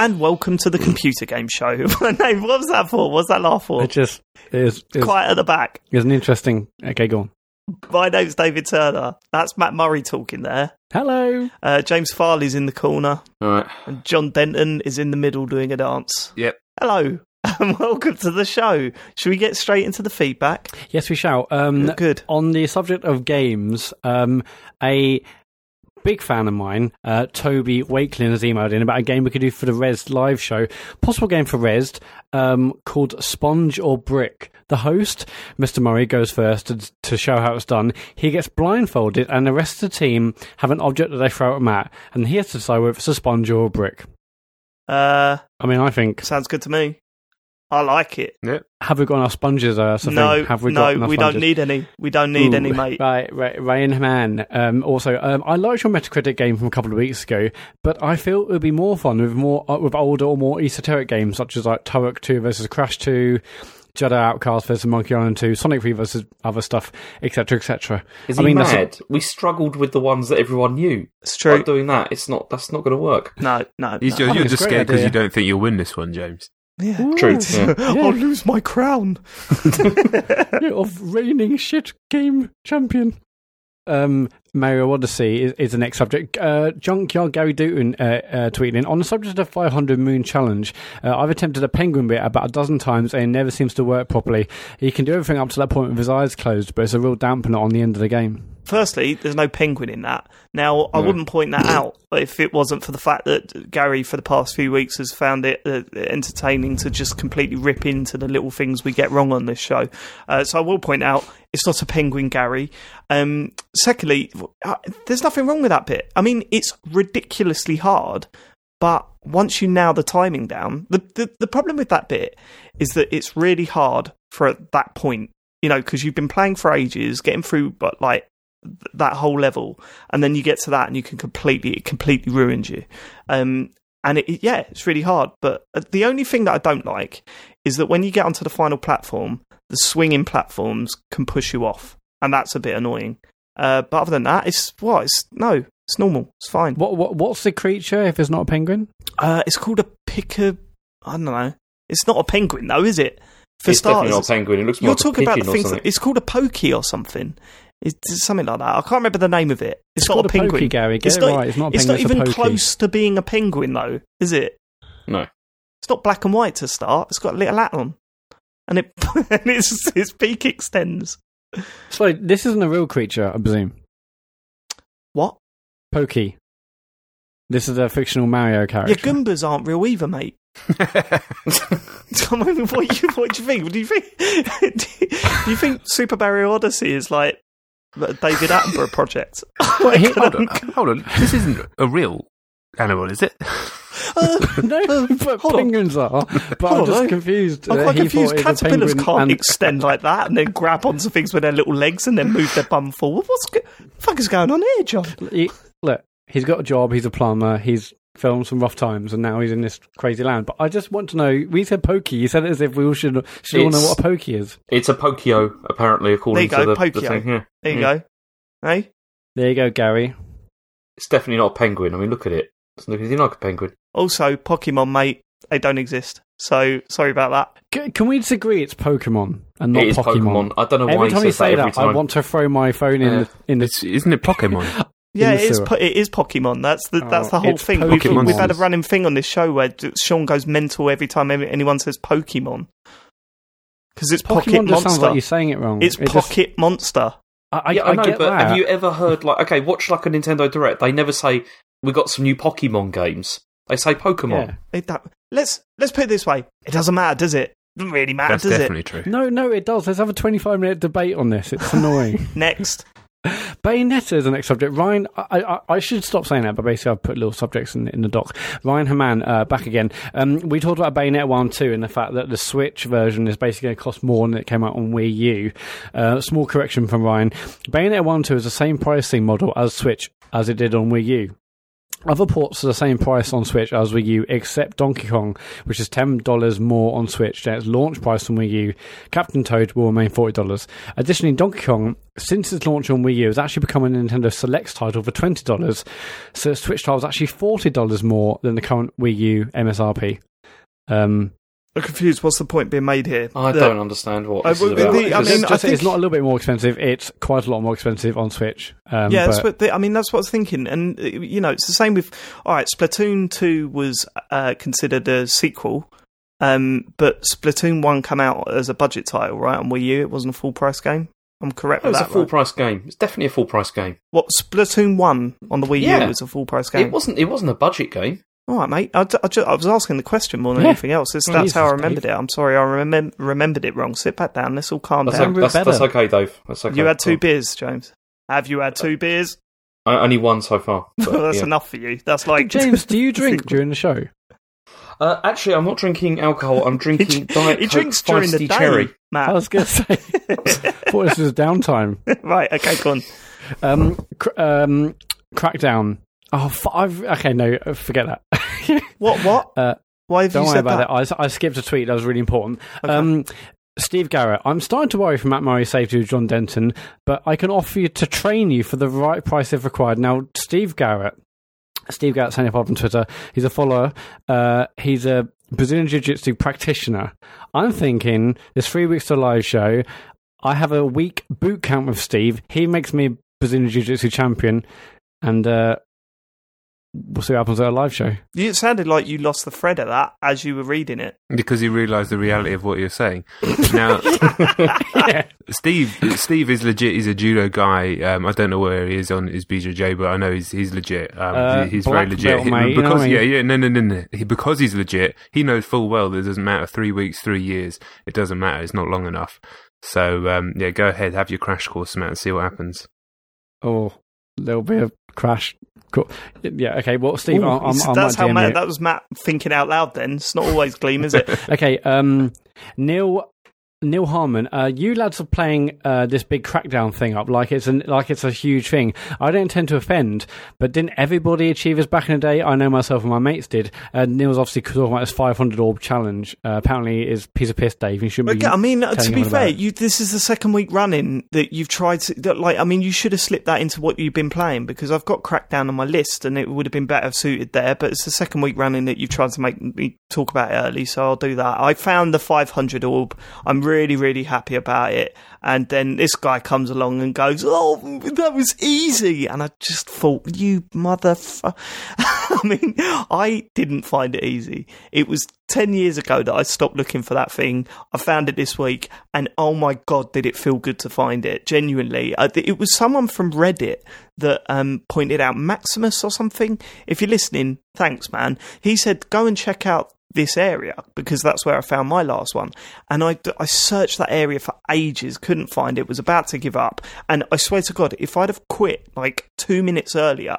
Hello and welcome to the computer game show. My name, what was that for? What's that laugh for? It just is, is Quiet at the back. It's an interesting. Okay, go on. My name's David Turner. That's Mat Murray talking there. Hello. Uh, James Farley's in the corner, All right. and Jon Denton is in the middle doing a dance. Yep. Hello and welcome to the show. Should we get straight into the feedback? Yes, we shall. Um, Good. on the subject of games, um, a big fan of mine, uh, Toby Wakelin, has emailed in about a game we could do for the Res live show. Possible game for Res um, called Sponge or Brick. The host, Mr. Murray, goes first to, to show how it's done. He gets blindfolded, and the rest of the team have an object that they throw at Matt, and he has to decide whether it's a sponge or a brick. Uh, I mean, I think sounds good to me. I like it. have we got enough sponges? Sophie? no, have we no, got we sponges? don't need any. We don't need Ooh, any, mate. Right, right, Ryan Man. Um, also, um, I liked your Metacritic game from a couple of weeks ago, but I feel it would be more fun with more uh, with older or more esoteric games such as like Turok Two versus Crash Two, Jedi Outcast versus Monkey Island Two, Sonic Three versus other stuff, etc., etc. Is I he mean, that's a- We struggled with the ones that everyone knew. It's true. By doing that, it's not. That's not going to work. No, no. You're, no. you're think it's a just scared because you don't think you'll win this one, James. Yeah. True, Yes. yeah. I'll lose my crown. Yeah, of reigning shit game champion. Um, Mario Odyssey is, is the next subject. Uh, Junkyard Gary Dutton uh, uh, tweeting on the subject of 500 Moon Challenge. Uh, I've attempted a penguin bit about a dozen times and it never seems to work properly. He can do everything up to that point with his eyes closed, but it's a real dampener on the end of the game. Firstly, there's no penguin in that. Now, I No. wouldn't point that out if it wasn't for the fact that Gary, for the past few weeks, has found it uh, entertaining to just completely rip into the little things we get wrong on this show. Uh, so I will point out it's not a penguin, Gary. Um, secondly, there's nothing wrong with that bit. I mean, it's ridiculously hard, but once you nail the timing down, the, the, the problem with that bit is that it's really hard for at that point, you know, because you've been playing for ages, getting through, but like that whole level, and then you get to that and you can completely, it completely ruins you. Um, and it- yeah, it's really hard. But uh, the only thing that I don't like is that when you get onto the final platform, the swinging platforms can push you off, and that's a bit annoying. Uh, but other than that, it's what it's no, it's normal, it's fine. What, what What's the creature if it's not a penguin? Uh, it's called a picker. I don't know. It's not a penguin though, is it? For it's starters, definitely not a penguin. It looks more you're like talking a about the or thing. something. It's called a pokey or something. It's something like that. I can't remember the name of it. It's, not called a penguin. Pokey, Gary. Get It's it not- right. It's not a It's penguin. not even a pokey. close to being a penguin, though, is it? No. It's not black and white to start. It's got a little hat on, and it and its its beak extends. So this isn't a real creature, I presume. What? Pokey. This is a fictional Mario character. character. Goombas aren't real either, mate. Come on, what, you, what do you think? Do you think? do you think Super Mario Odyssey is like a David Attenborough project? Like, hold, on, hold on. This isn't a real animal, is it? uh, no, but hold on. penguins are. But Hold I'm just I- confused. I'm quite he confused. thought it was a Caterpillars can't and- extend like that and then grab onto things with their little legs and then move their bum forward. What's go- the fuck is going on here, John? He- look, he's got a job. He's a plumber. He's filmed some rough times, and now he's in this crazy land. But I just want to know. We said pokey. You said it as if we all should should all know what a pokey is. It's a Pokio, apparently, according There you to go, the, the thing. Yeah. There you Yeah. go. Hey. There you go, Gary. It's definitely not a penguin. I mean, look at it. Doesn't look anything like a penguin. Also, Pokemon, mate, they don't exist. So sorry about that. C- can we disagree? It's Pokemon and not it is Pokemon. Pokemon. I don't know why Every he time you says that say every that, I want to throw my phone in Yeah. the in the. It's, isn't it Pokemon? Yeah, it is. Po- it is Pokemon. That's the that's Oh, the whole it's thing. We've, we've had a running thing on this show where Sean goes mental every time anyone says Pokemon because it's Pocket Pokemon just sounds like you're saying it wrong. it's It just- Pocket Monster. I, I, yeah, I, know, get but that. have you ever heard like okay, watch like a Nintendo Direct? They never say we got some new Pokemon games. They say Pokemon. Yeah. It, that, let's let's put it this way: it doesn't matter, does it? Doesn't really matter, That's does definitely true. No, no, it does. Let's have a 25 minute debate on this. It's annoying. Next, Bayonetta is the next subject. Ryan, I, I, I should stop saying that, but basically I've put little subjects in, in the doc. Ryan Haman, uh, back again. Um, we talked about Bayonetta 1 2 and the fact that the Switch version is basically going to cost more than it came out on Wii U. Uh, small correction from Ryan. Bayonetta 1 2 is the same pricing model as Switch as it did on Wii U. Other ports are the same price on Switch as Wii U, except Donkey Kong, which is ten dollars more on Switch than its launch price on Wii U. Captain Toad will remain forty dollars. Additionally, Donkey Kong, since its launch on Wii U, has actually become a Nintendo Selects title for twenty dollars. So Switch title is actually forty dollars more than the current Wii U MSRP. Um, I'm confused. What's the point being made here? I That- don't understand what I this would- is about. the- I mean, I think- it's not a little bit more expensive. It's quite a lot more expensive on Switch. Um, yeah, that's but- what the, I mean. That's what I was thinking, and uh, you know, it's the same with. All right, Splatoon two was uh, considered a sequel, um, but Splatoon one came out as a budget title, right? On Wii U, it wasn't a full price game. I'm correct it was a full right? price game. It's definitely a full price game. What Splatoon one on the Wii Yeah. U was a full price game. It wasn't. It wasn't a budget game. All right, mate. I, I, ju- I was asking the question more than Yeah. anything else. This, that's how I remembered Dave. it. I'm sorry, I remem- remembered it wrong. Sit back down. Let's all calm That's, down. Remember that's, that's okay, Dave. That's okay. You had two beers, James. Have you had two beers? I, only one so far. but, that's yeah. enough for you. That's like James, do you drink during the show? Uh, actually, I'm not drinking alcohol. I'm drinking Diet he Coke drinks during the day, Cherry. Matt. I was going to say, thought this was downtime. right, okay, go on. Um, cr- um, Crackdown. Oh, f- I've, okay, no, uh, forget that. What? What? Uh, Why have Don't you worry said about that? that. I, I skipped a tweet that was really important. Okay. Um, Steve Garrett, I'm starting to worry for Mat Murray's safety with Jon Denton, but I can offer you to train you for the right price if required. Now, Steve Garrett, Steve Garrett, signing up on Twitter, he's a follower. Uh, he's a Brazilian Jiu Jitsu practitioner. I'm thinking this three weeks to live show. I have a week boot camp with Steve. He makes me Brazilian Jiu Jitsu champion, and uh, we'll see what happens at a live show. You- It sounded like you lost the thread of that as you were reading it. because you realise the reality of what you're saying. Now, yeah. Steve, Steve is legit. He's a judo guy. Um, I don't know where he is on his BJJ, but I know he's he's legit. Um, Uh, he's very legit. belt, He- mate, you know because I mean? yeah, yeah, no, no, no, no. He, because he's legit, he knows full well that it doesn't matter three weeks, three years. It doesn't matter. It's not long enough. So um, yeah, go ahead, have your crash course, Matt, and see what happens. Oh, there'll be a crash. Cool. Yeah. Okay. Well, Steve, Ooh, I'm, I'm, that's how Matt. That was Matt thinking out loud. Then it's not always Gleam, is it? Okay. Um, Neil. Neil Harmon, uh, you lads are playing uh, this big crackdown thing up like it's an, like it's a huge thing. I don't intend to offend, but didn't everybody achieve this back in the day? I know myself and my mates did. Uh, Neil's obviously talking about this 500 orb challenge. Uh, apparently, is piece of piss, Dave. You shouldn't be. I mean, uh, to be fair, you this is the second week running that you've tried to that, like. I mean, you should have slipped that into what you've been playing because I've got Crackdown on my list, and it would have been better suited there. But it's the second week running that you've tried to make me talk about it early, so I'll do that. I found the 500 orb. I'm really, really really happy about it. And then this guy comes along and goes, "Oh, that was easy," and I just thought, "You motherfucker." I mean, I didn't find it easy. It was 10 years ago that I stopped looking for that thing. I found it this week, and oh my god, did it feel good to find it. Genuinely. It was someone from Reddit that um, pointed out Maximus or something. If you're listening, thanks, man. He said, go and check out this area because that's where I found my last one. And I, I searched that area for ages, couldn't find it, was about to give up. And I swear to God, if I'd have quit like two minutes earlier,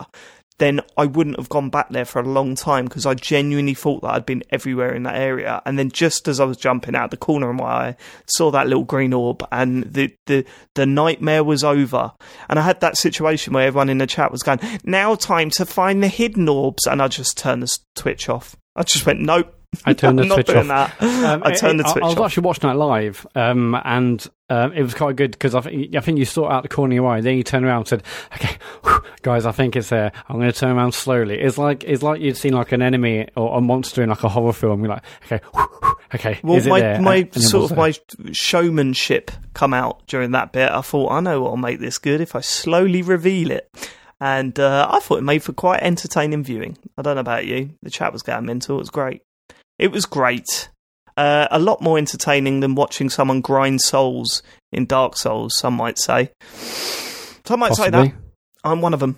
then I wouldn't have gone back there for a long time because I genuinely thought that I'd been everywhere in that area. And then just as I was jumping out the corner of my eye, saw that little green orb and the, the, the nightmare was over. And I had that situation where everyone in the chat was going, now time to find the hidden orbs. And I just turned the s- Twitch off. I just went, nope. I turned the I'm Twitch off. Um, I turned the Twitch I was off. actually watching that live, um, and um, it was quite good because I, think- I think you saw out the corner of your eye. Then you turned around and said, "Okay, whew, guys, I think it's there. I'm going to turn around slowly." It's like it's like you'd seen like an enemy or a monster in like a horror film. You're like, "Okay, whew, whew, okay." Well, is it my there? my And- and sort of my showmanship come out during that bit. I thought I know what'll make this good if I slowly reveal it, and uh, I thought it made for quite entertaining viewing. I don't know about you. The chat was going mental. It was great. It was great. Uh, a lot more entertaining than watching someone grind souls in Dark Souls. Some might say. Some might say that. I'm one of them.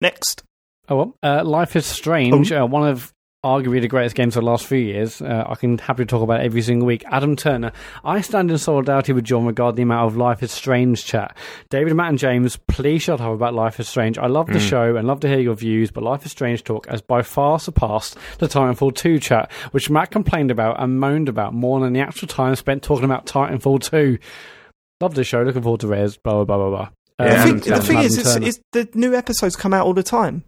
Next. Oh well, uh, Life is Strange, uh, one of arguably the greatest games of the last few years. Uh, I can happily talk about it every single week. Adam Turner, I stand in solidarity with John regarding the amount of Life is Strange chat. David, Matt, and James, please shut up about Life is Strange. I love the show and love to hear your views, but Life is Strange talk has by far surpassed the Titanfall 2 chat, which Matt complained about and moaned about more than the actual time spent talking about Titanfall 2. Love the show, looking forward to Res, blah, blah, blah, blah, blah. Yeah, the thing, the thing Adam is, it's, it's, the new episodes come out all the time.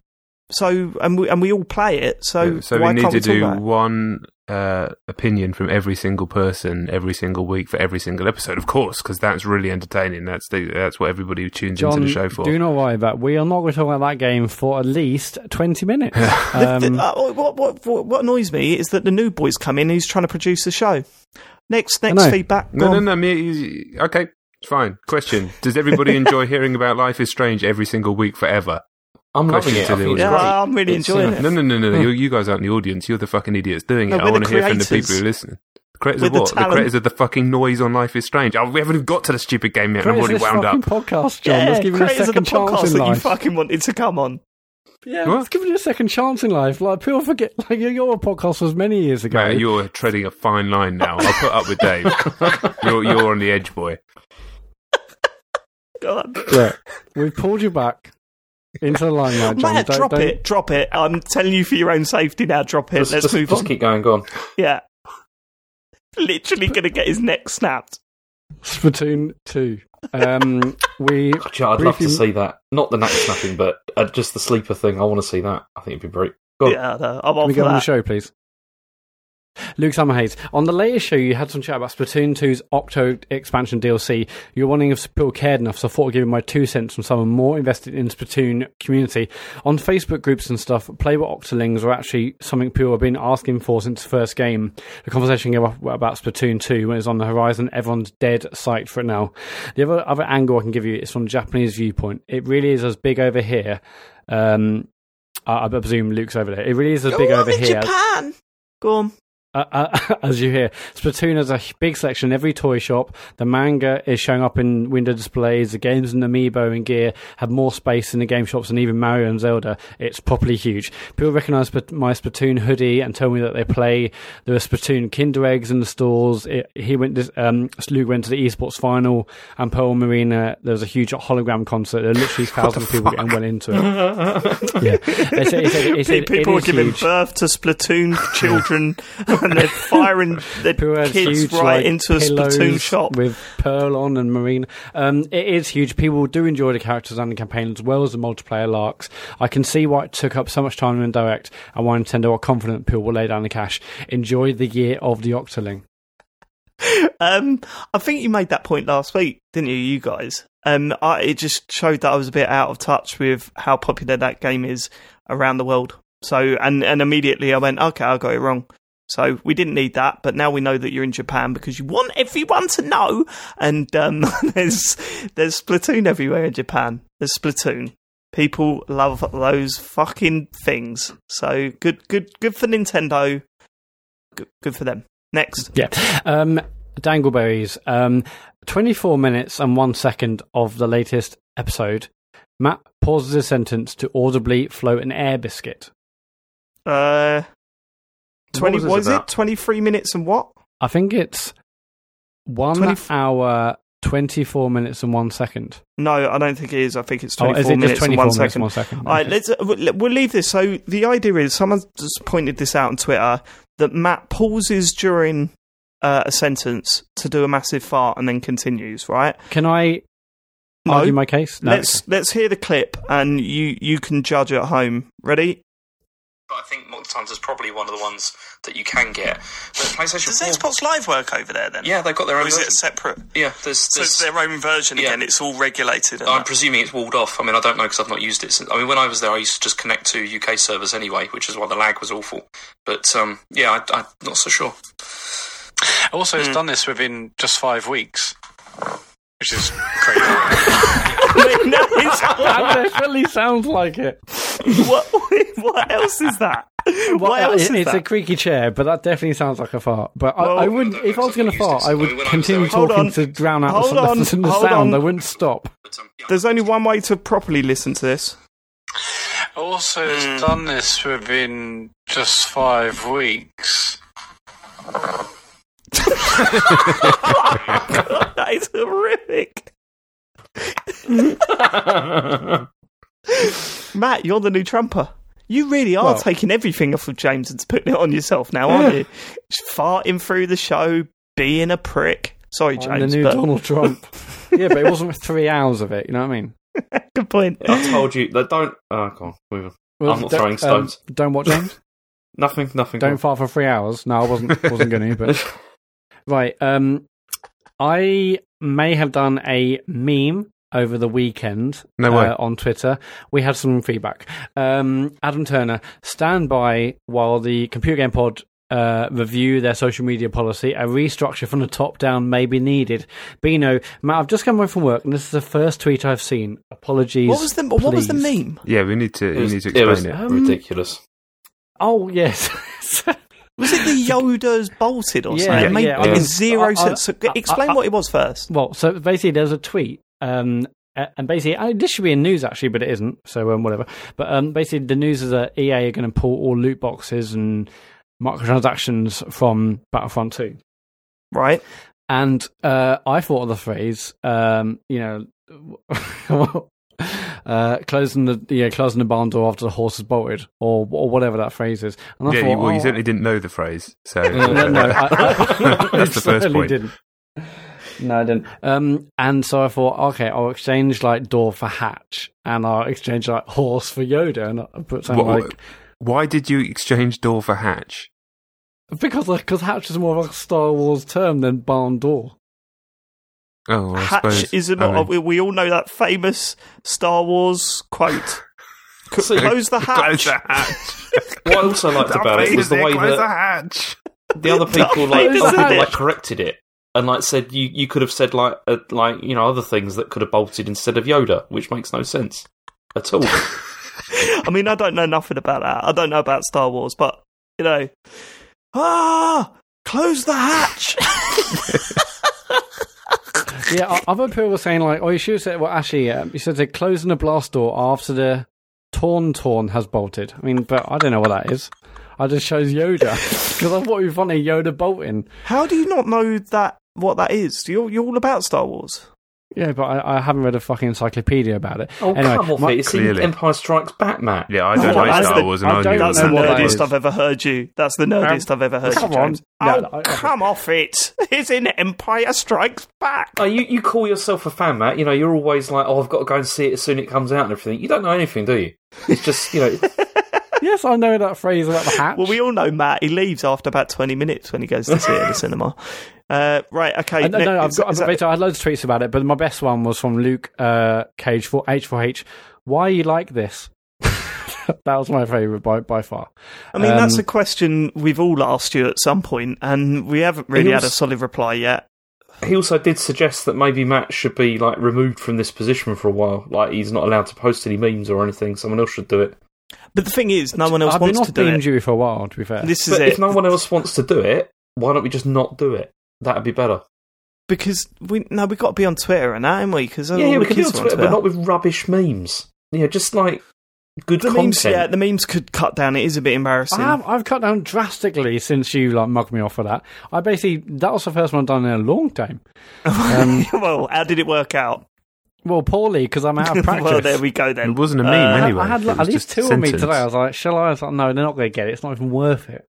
So and we and we all play it. So so why we need can't to we do about one uh, opinion from every single person every single week for every single episode, of course, because that's really entertaining. That's the, that's what everybody tunes John, into the show for. do not worry about. We are not going to talk about that game for at least twenty minutes. The- Um, uh, what, what, what, what annoys me is that the new boy's come in. He's trying to produce the show. Next, next feedback. no, go no, no. Me, okay, fine. Question: Does everybody enjoy hearing about Life is Strange every single week forever? I'm loving Question it. I think it's yeah, great. I'm really It's, enjoying uh, it. No, no, no, no, no. You, you guys aren't the audience. You're the fucking idiots doing No, it. I want to hear from the people who listen. The creators We're of the what? The, talent. creators of the fucking noise on Life is Strange. Oh, we haven't even got to the stupid game yet, and I'm already wound fucking up. podcast, John. yeah, let's give you a creators of the second chance podcast in that you fucking wanted to come on. Yeah, What? let's give you a second chance in life. Like people forget, like your- your podcast was many years ago. Mate, you're treading a fine line now. I'll put up with Dave. you're, you're on the edge, boy. Go on. yeah, we've pulled you back into the line limelight, John. Matt, Don't- drop don't- it, drop it. I'm telling you for your own safety now. Drop it. Just, Let's just, move just on. keep going. Go on. Yeah, literally gonna get his neck snapped. Splatoon two. Um, we God, I'd love to see that. Not the neck snapping, but uh, just the sleeper thing. I want to see that. I think it'd be great. Go on. Yeah, no, I'm Can on we for go on the show, please? Luke Summerhays. On the latest show, you had some chat about Splatoon 2's Octo expansion DLC. You're wondering if people cared enough, so I thought I'd give you my two cents from someone more invested in Splatoon community. On Facebook groups and stuff, playable Octolings are actually something people have been asking for since the first game. The conversation came up about Splatoon 2 when it's on the horizon. Everyone's dead psyched for it now. The other, other angle I can give you is from the Japanese viewpoint. It really is as big over here. Um, I, I presume Luke's over there. It really is as Go big over in here. Japan. Go on. Uh, uh, as you hear, Splatoon has a big selection in every toy shop. The manga is showing up in window displays. The games and Amiibo and gear have more space in the game shops than even Mario and Zelda. It's properly huge. People recognise my Splatoon hoodie and tell me that they play. There are Splatoon Kinder eggs in the stores. It, he went. This, um, Luke went to the esports final and Pearl Marina. There was a huge hologram concert. There are literally thousands of people getting well into it. yeah, It's- it's- it's- Pe- it People are is giving huge. birth to Splatoon children, and they're firing their kids huge, right like, into a Splatoon shop. with Pearl on and Marine. Um, it is huge. People do enjoy the characters and the campaign as well as the multiplayer larks. I can see why it took up so much time in direct and why Nintendo are confident people will lay down the cash. Enjoy the year of the Octoling. Um, I think you made that point last week, didn't you, you guys? Um, I, it just showed that I was a bit out of touch with how popular that game is around the world. So, and and immediately I went, okay, I got it wrong. So we didn't need that, but now we know that you're in Japan because you want everyone to know. And um, there's there's Splatoon everywhere in Japan. There's Splatoon. People love those fucking things. So good, good, good for Nintendo. Good, good for them. Next. Yeah. Um, Dangleberries. Um, 24 minutes and one second of the latest episode. Matt pauses a sentence to audibly float an air biscuit. Uh, twenty. was What, this is it? Twenty three minutes and what? I think it's one 20 hour, 24 minutes and one second. No, I don't think it is. I think it's Oh, twenty is four it minutes and 24 one minutes second. and one second? All right, let's uh, we'll we'll leave this. So the idea is, someone just pointed this out on Twitter that Matt pauses during uh, a sentence to do a massive fart and then continues. Right? Can I No. argue my case? No. Let's let's hear the clip and you you can judge at home. Ready? But I think Multitimes is probably one of the ones that you can get. But PlayStation Does 4, Xbox Live work over there then? yeah, they've got their Or own. is it version. separate? Yeah, there's. So there's it's their own version Yeah. again. It's all regulated. I'm that. presuming it's walled off. I mean, I don't know because I've not used it. Since, I mean, when I was there, I used to just connect to UK servers anyway, which is why the lag was awful. But um, yeah, I, I'm not so sure. Also, it's done this within just five weeks, which is crazy. I mean, that is- that definitely sounds like it. what, what else is that? What else is it's that? a creaky chair, but that definitely sounds like a fart. But Well, I, I wouldn't. If I was going to fart, I would so I continue talking on. to drown out Hold the, on. the, the Hold sound. on. I wouldn't stop. But, yeah, There's only one way to properly listen to this. also, it's Hmm. done this within just five weeks. That is horrific. Matt, you're the new trumper. You really are Well- taking everything off of James and putting it on yourself now, aren't you? Just farting through the show, being a prick. Sorry, I'm the new but Donald Trump. yeah, but it wasn't three hours of it. You know what I mean? good point. I told you that don't. Oh, go on. Move on. I'm not don't- throwing stones. Um, don't what, James? Nothing, nothing. don't fart for three hours. No, I wasn't. Wasn't going to. But right. Um, I may have done a meme over the weekend No way. uh, on Twitter. We had some feedback. Um, Adam Turner, stand by while the Computer Game Pod uh, review their social media policy. A restructure from the top down may be needed. Bino, Matt, I've just come home from work, and this is the first tweet I've seen. Apologies. What was the What was the meme? Yeah, we need to. It You was, need to it explain was it. Um, ridiculous. Oh yes. Was it the Yoda's bolted or Yeah, something? yeah, It made yeah. zero I- sense. So explain I- what it was first. Well, so basically, there's a tweet, um, and basically, this should be in news actually, but it isn't. So um, whatever. But um, basically, the news is that EA are going to pull all loot boxes and microtransactions from Battlefront Two. Right. And uh, I thought of the phrase, um, you know, uh, closing the yeah, closing the barn door after the horse is bolted, or or whatever that phrase is. And I Yeah, thought, you, well, you oh, certainly didn't know the phrase, so no, no, I, I, that's the first certainly point. Didn't. No, I didn't. Um, and so I thought, okay, I'll exchange like door for hatch, and I'll exchange like horse for Yoda, and I put something What- like Why did you exchange door for hatch? because because hatch is more of a Star Wars term than barn door. Oh, I Hatch suppose. is I not. mean- we, we all know that famous Star Wars quote. C- close the hatch. Close the hatch. What I also liked Darth about it was the way close the that hatch. the other people Darth like, other people, it. like corrected it and like said you, you could have said like uh, like you know other things that could have bolted instead of Yoda, which makes no sense at all. I mean, I don't know nothing about that. I don't know about Star Wars, but you know, ah, close the hatch. Yeah, other people were saying like, oh, you should have said well, actually, you said they're closing the blast door after the tauntaun has bolted. I mean, but I don't know what that is. I just chose Yoda because I thought be funny Yoda bolting. How do you not know that? What that is? You're you're all about Star Wars. Yeah, but I, I haven't read a fucking encyclopedia about it. Oh Anyway, come off my- it! It's in Clearly. Empire Strikes Back, Matt. Yeah, I don't Oh, know that's Star the- Wars, and I I, don't That's the what that nerdiest. I've ever heard you. That's the nerdiest um, I've ever heard come you, on. No, oh, I- I- come off it! It's in Empire Strikes Back. Oh, you, you call yourself a fan, Matt. You know, you're always like, oh, I've got to go and see it as soon as it comes out and everything. You don't know anything, do you? It's just, you know, Yes, I know that phrase about the hatch. Well, we all know Matt. He leaves after about twenty minutes when he goes to see it at the cinema. Uh, right. Okay. I, no, no, ne- I've is- got, I've got that- I had loads of tweets about it, but my best one was from Luke uh, Cage for H4H. Why are you like this? that was my favourite by by far. I mean, that's Um, a question we've all asked you at some point, and we haven't really He had a solid reply yet. he also did suggest that maybe Matt should be like removed from this position for a while. Like he's not allowed to post any memes or anything. Someone else should do it. But the thing is, no one else I've been wants off to do being it. Dewey for a while, to be fair. This is But it. if no one else wants to do it, why don't we just not do it? That'd be better. because we no, we've got to be on Twitter and that, haven't we? Because yeah, yeah, we can do it on Twitter, but not with rubbish memes. Yeah, just like good the content. memes. Yeah, the memes could cut down. It is a bit embarrassing. I have, I've cut down drastically since you like mugged me off for that. I basically that was the first one I've done in a long time. Um, well, how did it work out? Well, poorly because I'm out of practice. well, there we go then. It wasn't a meme Uh, anyway. I had It like, was at least just a two of me today. I was like, shall I? I was like, no, they're not going to get it. It's not even worth it.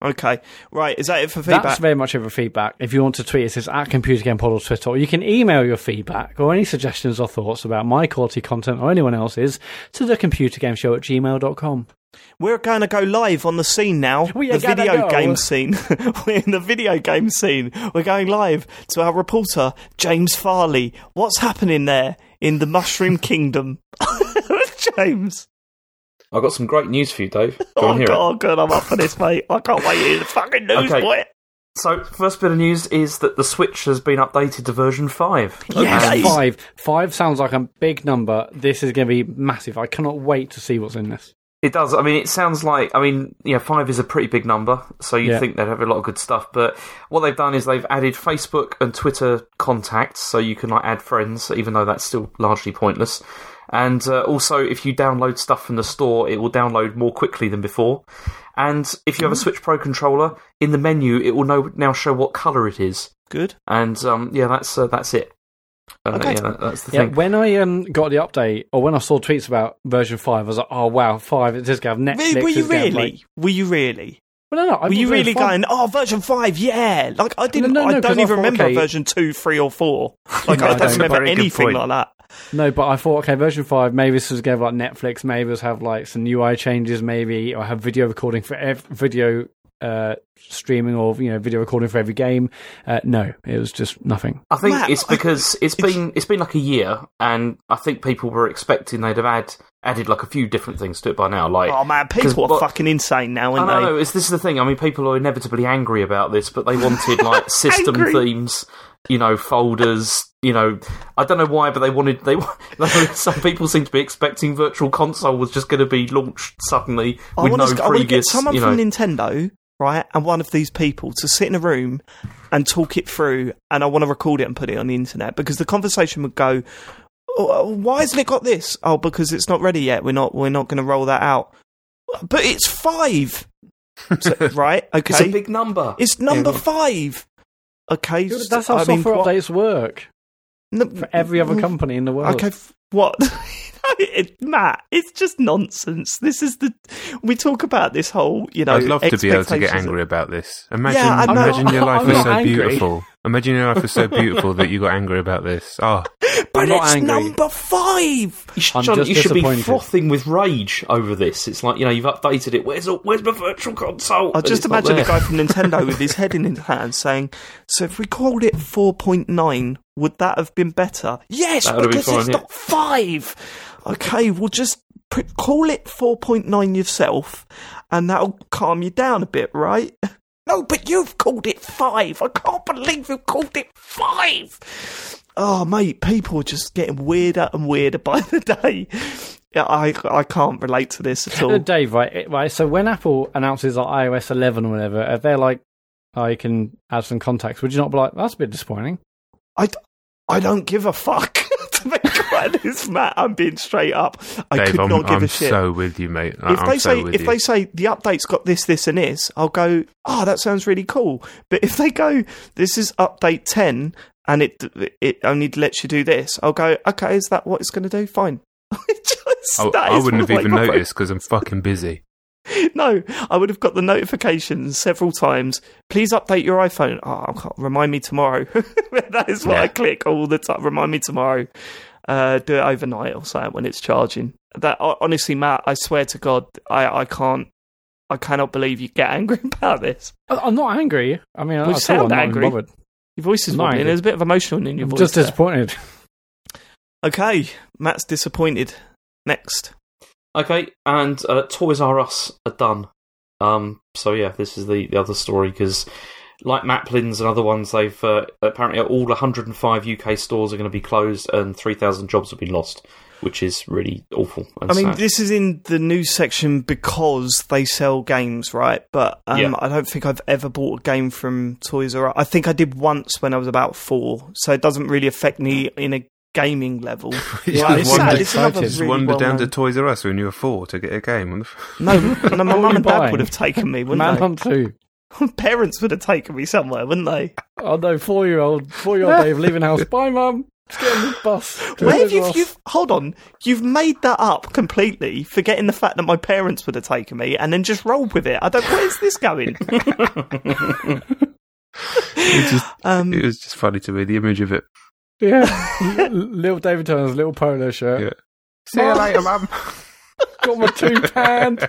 Okay, right. Is that it for feedback? That's very much of a feedback. If you want to tweet us, it's at Computer Game Pod on Twitter, or you can email your feedback or any suggestions or thoughts about my quality content or anyone else's to the computergameshow at gmail.com. We're going to go live on the scene now. We the video go. game scene. We're in the video game scene. We're going live to our reporter, James Farley. What's happening there in the Mushroom Kingdom? James. I've got some great news for you, Dave. Go Oh, hear God, it. oh, God, I'm up for this, mate. I can't wait to hear the fucking news, Okay. boy. So, first bit of news is that the Switch has been updated to version five. Yes. And- Five. Five sounds like a big number. This is going to be massive. I cannot wait to see what's in this. It does. I mean, it sounds like. I mean, yeah, five is a pretty big number, so you'd Yeah. think they'd have a lot of good stuff. But what they've done is they've added Facebook and Twitter contacts, so you can like add friends, even though that's still largely pointless. And uh, also, if you download stuff from the store, it will download more quickly than before. And if you have a Switch Pro controller, in the menu, it will know, now show what color it is. Good. And um, yeah, that's uh, that's it. Uh, Okay. yeah, that- that's the Yeah, thing. when I um, got the update, or when I saw tweets about version 5, I was like, oh, wow, 5, it's just going to have Netflix. Were, were you it's gonna have, really? like- Were you really? Well, no, no. I Were you really five- going, oh, version 5, yeah? Like, I didn't, no, no, I don't I even thought, remember okay. version 2, 3, or 4. Like, I I don't remember anything like that. No, but I thought, okay, version five. Maybe this was going to be like Netflix. Maybe this have like some UI changes. Maybe or have video recording for ev- video uh, streaming or you know video recording for every game. Uh, no, it was just nothing. I think Matt, it's I- because it's been it's been like a year, and I think people were expecting they'd have had added like a few different things to it by now. Like, Oh, man, people are what- fucking insane now, I aren't know, they? no, it's, this is the thing. I mean, people are inevitably angry about this, but they wanted like system Angry. themes, you know, folders. You know, I don't know why, but they wanted they. Some people seem to be expecting Virtual Console was just going to be launched suddenly I with want, no to, I get previous. someone you know, from Nintendo, right, and one of these people to sit in a room and talk it through, and I want to record it and put it on the internet because the conversation would go, oh, uh, "Why hasn't it got this? Oh, because it's not ready yet. We're not. We're not going to roll that out." But it's five, So- right? Okay, it's a big number. It's number Yeah. five. Okay, That's how I mean, software what- updates work n- for every other company in the world. Okay, f- what? it, Matt, it's just nonsense. This is the we talk about this whole, you know. I'd love to be able to get angry about this. Imagine, Yeah, imagine your life I'm was so angry. beautiful. Imagine your life was so beautiful that you got angry about this. Oh, But I'm not it's angry. number five. You should, I'm John, just you should be disappointed. frothing with rage over this. It's like you know you've updated it. Where's where's my virtual console? I And just it's not imagine a there. guy from Nintendo with his head in his hand saying, "So if we called it 4.9, would that have been better?" Yes, That would've been because it's yeah. not five. Okay, we'll just pr- call it 4.9 yourself, and that'll calm you down a bit, right? No, but you've called it five. I can't believe you called it five. Oh, mate, people are just getting weirder and weirder by the day. Yeah, I I can't relate to this at Uh, all. Dave, right, right. So when Apple announces like iOS 11 or whatever, if they're like, "Oh, can add some contacts," would you not be like, "That's a bit disappointing"? I, I don't give a fuck. to be quite honest, Matt, I'm being straight up. I Dave, could I'm, not give I'm a shit. so with you, mate. I- if I'm they so say if you. they say the update's got this, this, and this, I'll go. Oh, that sounds really cool. But if they go, this is update ten, and it it only lets you do this, I'll go. Okay, is that what it's going to do? Fine. Just- I, I wouldn't have even noticed because I'm fucking busy. No, I would have got the notifications several times. Please update your iPhone. Oh, remind me tomorrow. that is what Yeah. I click all the time. Remind me tomorrow. Uh, do it overnight or something when it's charging. That honestly, Matt, I swear to God, I, I can't. I cannot believe you get angry about this. I- I'm not angry. I mean, Well, you I sound I'm not angry. Your voice is I'm not angry. There's a bit of emotion in your I'm voice. just there. disappointed. Okay, Matt's disappointed. Next. Okay, and uh, Toys R Us are done. Um, so yeah, this is the, the other story because, like Maplin's and other ones, they've uh, apparently all 105 UK stores are going to be closed and 3,000 jobs have been lost, which is really awful. And I mean, sad. this is in the news section because they sell games, right? But um, Yeah. I don't think I've ever bought a game from Toys R Us. I think I did once when I was about four, so it doesn't really affect me in a gaming level. Yeah, it's it's sad. wondered- It's another Just really Wander down to Toys R Us when you were four to get a game. What the f- No, no, my mum and dad buying? would have taken me, wouldn't Manhunt 2. they? Parents would have taken me somewhere, wouldn't they? Oh no, four year old, four year old Dave leaving house. Bye, mum. Let's get on the bus. Where have you, you've hold on? You've made that up completely, forgetting the fact that my parents would have taken me, and then just rolled with it. I don't. Where's this going? It, just, um, it was just funny to me, the image of it. Yeah, little David Turner's little polo shirt. Yeah. See you later, mum. Got my two pound.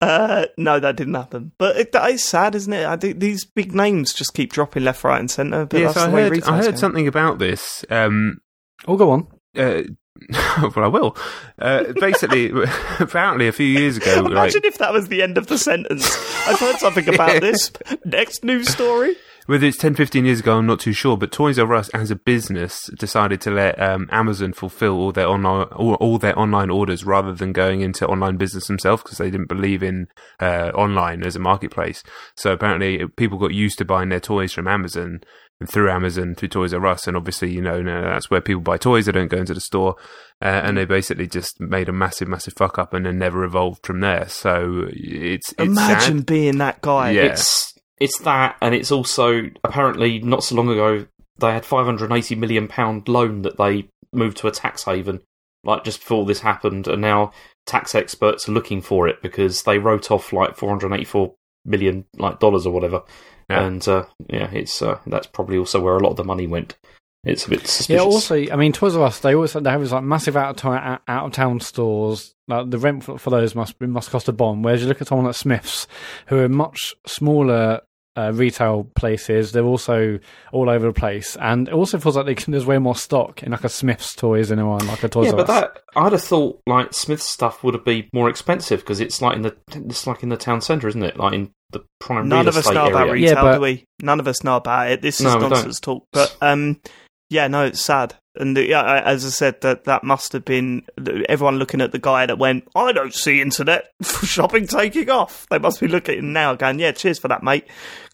Uh, no, that didn't happen. But it, that is sad, isn't it? I think these big names just keep dropping left, right, and centre. But Yes, that's I heard, I heard going. something about this. Um, Oh, go on. uh, well, I will. Uh, basically, apparently, a few years ago, like, Imagine if that was the end of the sentence. I've heard something about this. Next news story. Whether it's 10, 15 years ago, I'm not too sure, but Toys R Us, as a business, decided to let um, Amazon fulfill all their online all, all their online orders rather than going into online business themselves because they didn't believe in uh, online as a marketplace. So apparently, people got used to buying their toys from Amazon and through Amazon through Toys R Us, and obviously, you know, now that's where people buy toys. They don't go into the store, uh, and they basically just made a massive, massive fuck up, and then never evolved from there. So it's, it's Imagine sad. being that guy. Yeah. It's it's that, and it's also apparently not so long ago they had 580 million pound loan that they moved to a tax haven, like just before this happened, and now tax experts are looking for it because they wrote off like 484 million like dollars or whatever, Yeah. and uh, yeah, it's uh, that's probably also where a lot of the money went. It's a bit suspicious. Yeah. Also, I mean, Toys R Us they always they have like massive out of town out of town stores. Like the rent for, for those must must cost a bomb. Whereas you look at someone like Smyths, who are much smaller. Uh, retail places, they're also all over the place, and it also feels like they can, there's way more stock in like a Smyths toys than in one like a Toys yeah, R but Us. that I'd have thought like Smyth's stuff would have been more expensive because it's like in the it's like in the town centre, isn't it? Like in the prime None real of us estate know about area. Yeah, retail, but- do we? None of us know about it. This is No, nonsense talk. But um, yeah, no, it's sad. And uh, yeah, as I said, that that must have been everyone looking at the guy that went, "I don't see internet shopping taking off." They must be looking now, going, "Yeah, cheers for that, mate.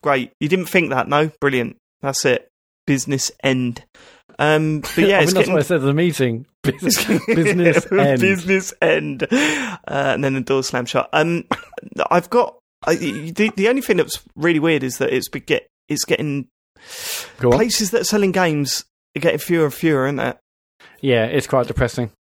Great. You didn't think that, no? Brilliant. That's it. Business end." Um, but yeah, I mean, that's getting what I said at the meeting. Business, business end. business end, uh, and then the door slam shut. Um, I've got I, the the only thing that's really weird is that it's be get it's getting places that are selling games getting fewer and fewer, isn't it? Yeah, it's quite depressing.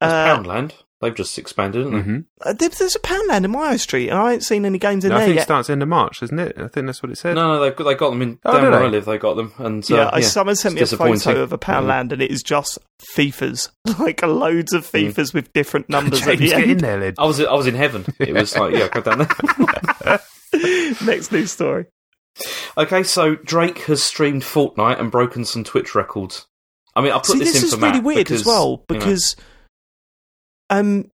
Uh, Poundland. They've just expanded, haven't they? hmm uh, there- there's a Poundland in my high street, and I ain't seen any games in I there think it yet. starts end of March, isn't it? I think that's what it said. No, no, they've got, they got them in Oh, down do where they? I live. They got them, and yeah, uh, I, someone sent me a It's disappointing. photo of a Poundland, and it is just FIFAs, like loads of FIFAs with different numbers at James, the get in end. there, lad. I was I was in heaven. It was like yeah, go down there. Next news story. Okay, so Drake has streamed Fortnite and broken some Twitch records. I mean, I put this info. See, this, this, in is for really Matt weird because, as well you know, because, um,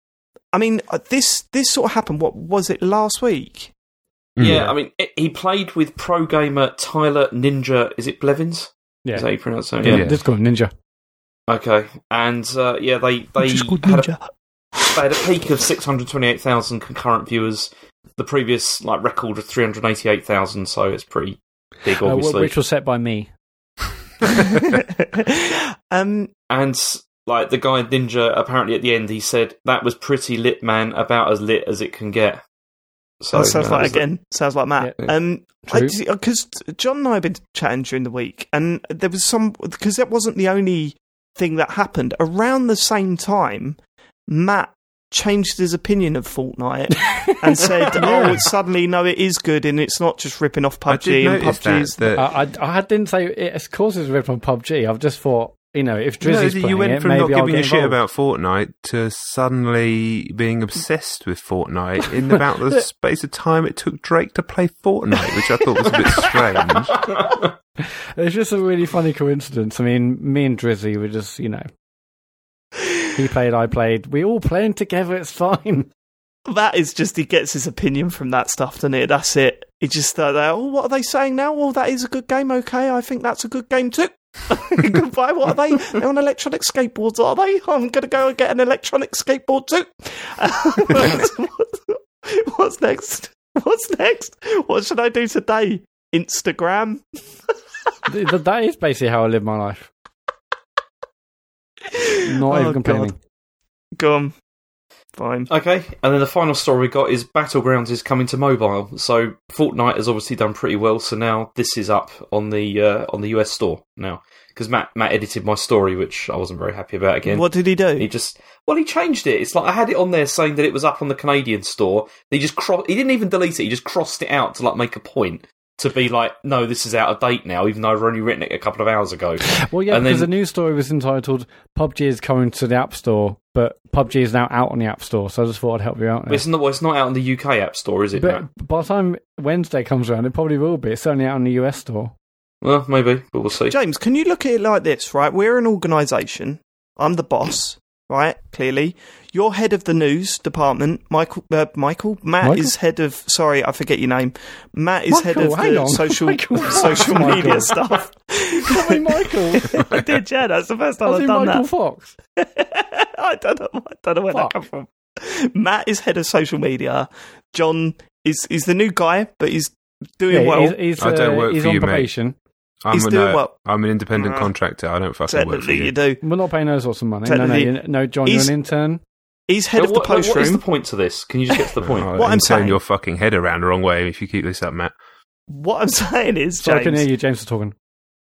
I mean, uh, this this sort of happened. What was it last week? yeah, I mean, it, he played with pro gamer Tyler Ninja. Is it Blevins? Yeah, Is that how you pronounce it? yeah. Yeah. Just called Ninja. Okay, and uh, yeah, they they Just called had, a, they had a peak of six hundred twenty eight thousand concurrent viewers. The previous like record was three hundred eighty eight thousand, so it's pretty big, Uh, obviously. which was set by me. um, And like the guy Ninja, apparently at the end he said that was pretty lit, man, about as lit as it can get. So that sounds that like was the- again. Sounds like Matt. Yeah. Um, because John and I have been chatting during the week, and there was some because that wasn't the only thing that happened around the same time. Matt changed his opinion of Fortnite and said, "Oh, it's suddenly no, it is good, and it's not just ripping off I did PUBG and notice PUBG's." that. that I, I, I didn't say it, of course it's ripped on PUBG. I've just thought, you know, if no, Drizzy's you went it, from maybe not giving a shit about Fortnite to suddenly being obsessed with Fortnite in about the space of time it took Drake to play Fortnite, which I thought was a bit strange. It's just a really funny coincidence. I mean, me and Drizzy were just, you know, he played, I played. We all playing together. It's fine. that is just he gets his opinion from that stuff, doesn't it? That's it. He just uh, oh, what are they saying now? Oh, that is a good game. Okay, I think that's a good game too. Goodbye. What are they? They're on electronic skateboards, are they? I'm going to go and get an electronic skateboard too. What's next? What's next? What should I do today? Instagram. Th- th- that is basically how I live my life. Not Oh, even complaining. Go on. Fine. Okay, and then the final story we got is Battlegrounds is coming to mobile. So Fortnite has obviously done pretty well. So now this is up on the uh, on the US store now because Matt Matt edited my story, which I wasn't very happy about again. What did he do? He just well, he changed it. It's like I had it on there saying that it was up on the Canadian store. He just cro- he didn't even delete it. He just crossed it out to like make a point to be like, no, this is out of date now, even though I've only written it a couple of hours ago. Well, yeah, And because then- the news story was entitled "PUBG is coming to the App Store," but PUBG is now out on the App Store. So I just thought I'd help you out. But it's not. Well, it's not out on the UK App Store, is it? Matt? But by the time Wednesday comes around, it probably will be. It's only out on the US store. Well, maybe, but we'll see. James, can you look at it like this, right? We're an organisation. I'm the boss, right? Clearly, you're head of the news department. Michael, uh, Michael, Matt Michael? is head of. Sorry, I forget your name. Matt is head of the on. social Michael, social Michael. media stuff. Hey, Michael. I did, yeah. That's the first time I I've done Michael that. Fox. I don't know. I don't know where Fuck. that come from. Matt is head of social media. John is is the new guy, but he's doing Yeah, well. he's, he's, I don't uh, work he's for on you, mate. Probation. I'm, He's an, doing uh, well. I'm an independent Uh, contractor. I don't fucking work for Technically, you. you do. We're not paying those sorts of money. No, no, Technically, you, no, John, you're an intern. He's head But of the post what- post what is room. the point to this? Can you just get to the point? Oh, What I'm turn saying- your fucking head around the wrong way if you keep this up, Matt. What I'm saying is, So I can hear James, you. James is talking.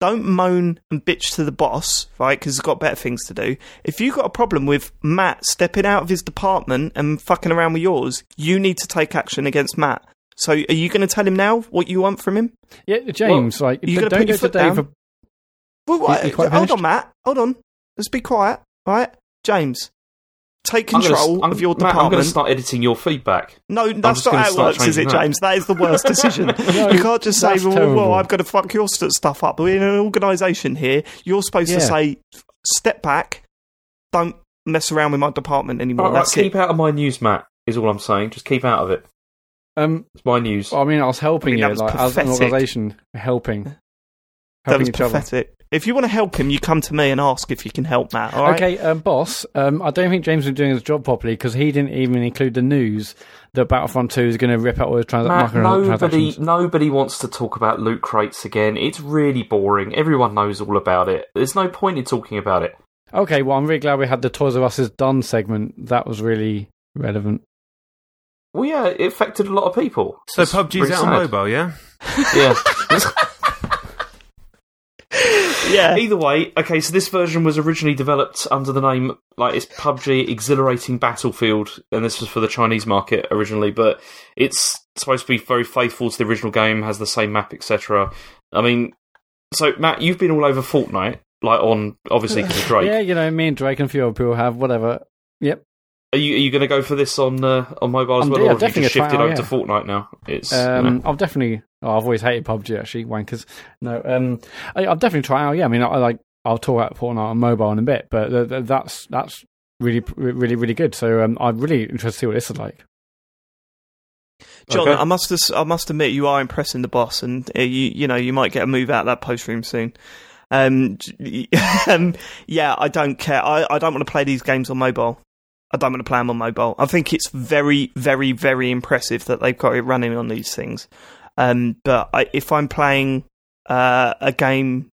don't moan and bitch to the boss, right? Because he's got better things to do. If you've got a problem with Matt stepping out of his department and fucking around with yours, you need to take action against Matt. So, are you going to tell him now what you want from him? Yeah, James, like you gonna don't put your foot Dave. down? Well, what, you quite hold finished? on, Matt. Hold on. Let's be quiet, right? James, take I'm gonna- control of your Matt, I'm going department. to start editing your feedback. No, that's not how it works, is it, changing that. James? That is the worst decision. you can't just say, that's well, well. I've got to fuck your stuff up. We're in an organisation here. You're supposed to say, step back, don't mess around with my department anymore. All right, That's keep it. out of my news, Matt. Is all I'm saying. Just keep out of it. Um, It's my news. well, I mean, I was helping I mean, that you, was like as an pathetic. organisation, helping, That helping was each other. If you want to help him, you come to me and ask if you can help Mat. All right? Okay, um, boss. Um, I don't think James was doing his job properly because he didn't even include the news that Battlefront Two is going to rip out all the trans- Mat, microtransactions. nobody, nobody wants to talk about loot crates again. It's really boring. Everyone knows all about it. There's no point in talking about it. Okay, well, I'm really glad we had the Toys R Us is done segment. That was really relevant. Well, yeah, it affected a lot of people. So It's PUBG's really out on mobile, yeah? Yeah. yeah. Either way, okay. So this version was originally developed under the name like it's PUBG Exhilarating Battlefield, and this was for the Chinese market originally. But it's supposed to be very faithful to the original game, has the same map, etc. I mean, so Mat, you've been all over Fortnite, like on obviously because Drake. Yeah, you know, me and Drake and a few other people have whatever. Yep. Are you are you going to go for this on uh, on mobile as I'm- well, yeah, or have you definitely just shifted try over out, to Fortnite now? It's you Um, know. I'll definitely. Oh, I've always hated PUBG actually, wankers. No, um, I, I'll definitely try out. Yeah, I mean, I, I like. I'll talk about Fortnite on mobile in a bit, but th- th- that's that's really, really, really good. So um, I'm really interested to see what this is like. Jon, Okay. I must I must admit you are impressing the boss, and uh, you you know you might get a move out of that post room soon. Um, um, yeah, I don't care. I, I don't want to play these games on mobile. I don't want to play them on mobile. I think it's very, very, very impressive that they've got it running on these things. Um, but I, if I'm playing uh, a game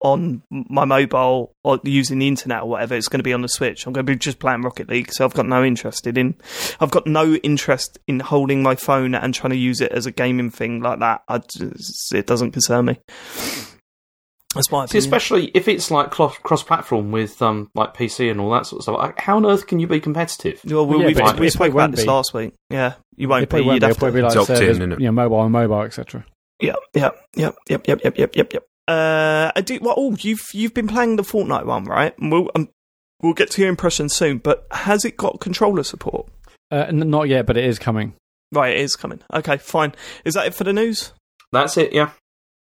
on my mobile or using the internet or whatever, it's going to be on the Switch. I'm going to be just playing Rocket League, so I've got no interest in. I've got no interest in holding my phone and trying to use it as a gaming thing like that. Just, it doesn't concern me. That's my See, especially if it's like cross platform with um like PC and all that sort of stuff. Like, how on earth can you be competitive? Well, we, Yeah, we, but we it spoke about won't this be. last week. Yeah, you won't It probably be. won't You'd be. It'll probably to. be like It's opt-in, servers, you know, mobile and mobile, etc. Yeah, yeah, yeah, yep, yep, yep, yep, yep, yep. Uh, I do. Well, oh, you've you've been playing the Fortnite one, right? We'll um, we'll get to your impression soon. But has it got controller support? Uh, n- not yet, but it is coming. Right, it is coming. Okay, fine. Is that it for the news? That's it. Yeah.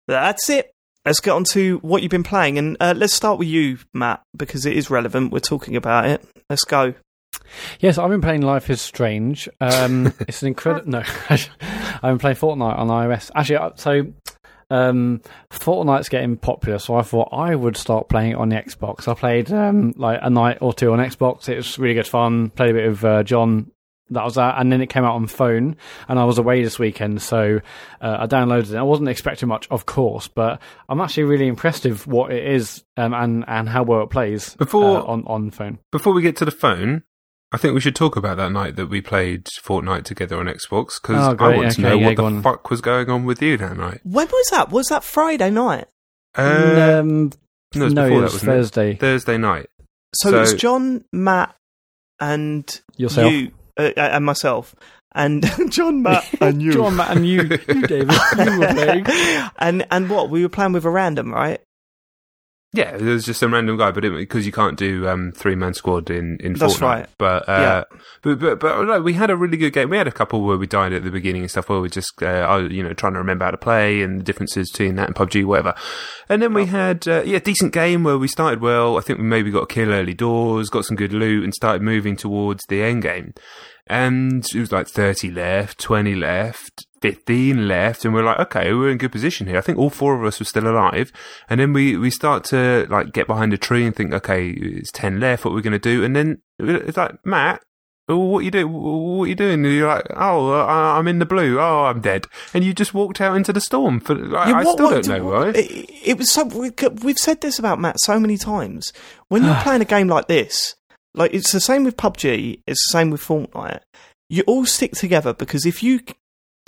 That's it. Let's get on to what you've been playing, and uh, let's start with you, Mat, because it is relevant. We're talking about it. Let's go. Yes, I've been playing Life is Strange. Um, it's an incredible. No, I've been playing Fortnite on iOS. Actually, uh, so um, Fortnite's getting popular, so I thought I would start playing it on the Xbox. I played um, like a night or two on Xbox. It was really good fun. Played a bit of uh, Jon. That was that, and then it came out on phone, and I was away this weekend, so uh, I downloaded it. I wasn't expecting much, of course, but I'm actually really impressed with what it is um, and and how well it plays Before- uh, on on phone. Before we get to the phone, I think we should talk about that night that we played Fortnite together on Xbox because Oh, I great. want to know yeah, what the on. fuck was going on with you that night. When was that? Was that Friday night? Uh, um, no, it was no, before it that, was wasn't it? Thursday. Thursday night. So, it was Jon, Mat, and Yourself. you, uh, and myself, and Jon, Mat, and you. Jon, Mat, and you, you David, you were playing. and and what we were playing with a random, right? Yeah, it was just some random guy, but because you can't do um, three man squad in in That's Fortnite. right. But uh, but but but no, we had a really good game. We had a couple where we died at the beginning and stuff. Where we just uh, I was, you know trying to remember how to play and the differences between that and PUBG, whatever. And then we had uh, yeah decent game where we started well. I think we maybe got a kill early doors, got some good loot, and started moving towards the end game. And it was like thirty left, twenty left. 15 left and we're like okay we're in good position here. I think all four of us were still alive. And then we we start to like get behind a tree and think okay it's 10 left what we're going to do? And then it's like matt what you do what you doing? And you're like oh i'm in the blue. Oh i'm dead. And you just walked out into the storm for like, Yeah, i still what- don't know what- right? It, it was so we, we've said this about Mat so many times. When you're playing a game like this, like it's the same with PUBG, it's the same with Fortnite. You all stick together because if you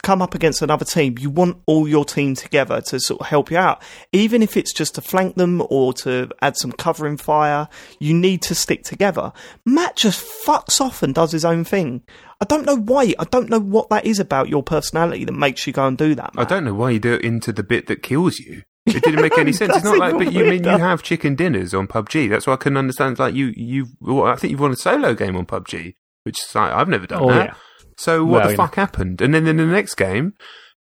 come up against another team, you want all your team together to sort of help you out. Even if it's just to flank them or to add some covering fire, you need to stick together. Mat just fucks off and does his own thing. I don't know why. I don't know what that is about your personality that makes you go and do that. I don't know why you do it into the bit that kills you. It didn't make any sense. It's not like, but you mean you have chicken dinners on PUBG. That's why I couldn't understand. Like you, you, well, I think you've won a solo game on PUBG, which is like, I've never done Oh, that. yeah. So what Well, the you know. fuck happened? And then in the next game,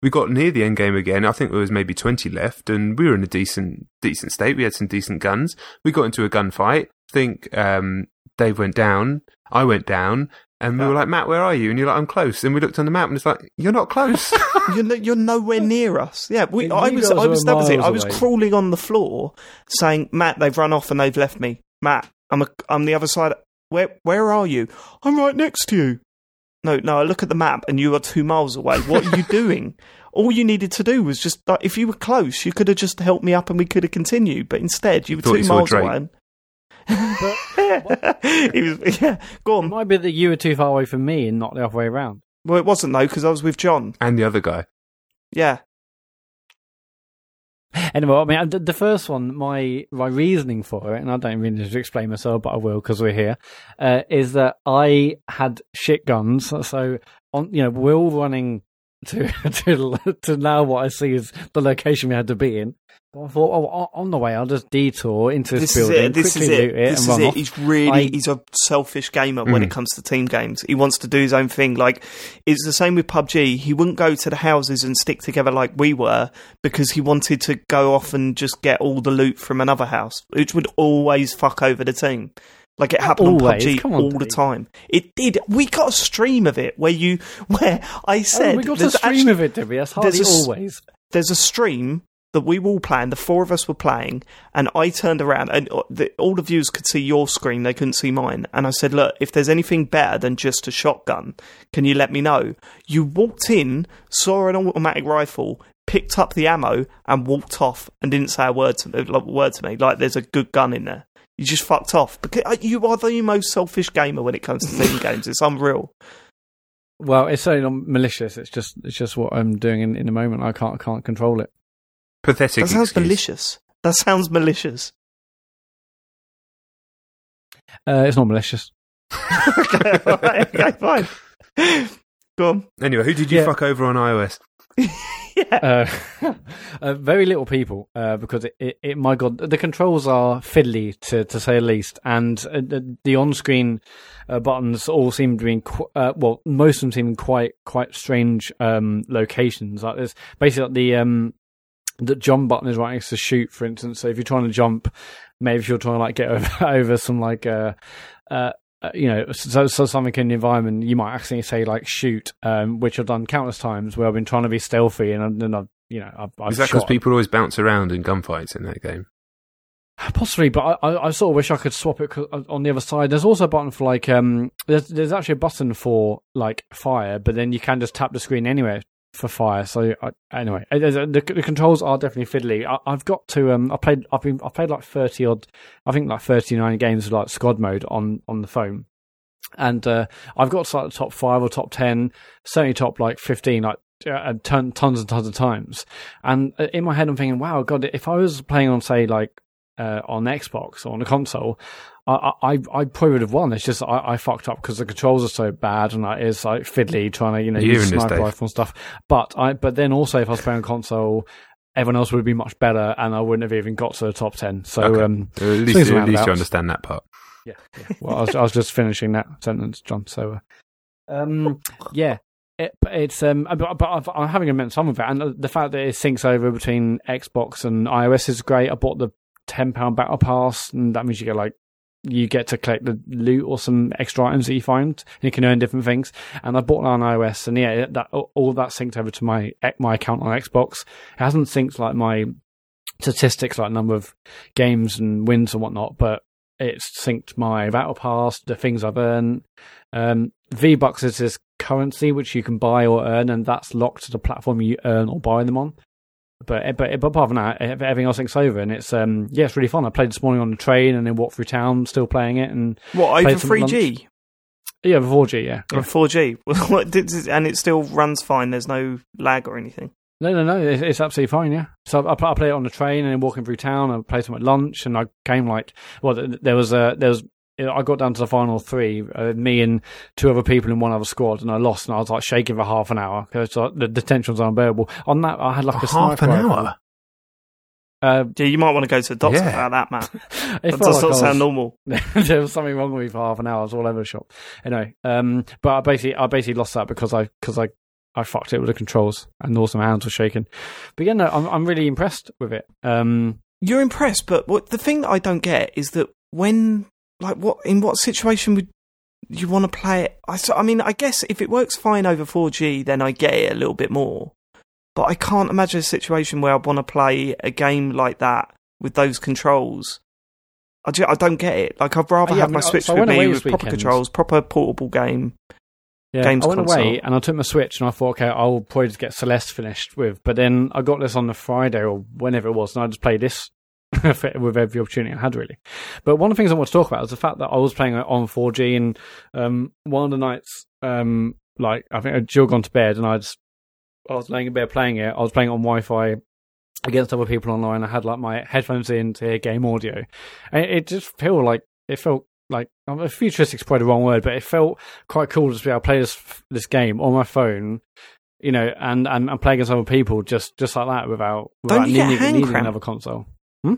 we got near the end game again. I think there was maybe twenty left, and we were in a decent, decent state. We had some decent guns. We got into a gunfight. I think um, Dave went down. I went down. And we were like, Mat, where are you? And you're like, I'm close. And we looked on the map and it's like, you're not close. you're, no, you're nowhere near us. Yeah, we, I was, I was, that was it. I was away. crawling on the floor, saying, "Mat, they've run off and they've left me. Mat, I'm, a, I'm the other side. Where, where are you? I'm right next to you. No, no. I look at the map and you are two miles away. What are you doing? All you needed to do was just, like, if you were close, you could have just helped me up and we could have continued. But instead, you were two miles away. And... he was, yeah, go It on. might be that you were too far away from me and not the other way around. Well, it wasn't though because I was with Jon. and the other guy. Yeah, Anyway, I mean, the, first one, my my reasoning for it, and I don't really need to explain myself, but I will because we're here, uh, is that I had shit guns. So, on you know, we're all running to to to now what I see is the location we had to be in. I thought, oh, on- the way, I'll just detour into this, this is building, it. This quickly is it. loot it, This and is run it. off. He's really I- he's a selfish gamer when Mm. it comes to team games. He wants to do his own thing. Like it's the same with PUBG. He wouldn't go to the houses and stick together like we were because he wanted to go off and just get all the loot from another house, which would always fuck over the team. Like it happened always. on PUBG on, all the time. It did. We got a stream of it where you where I said oh, we got a stream actually- of it, we? That's there's hardly always. there's a stream that we were all playing. The four of us were playing, and I turned around, and uh, the, all the viewers could see your screen. They couldn't see mine. And I said, "Look, if there's anything better than just a shotgun, can you let me know?" You walked in, saw an automatic rifle, picked up the ammo, and walked off, and didn't say a word to me. Like, word to me, like there's a good gun in there. You just fucked off because uh, you are the most selfish gamer when it comes to team games. It's unreal. Well, it's certainly not malicious. It's just it's just what I'm doing in, in the moment. I can't I can't control it. Pathetic. That sounds excuse. malicious. That sounds malicious. Uh, it's not malicious. okay, all right, okay, fine. Go on. Anyway, who did you Yeah. fuck over on iOS? Yeah. Uh, uh, very little people, uh, because it, it, it, my god, the controls are fiddly to, to say the least, and uh, the, the on-screen uh, buttons all seem to be in, qu- uh, well, most of them seem in quite quite strange um, locations. Like there's basically like the um, the jump button is right next to shoot, for instance. So if you're trying to jump, maybe if you're trying to like get over, over some like uh, uh, uh, you know, so, so something in the environment, you might accidentally say like shoot, um, which I've done countless times where I've been trying to be stealthy and, and I've, you know, I've, I've Is that because people always bounce around in gunfights in that game? Possibly, but I, I, I sort of wish I could swap it uh, on the other side. There's also a button for like, um, there's, there's actually a button for like fire, but then you can just tap the screen anywhere for fire. So I, anyway, the, the controls are definitely fiddly. I, I've got to, um, I played, I've been, I played like 30 odd, I think like 39 games of like squad mode on, on the phone. And, uh, I've got to like the top five or top 10, certainly top like 15, like, uh, ton, tons and tons of times. And uh, in my head, I'm thinking, wow, God, if I was playing on, say, like, uh, on Xbox or on a console, I, I, I probably would have won. It's just I, I fucked up because the controls are so bad and it's like fiddly trying to you know use sniper rifle and stuff. But I but then also if I was playing on console, everyone else would be much better and I wouldn't have even got to the top ten. So Okay. um, At least, at least you understand that part. yeah, yeah. Well, I was, I was just finishing that sentence, Jon. So, uh, um, yeah, it, it's um, but, but I've, I'm having a immense fun with it, and the fact that it syncs over between Xbox and iOS is great. I bought the ten pound battle pass, and that means you get like you get to collect the loot or some extra items that you find, and you can earn different things. And I bought it on iOS, and yeah, that all that synced over to my my account on Xbox. It hasn't synced like my statistics, like number of games and wins and whatnot, but it's synced my battle pass, the things I've earned. Um, V Bucks is this currency which you can buy or earn, and that's locked to the platform you earn or buy them on. But eh, but, eh, but apart from that, eh, everything else syncs over, and it's um yeah, it's really fun. I played this morning on the train and then walked through town, still playing it, and What over three G? Yeah, 4G. Yeah. On 4G, and it still runs fine. There's no lag or anything. No, no, no. It's, it's absolutely fine. Yeah. So I, I play it on the train and then walking through town. I played some at lunch, and I came like, well, there was a there was. I got down to the final three, uh, me and two other people in one other squad, and I lost, and I was like shaking for half an hour because uh, the, the tension was unbearable. On that, I had like a half an rifle. hour. Uh, Yeah, you might want to go to the doctor Yeah. about that, man. it That does like not was- sound normal. there was something wrong with me for half an hour. I was all over the shop. Anyway, um, but I basically, I basically lost that because I, because I, I fucked it with the controls and also my hands were shaking. But yeah, no, I'm, I'm really impressed with it. Um, You're impressed, but what the thing that I don't get is that when, like, what in what situation would you want to play it? I, so- I mean, I guess if it works fine over 4G, then I get it a little bit more. But I can't imagine a situation where I want to play a game like that with those controls. I, ju- I don't get it. Like, I'd rather Oh, yeah, have I my mean, I- Switch so with me with proper weekend. controls, proper portable game. yeah, Games I went console. away and I took my Switch and I thought, okay, I'll probably just get Celeste finished with. But then I got this on the Friday or whenever it was, and I just played this with every opportunity I had, really. But one of the things I want to talk about is the fact that I was playing on 4G, and um, one of the nights, um, like I think I'd Jill gone to bed, and I just I was laying in bed playing it. I was playing it on Wi-Fi against other people online. I had like my headphones in to hear game audio, and it, just felt like it felt like um, futuristic is probably the wrong word, but it felt quite cool to be able to play this this game on my phone. You know, and, and, and play against other people just, just like that without, without needing, needing another console.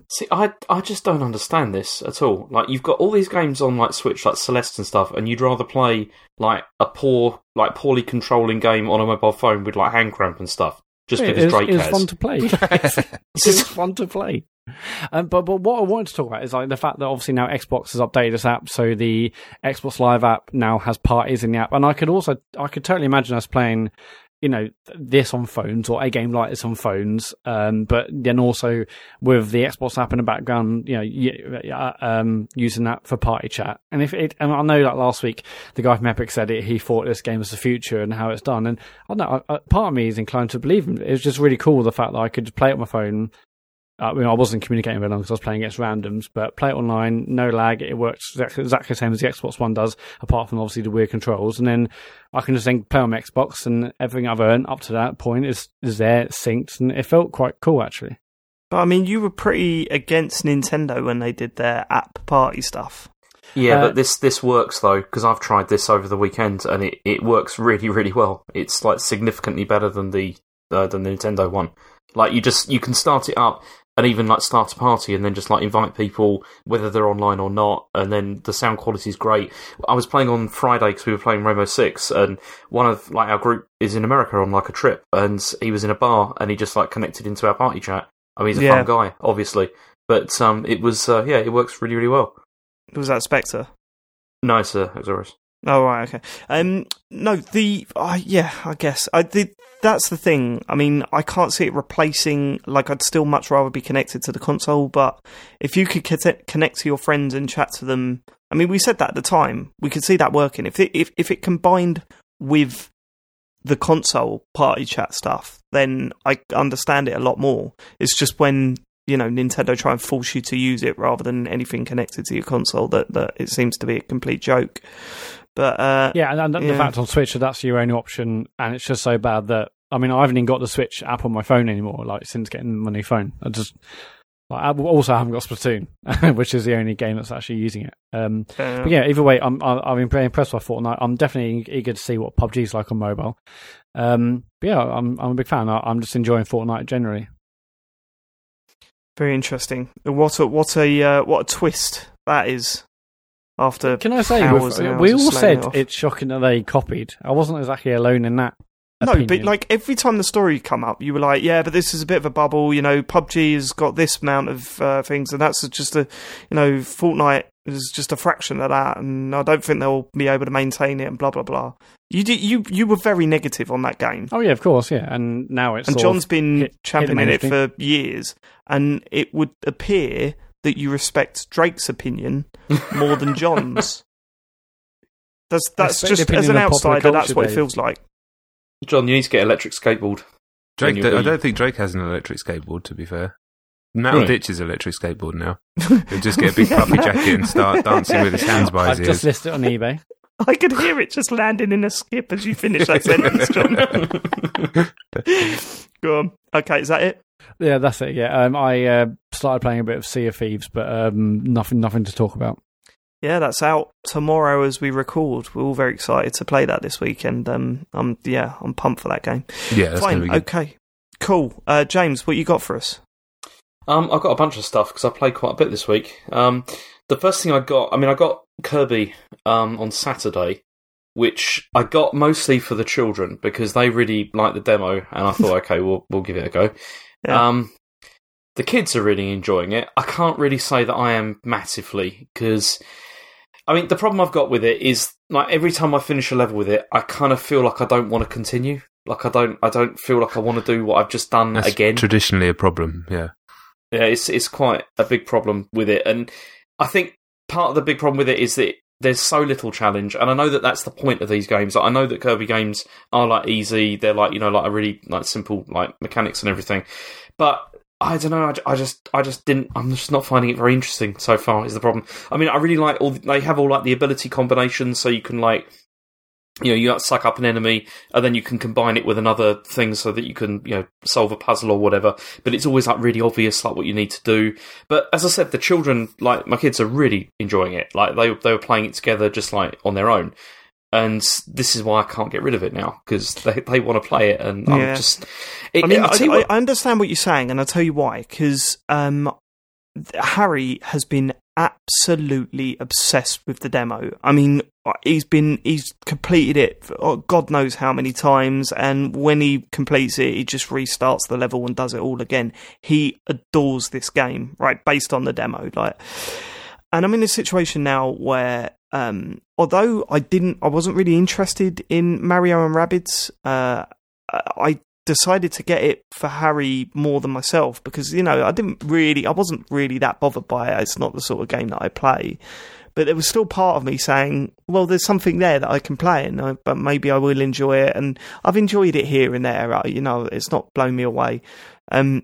See, I I just don't understand this at all. Like, you've got all these games on like Switch, like Celeste and stuff, and you'd rather play like a poor, like poorly controlling game on a mobile phone with like hand cramp and stuff, just it, because was, Drake it has. fun to play. it's fun to play. Um, but but what I wanted to talk about is like the fact that obviously now Xbox has updated this app, so the Xbox Live app now has parties in the app, and I could also I could totally imagine us playing. You know this on phones or a game like this on phones, um, but then also with the Xbox app in the background, you know, uh, um, using that for party chat. And if it, and I know that last week the guy from Epic said it, he thought this game was the future and how it's done. And I don't know, part of me is inclined to believe him. It was just really cool the fact that I could play it on my phone. I mean, I wasn't communicating very long because I was playing against randoms, but play it online, no lag. It works exactly, exactly the same as the Xbox One does, apart from obviously the weird controls. And then I can just then play on my Xbox, and everything I've earned up to that point is is there, synced, and it felt quite cool actually. But I mean, you were pretty against Nintendo when they did their app party stuff. Yeah, Uh, but this this works though because I've tried this over the weekend and it, it works really really well. It's like significantly better than the uh, than the Nintendo one. Like you just you can start it up and even like start a party and then just like invite people whether they're online or not, and then the sound quality is great. I was playing on Friday because we were playing Rainbow Six, and one of like our group is in America on like a trip, and he was in a bar and he just like connected into our party chat. I mean, he's a Yeah. fun guy, obviously, but um, it was uh, yeah, it works really really well. Was that Spectre? No, it's uh, Exorus. Oh right, okay. Um, no, the uh, yeah, I guess I the, that's the thing. I mean, I can't see it replacing. Like, I'd still much rather be connected to the console. But if you could connect to your friends and chat to them, I mean, we said that at the time. We could see that working. If it if if it combined with the console party chat stuff, then I understand it a lot more. It's just when you know Nintendo try and force you to use it rather than anything connected to your console that that it seems to be a complete joke. But uh, Yeah, and, and Yeah. the fact on Switch that that's your only option, and it's just so bad that I mean I haven't even got the Switch app on my phone anymore. Like since getting my new phone, I just I also haven't got Splatoon, which is the only game that's actually using it. Um, uh, but yeah, either way, I'm I- I've been very impressed by Fortnite. I'm definitely eager to see what PUBG is like on mobile. Um, but yeah, I'm I'm a big fan. I, I'm just enjoying Fortnite generally. very interesting. What a what a uh, what a twist that is. After Can I say we all said it it's shocking that they copied. I wasn't exactly alone in that. no, but like every time the story come up, you were like, "Yeah, but this is a bit of a bubble." You know, PUBG has got this amount of uh, things, and that's just a, you know, Fortnite is just a fraction of that, and I don't think they'll be able to maintain it, and blah blah blah. You did, you you were very negative on that game, oh yeah, of course, yeah, and now it's and Jon's been hit- hit championing it for years, and it would appear that you respect Drake's opinion more than Jon's. That's that's just as an opinion of popular outsider. That's culture, what it feels like. Jon, you need to get an electric skateboard. Drake, When I don't think Drake has an electric skateboard. To be fair, Mat Really? ditches electric skateboard now. He'll just get a big puffy jacket and start dancing with his hands by his I've ears. just listed it on eBay. I could hear it just landing in a skip as you finish that sentence, Jon. Go on. Okay, is that it? Yeah, that's it. Yeah, um, I uh, started playing a bit of Sea of Thieves, but um, nothing, nothing to talk about. Yeah, that's out tomorrow as we record. We're all very excited to play that this weekend. Um, I'm yeah, I'm pumped for that game. Yeah, that's Fine. be good. Okay. Cool. Uh, James, what you got for us? Um, I've got a bunch of stuff because I played quite a bit this week. Um, the first thing I got, I mean, I got Kirby um, on Saturday, which I got mostly for the children because they really liked the demo, and I thought, okay, we'll we'll give it a go. Yeah. Um, the kids are really enjoying it. I can't really say that I am massively because, I mean, the problem I've got with it is like every time I finish a level with it, I kind of feel like I don't want to continue. Like I don't, I don't feel like I want to do what I've just done That's again. traditionally a problem. Yeah. Yeah, it's it's quite a big problem with it, and I think part of the big problem with it is that there's so little challenge, and I know that that's the point of these games. Like, I know that Kirby games are like easy; they're like you know like a really like simple like mechanics and everything, but I don't know. I, I just I just didn't. I'm just not finding it very interesting so far. Is the problem? I mean, I really like all. The, they have all like the ability combinations, so you can like you know, you suck up an enemy, and then you can combine it with another thing so that you can, you know, solve a puzzle or whatever. But it's always like really obvious, like what you need to do. But as I said, the children, like my kids, are really enjoying it. Like they they were playing it together, just like on their own. And this is why I can't get rid of it now because they they want to play it, and Yeah. I'm just. It, I mean, I, I, what- I understand what you're saying, and I'll tell you why. Because um, Harry has been absolutely obsessed with the demo. I mean, he's been he's completed it, for, oh, God knows how many times, and when he completes it, he just restarts the level and does it all again. He adores this game, right? Based on the demo, like. And I'm in a situation now where, um, although I didn't, I wasn't really interested in Mario and Rabbids. Uh, I decided to get it for Harry more than myself because you know I didn't really, I wasn't really that bothered by it. It's not the sort of game that I play. But there was still part of me saying, "Well, there's something there that I can play, and I, but maybe I will enjoy it." And I've enjoyed it here and there. You know, it's not blown me away. Um,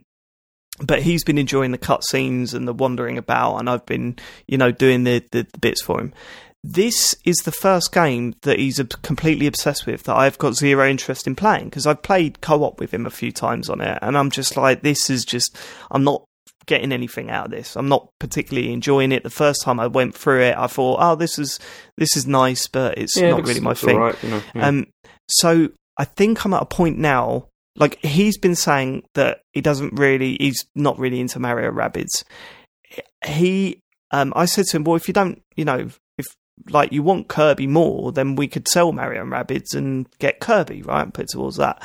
but he's been enjoying the cutscenes and the wandering about, and I've been, you know, doing the, the, the bits for him. This is the first game that he's completely obsessed with that I've got zero interest in playing because I've played co op with him a few times on it, and I'm just like, this is just, I'm not getting anything out of this. I'm not particularly enjoying it. The first time I went through it, I thought, oh, this is this is nice, but it's yeah, not really my thing. you know, yeah. Um, so I think I'm at a point now. Like he's been saying that he doesn't really, he's not really into Mario Rabbids. He, um, I said to him, well, if you don't, you know, like you want Kirby more, then we could sell Mario and Rabbids and get Kirby, right, and put it towards that.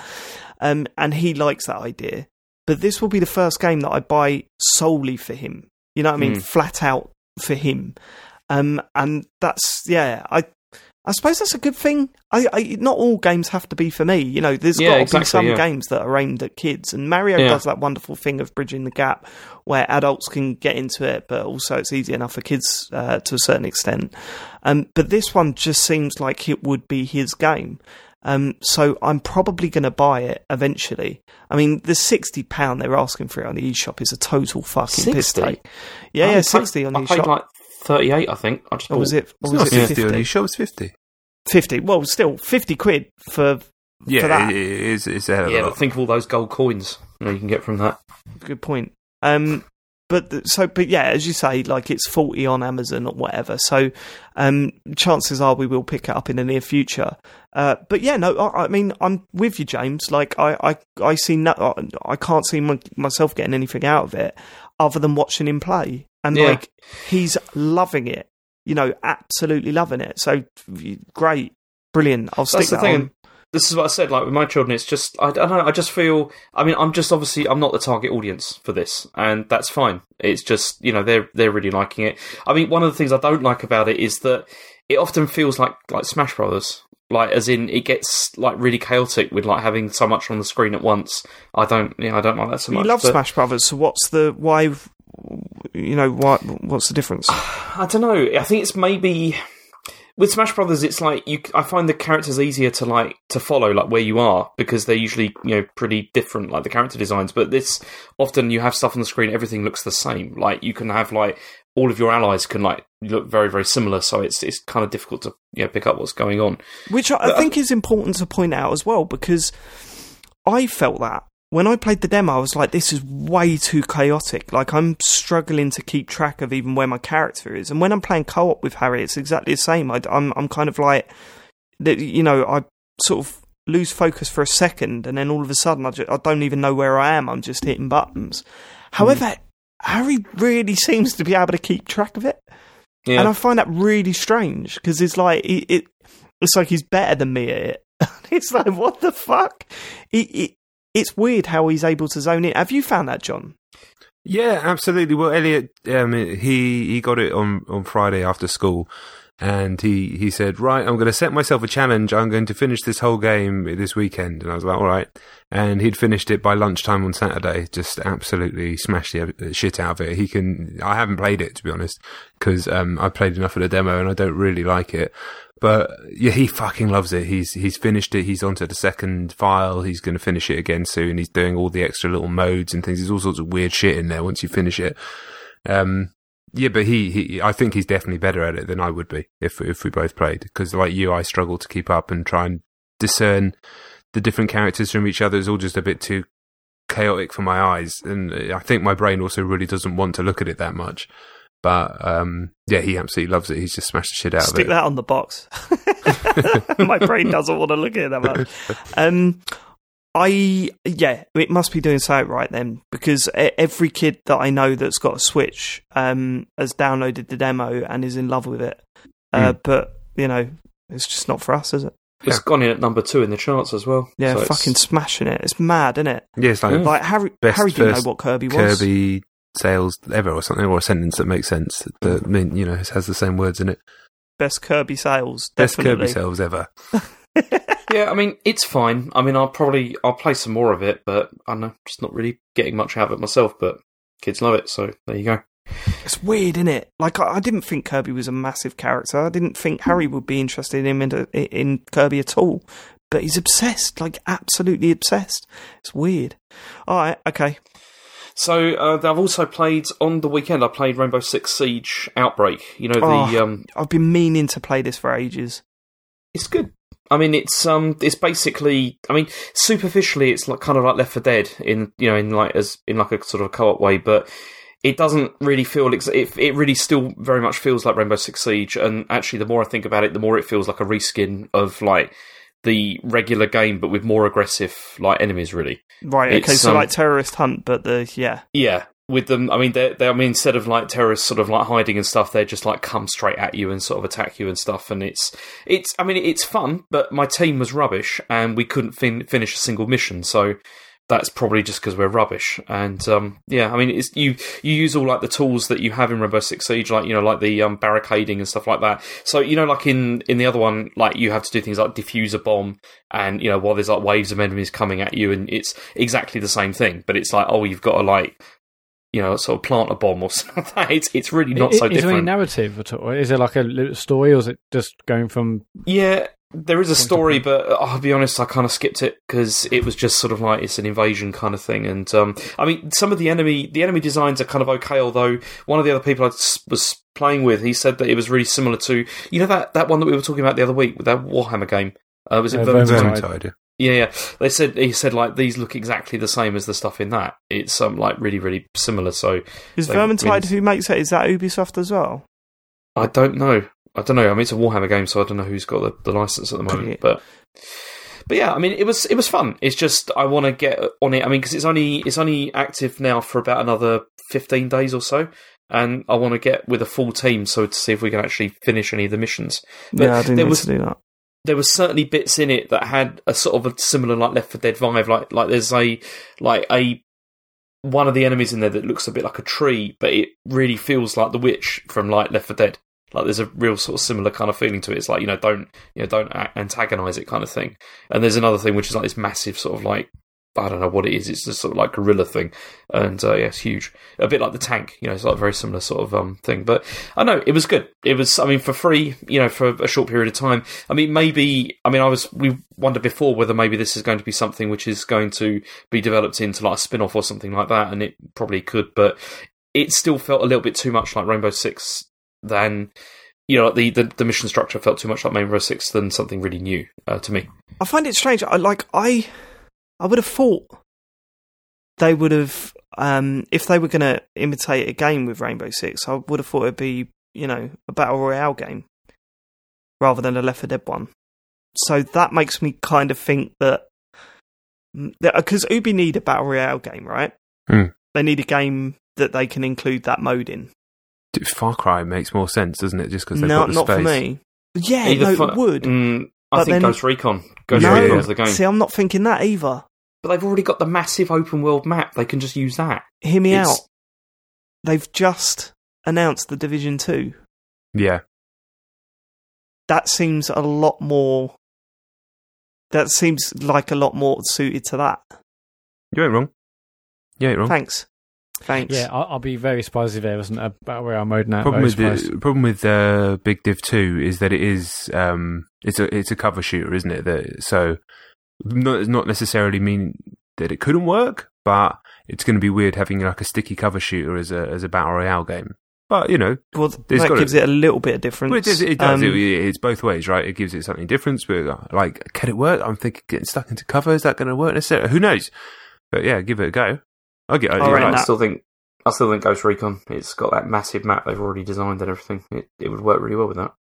Um, and he likes that idea. But this will be the first game that I buy solely for him. You know what I mean? Mm. Flat out for him. Um, and that's yeah. I I suppose that's a good thing. I, I not all games have to be for me. You know, there's Yeah, got to exactly, be some yeah. games that are aimed at kids, and Mario Yeah. does that wonderful thing of bridging the gap where adults can get into it, but also it's easy enough for kids uh, to a certain extent. Um, but this one just seems like it would be his game. Um, so I'm probably going to buy it eventually. I mean, the sixty pound they're asking for it on the eShop is a total fucking piss take. Yeah, yeah, sixty on the I paid like thirty-eight, I think. I just or was it? Or It's was not it 50 on fifty? the show, it's 50. 50. Well, still, 50 quid for. Yeah, For that. it, it is, it's a hell of Yeah, a but lot. think of all those gold coins you, know, you can get from that. Good point. Um, but th- so, but yeah, as you say, like it's 40 on Amazon or whatever. So, um, chances are we will pick it up in the near future. Uh, but yeah, no, I, I mean, I'm with you, James. Like, I, I, I see no, I- I can't see my, myself getting anything out of it other than watching him play. And Yeah. like, he's loving it. You know, absolutely loving it. So great, brilliant. I'll stick That's the that thing. on. This is what I said. Like with my children, it's just I, I don't know. I just feel. I mean, I'm just obviously I'm not the target audience for this, and that's fine. It's just you know they're they're really liking it. I mean, one of the things I don't like about it is that it often feels like like Smash Brothers. Like as in, it gets like really chaotic with like having so much on the screen at once. I don't, yeah, I don't like that so much. You love Smash Brothers, so what's the why? You know what? What's the difference? I don't know. I think it's maybe with Smash Brothers. It's like you. I find the characters easier to like to follow, like where you are, because they're usually you know pretty different, like the character designs. But this often you have stuff on the screen, everything looks the same. Like you can have like all of your allies can like look very very similar, so it's it's kind of difficult to you know, pick up what's going on. Which I, I uh, think is important to point out as well because I felt that when I played the demo, I was like, this is way too chaotic. Like, I'm struggling to keep track of even where my character is. And when I'm playing co op with Harry, it's exactly the same. I, am I'm kind of like, you know, I sort of lose focus for a second, and then all of a sudden, I, just, I don't even know where I am. I'm just hitting buttons. However, mm. Harry really seems to be able to keep track of it. Yeah. And I find that really strange because it's like, it, it, it's like he's better than me at it. it's like, what the fuck? It, it's weird how he's able to zone in. Have you found that, Jon? Yeah, absolutely. Well, Elliot, um, he he got it on on Friday after school, and he he said, "Right, I'm going to set myself a challenge. I'm going to finish this whole game this weekend." And I was like, "All right." And he'd finished it by lunchtime on Saturday. Just absolutely smashed the shit out of it. He can. I haven't played it to be honest, because um, I played enough of the demo and I don't really like it. But yeah, he fucking loves it. He's he's finished it. He's onto the second file. He's going to finish it again soon. He's doing all the extra little modes and things. There's all sorts of weird shit in there once you finish it. Um, yeah, but he, he, I think he's definitely better at it than I would be if if we both played. Because like you, I struggle to keep up and try and discern the different characters from each other. It's all just a bit too chaotic for my eyes, and I think my brain also really doesn't want to look at it that much. But um, yeah, he absolutely loves it. He's just smashed the shit out Stick of it. Stick that on the box. My brain doesn't want to look at it that much. Um, I yeah, it must be doing something right then because every kid that I know that's got a Switch um, has downloaded the demo and is in love with it. Uh, mm. But you know, it's just not for us, is it? It's gone in at number two in the charts as well. Yeah, so fucking smashing it. It's mad, isn't it? Yeah, it's like, like Harry. Harry didn't know what Kirby was. Kirby sales ever or something, or a sentence that makes sense. That mm. I mean, you know, has the same words in it. Best Kirby sales. Best Kirby sales ever. yeah, I mean, it's fine. I mean, I'll probably I'll play some more of it, but I'm just not really getting much out of it myself. But kids love it, so there you go. It's weird, isn't it? Like I, I didn't think Kirby was a massive character. I didn't think hmm. Harry would be interested in him in, in Kirby at all. But he's obsessed, like absolutely obsessed. It's weird. All right, okay. So uh, I've also played on the weekend. I played Rainbow Six Siege Outbreak. You know the. Oh, um, I've been meaning to play this for ages. It's good. I mean, it's um, it's basically. I mean, superficially, it's like kind of like Left 4 Dead in you know in like as in like a sort of a co-op way, but it doesn't really feel it, it really still very much feels like Rainbow Six Siege and actually the more I think about it the more it feels like a reskin of like the regular game, but with more aggressive like enemies. Really, right? Okay, it's, so um, like terrorist hunt, but the yeah, yeah. With them, I mean, they they I mean, instead of like terrorists sort of like hiding and stuff, they just like come straight at you and sort of attack you and stuff. And it's it's I mean, it's fun, but my team was rubbish and we couldn't fin- finish a single mission. So that's probably just because we're rubbish. And um, yeah, I mean, you you use all like the tools that you have in Rainbow Six Siege, like you know, like the um, barricading and stuff like that. So you know, like in in the other one, like you have to do things like defuse a bomb, and you know, while there's like waves of enemies coming at you, and it's exactly the same thing. But it's like, oh, you've got to like you know, sort of plant a bomb or something. It's it's really not is, so different. Is there any narrative at all? Is it like a story, or is it just going from? Yeah, there is a story, but uh, I'll be honest, I kind of skipped it because it was just sort of like it's an invasion kind of thing. And um, I mean, some of the enemy, the enemy designs are kind of okay. Although one of the other people I was playing with, he said that it was really similar to you know that that one that we were talking about the other week with that Warhammer game. Uh, was it uh, Vermintide? Vermintide yeah. yeah, They said he said like these look exactly the same as the stuff in that. It's um like really really similar. So is Vermintide who makes it? Is that Ubisoft as well? I don't know. I don't know. I mean, it's a Warhammer game, so I don't know who's got the, the license at the moment. But but yeah, I mean, it was it was fun. It's just I want to get on it. I mean, because it's only it's only active now for about another fifteen days or so, and I want to get with a full team so to see if we can actually finish any of the missions. But yeah, I didn't there was, to do that. There was certainly bits in it that had a sort of a similar like Left 4 Dead vibe. Like like there's a like a one of the enemies in there that looks a bit like a tree, but it really feels like the witch from like Left 4 Dead. Like there's a real sort of similar kind of feeling to it. It's like you know don't you know don't antagonize it kind of thing. And there's another thing which is like this massive sort of like I don't know what it is. It's just sort of like gorilla thing, and uh, yeah, it's huge. A bit like the tank, you know. It's like a very similar sort of um, thing. But I know it was good. It was, I mean, for free, you know, for a short period of time. I mean, maybe. I mean, I was. We wondered before whether maybe this is going to be something which is going to be developed into like a spin off or something like that, and it probably could. But it still felt a little bit too much like Rainbow Six than you know the, the, the mission structure felt too much like Rainbow Six than something really new uh, to me. I find it strange. I like I, I would have thought they would have, um, if they were going to imitate a game with Rainbow Six, I would have thought it'd be you know a battle royale game rather than a Left 4 Dead one. So that makes me kind of think that because Ubi need a battle royale game, right? Hmm. They need a game that they can include that mode in. Dude, Far Cry makes more sense, doesn't it? Just because they've No, got the not space. for me. Yeah, Either no, for- it would. Mm, I think then- Ghost Recon. Ghost Yeah, no, Recon's the game. see, I'm not thinking that either. but they've already got the massive open world map. They can just use that. Hear me It's- out. They've just announced the Division Two. Yeah, That seems a lot more. That seems like a lot more suited to that. you ain't wrong. You ain't wrong. Thanks. Thanks. Yeah, I'll, I'll be very surprised if there wasn't a battle royale mode now. problem with the problem with uh, Big Div Two is that it is um, it's a it's a cover shooter, isn't it? That so not not necessarily mean that it couldn't work, but it's going to be weird having like a sticky cover shooter as a as a battle royale game. But you know, Well, that got gives it. it a little bit of difference. well, it does. It does. Um, it, it's both ways, right? It gives it something different. But uh, like, can it work? I'm thinking getting stuck into cover is that going to work necessarily? Who knows? But yeah, give it a go. I'll get. All you're right, right. I still think I still think Ghost Recon. It's got that massive map they've already designed and everything. It it would work really well with that.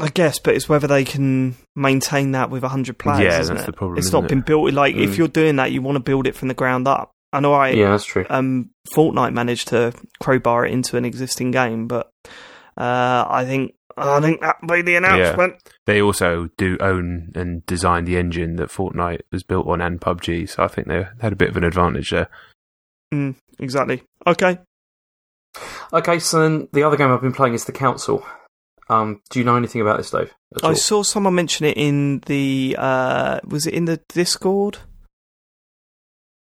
I guess, but it's whether they can maintain that with 100 players. Yeah, isn't that's it? the problem, It's isn't not it? been built. Like, if Mm. you're doing that, you want to build it from the ground up. I know I, yeah, that's true. um, Fortnite managed to crowbar it into an existing game, but uh, I think I think that will be the announcement. They also do own and design the engine that Fortnite was built on and PUBG, so I think they had a bit of an advantage there. Mm, exactly. Okay. Okay, so then the other game I've been playing is The Council. Um, do you know anything about this, Dave? I all? saw someone mention it in the. Uh, was it in the Discord?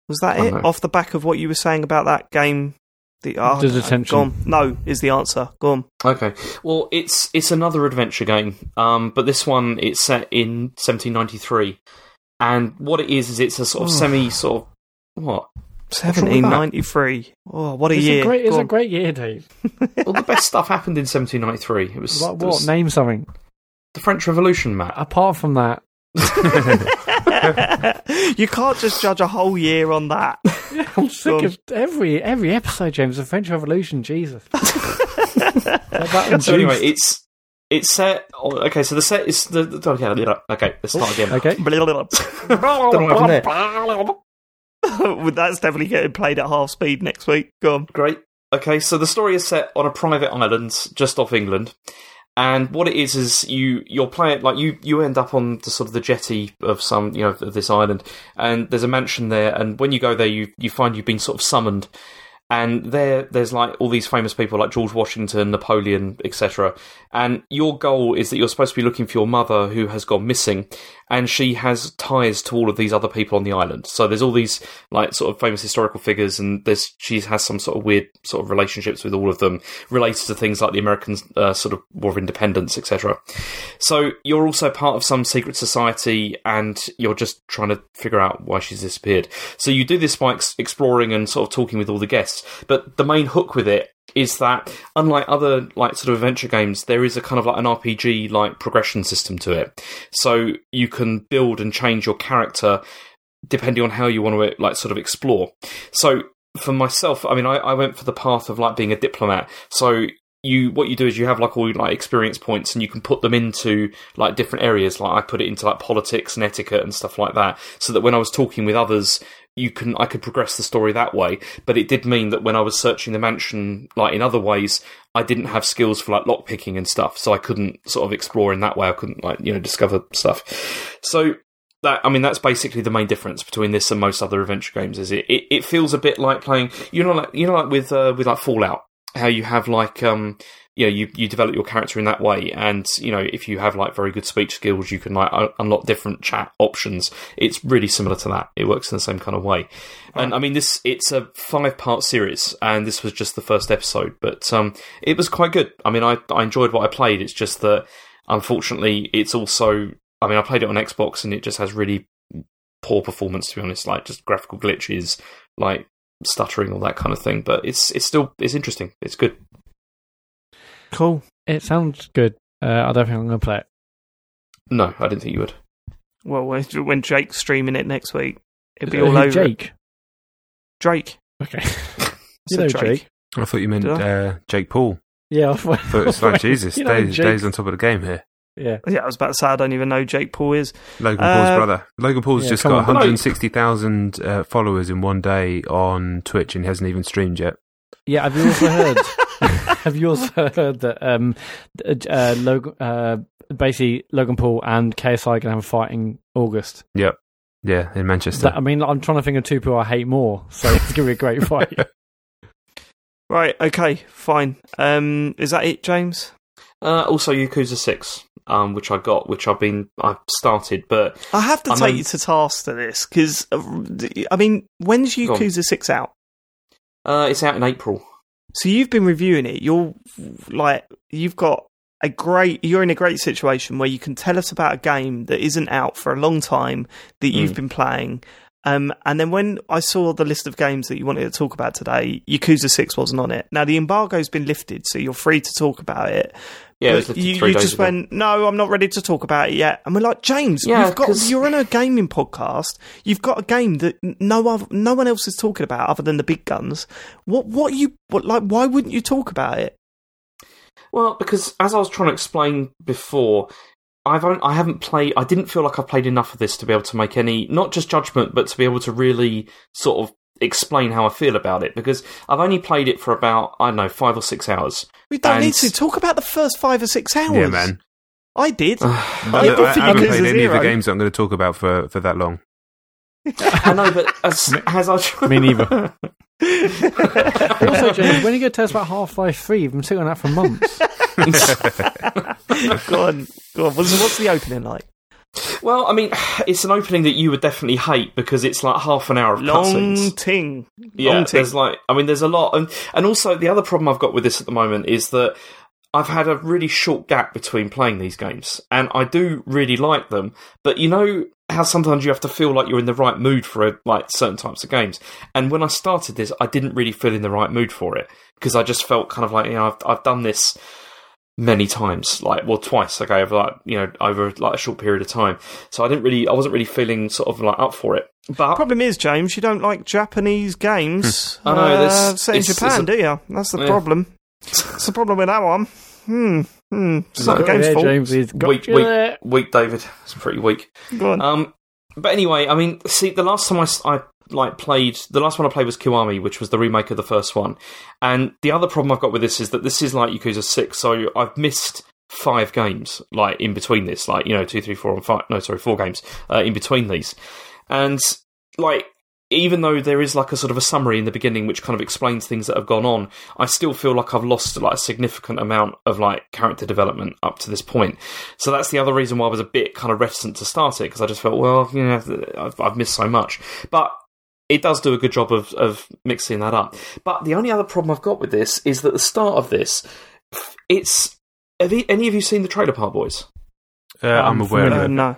Was that it? no. Off the back of what you were saying about that game? The, oh, The detention. Go. No, is the answer. Go on. Okay. Well, it's it's another adventure game, um, but this one it's set in 1793, and what it is is it's a sort of Oh. semi sort of what? Wrong with that? 1793. Oh, what a It's year. a great, it's Go a great year, Dave. Well, the best stuff happened in 1793. It was, What? what? was Name something. the French Revolution, Mat. Apart from that, you can't just judge a whole year on that. I'm sick of every every episode, James. The French Revolution, Jesus. That so anyway, it's it's set. oh, Okay, so the set is the. the okay, okay, let's start again. okay. That's definitely getting played at half speed next week. Go on. Great. Okay, so the story is set on a private island just off England, and what it is is you you're playing like you you end up on the sort of the jetty of some you know of this island, and there's a mansion there, and when you go there, you you find you've been sort of summoned. And there, there's like all these famous people like George Washington, Napoleon, etc. And your goal is that you're supposed to be looking for your mother who has gone missing, and she has ties to all of these other people on the island. So there's all these like sort of famous historical figures, and there's she has some sort of weird sort of relationships with all of them, related to things like the American uh, sort of War of Independence, etc. So you're also part of some secret society, and you're just trying to figure out why she's disappeared. So you do this by ex- exploring and sort of talking with all the guests, but the main hook with it is that unlike other like sort of adventure games, there is a kind of like an RPG like progression system to it. So you can build and change your character depending on how you want to like sort of explore. So for myself, I mean, I, I went for the path of like being a diplomat. So you what you do is you have like all your like experience points and you can put them into like different areas like I put it into like politics and etiquette and stuff like that so that when I was talking with others you can I could progress the story that way but it did mean that when I was searching the mansion like in other ways I didn't have skills for like lockpicking and stuff so I couldn't sort of explore in that way. I couldn't like you know discover stuff. So that I mean that's basically the main difference between this and most other adventure games is it it, it feels a bit like playing you know like you know like with uh, with like Fallout how you have like um you know you you develop your character in that way. And you know if you have like very good speech skills you can like un- unlock different chat options. It's really similar to that. It works in the same kind of way. And i mean this it's a five part series and this was just the first episode but um it was quite good. I mean i i enjoyed what i played. It's just that unfortunately it's also i mean i played it on xbox and it just has really poor performance to be honest like just graphical glitches like stuttering, all that kind of thing. But it's it's still it's interesting. It's good. Cool. It sounds good. Uh, I don't think I'm going to play it. No, I didn't think you would. Well, when, when Jake's streaming it next week, it'll be Uh, all who, over. it. Jake. Drake. Okay. you know Drake. Jake. I thought you meant uh, Jake Paul. Yeah. I thought, But it's like Jesus, You know Dave, Jake. Dave's on top of the game here. Yeah. Yeah, I was about to say I don't even know who Jake Paul is. Logan Paul's Uh, brother. Logan Paul's yeah, just got on. 160,000 uh, followers in one day on Twitch and he hasn't even streamed yet. Yeah. Have you also heard? have you also heard that um, uh, Logan, uh, basically Logan Paul and KSI are going to have a fight in August? Yep. Yeah, in Manchester. That, I mean, I'm trying to think of two people I hate more, so it's going to be a great fight. Right. Okay. Fine. Um, is that it, James? Uh, also, Yakuza Six, um, which I got, which I've been I've started, but I have to I take know- you to task to this because I mean, when's Go. Yakuza Six out? uh, it's out in April. So you've been reviewing it. You're like you've got a great. You're in a great situation where you can tell us about a game that isn't out for a long time that you've Mm. been playing. Um, and then when I saw the list of games that you wanted to talk about today, Yakuza Six wasn't on it. Now the embargo's been lifted, so you're free to talk about it. Yeah, it was But you, you just ago. went, no, I'm not ready to talk about it yet. And we're like, James, Yeah, you've got 'cause- you're on a gaming podcast. You've got a game that no other, no one else is talking about other than the big guns. What what you what like? Why wouldn't you talk about it? Well, because as I was trying to explain before, I've on, I haven't played. I didn't feel like I played enough of this to be able to make any not just judgment, but to be able to really sort of explain how I feel about it. Because I've only played it for about I don't know five or six hours. We don't And- need to talk about the first five or six hours. yeah, man. I did. No, I no, did I, for haven't Yakuza played any of the games that I'm going to talk about for, for that long. I know, but as as I Me neither. also, James, when are you going to tell us about Half Life 3? You've been sitting on that for months. go on, go on. What's, what's the opening like? Well, I mean, it's an opening that you would definitely hate because it's like half an hour of Long cutscenes. ting. Yeah, Long ting. there's like, I mean, there's a lot, and and also the other problem I've got with this at the moment is that I've had a really short gap between playing these games, and I do really like them, but you know how sometimes you have to feel like you're in the right mood for like certain types of games, and when I started this, I didn't really feel in the right mood for it because I just felt kind of like you know I've I've done this many times like well twice okay over like you know over like a short period of time so i didn't really i wasn't really feeling sort of like up for it but Problem is, James, you don't like Japanese games. I know, uh, set in Japan, a- do you? That's the Yeah. problem. It's the problem with that one. Hmm. Hmm. It's not the game's yeah, fault. James, he's Weak, weak, weak, David. It's pretty weak. Go on. Um, but anyway, I mean, see, the last time I, s- I, like played, the last one I played was Kiwami, which was the remake of the first one. And the other problem I've got with this is that this is like Yakuza Six, so I've missed five games like in between this, like you know, two, three, four, and five. No, sorry, four games uh, in between these, and like. Even though there is like a sort of a summary in the beginning which kind of explains things that have gone on, I still feel like I've lost like a significant amount of like character development up to this point. So that's the other reason why I was a bit kind of reticent to start it because I just felt, well, you know, I've, I've missed so much. But it does do a good job of, of mixing that up. But the only other problem I've got with this is that the start of this, it's. Have you, any of you seen the Trailer Park Boys? Uh, I'm, I'm aware of it. no.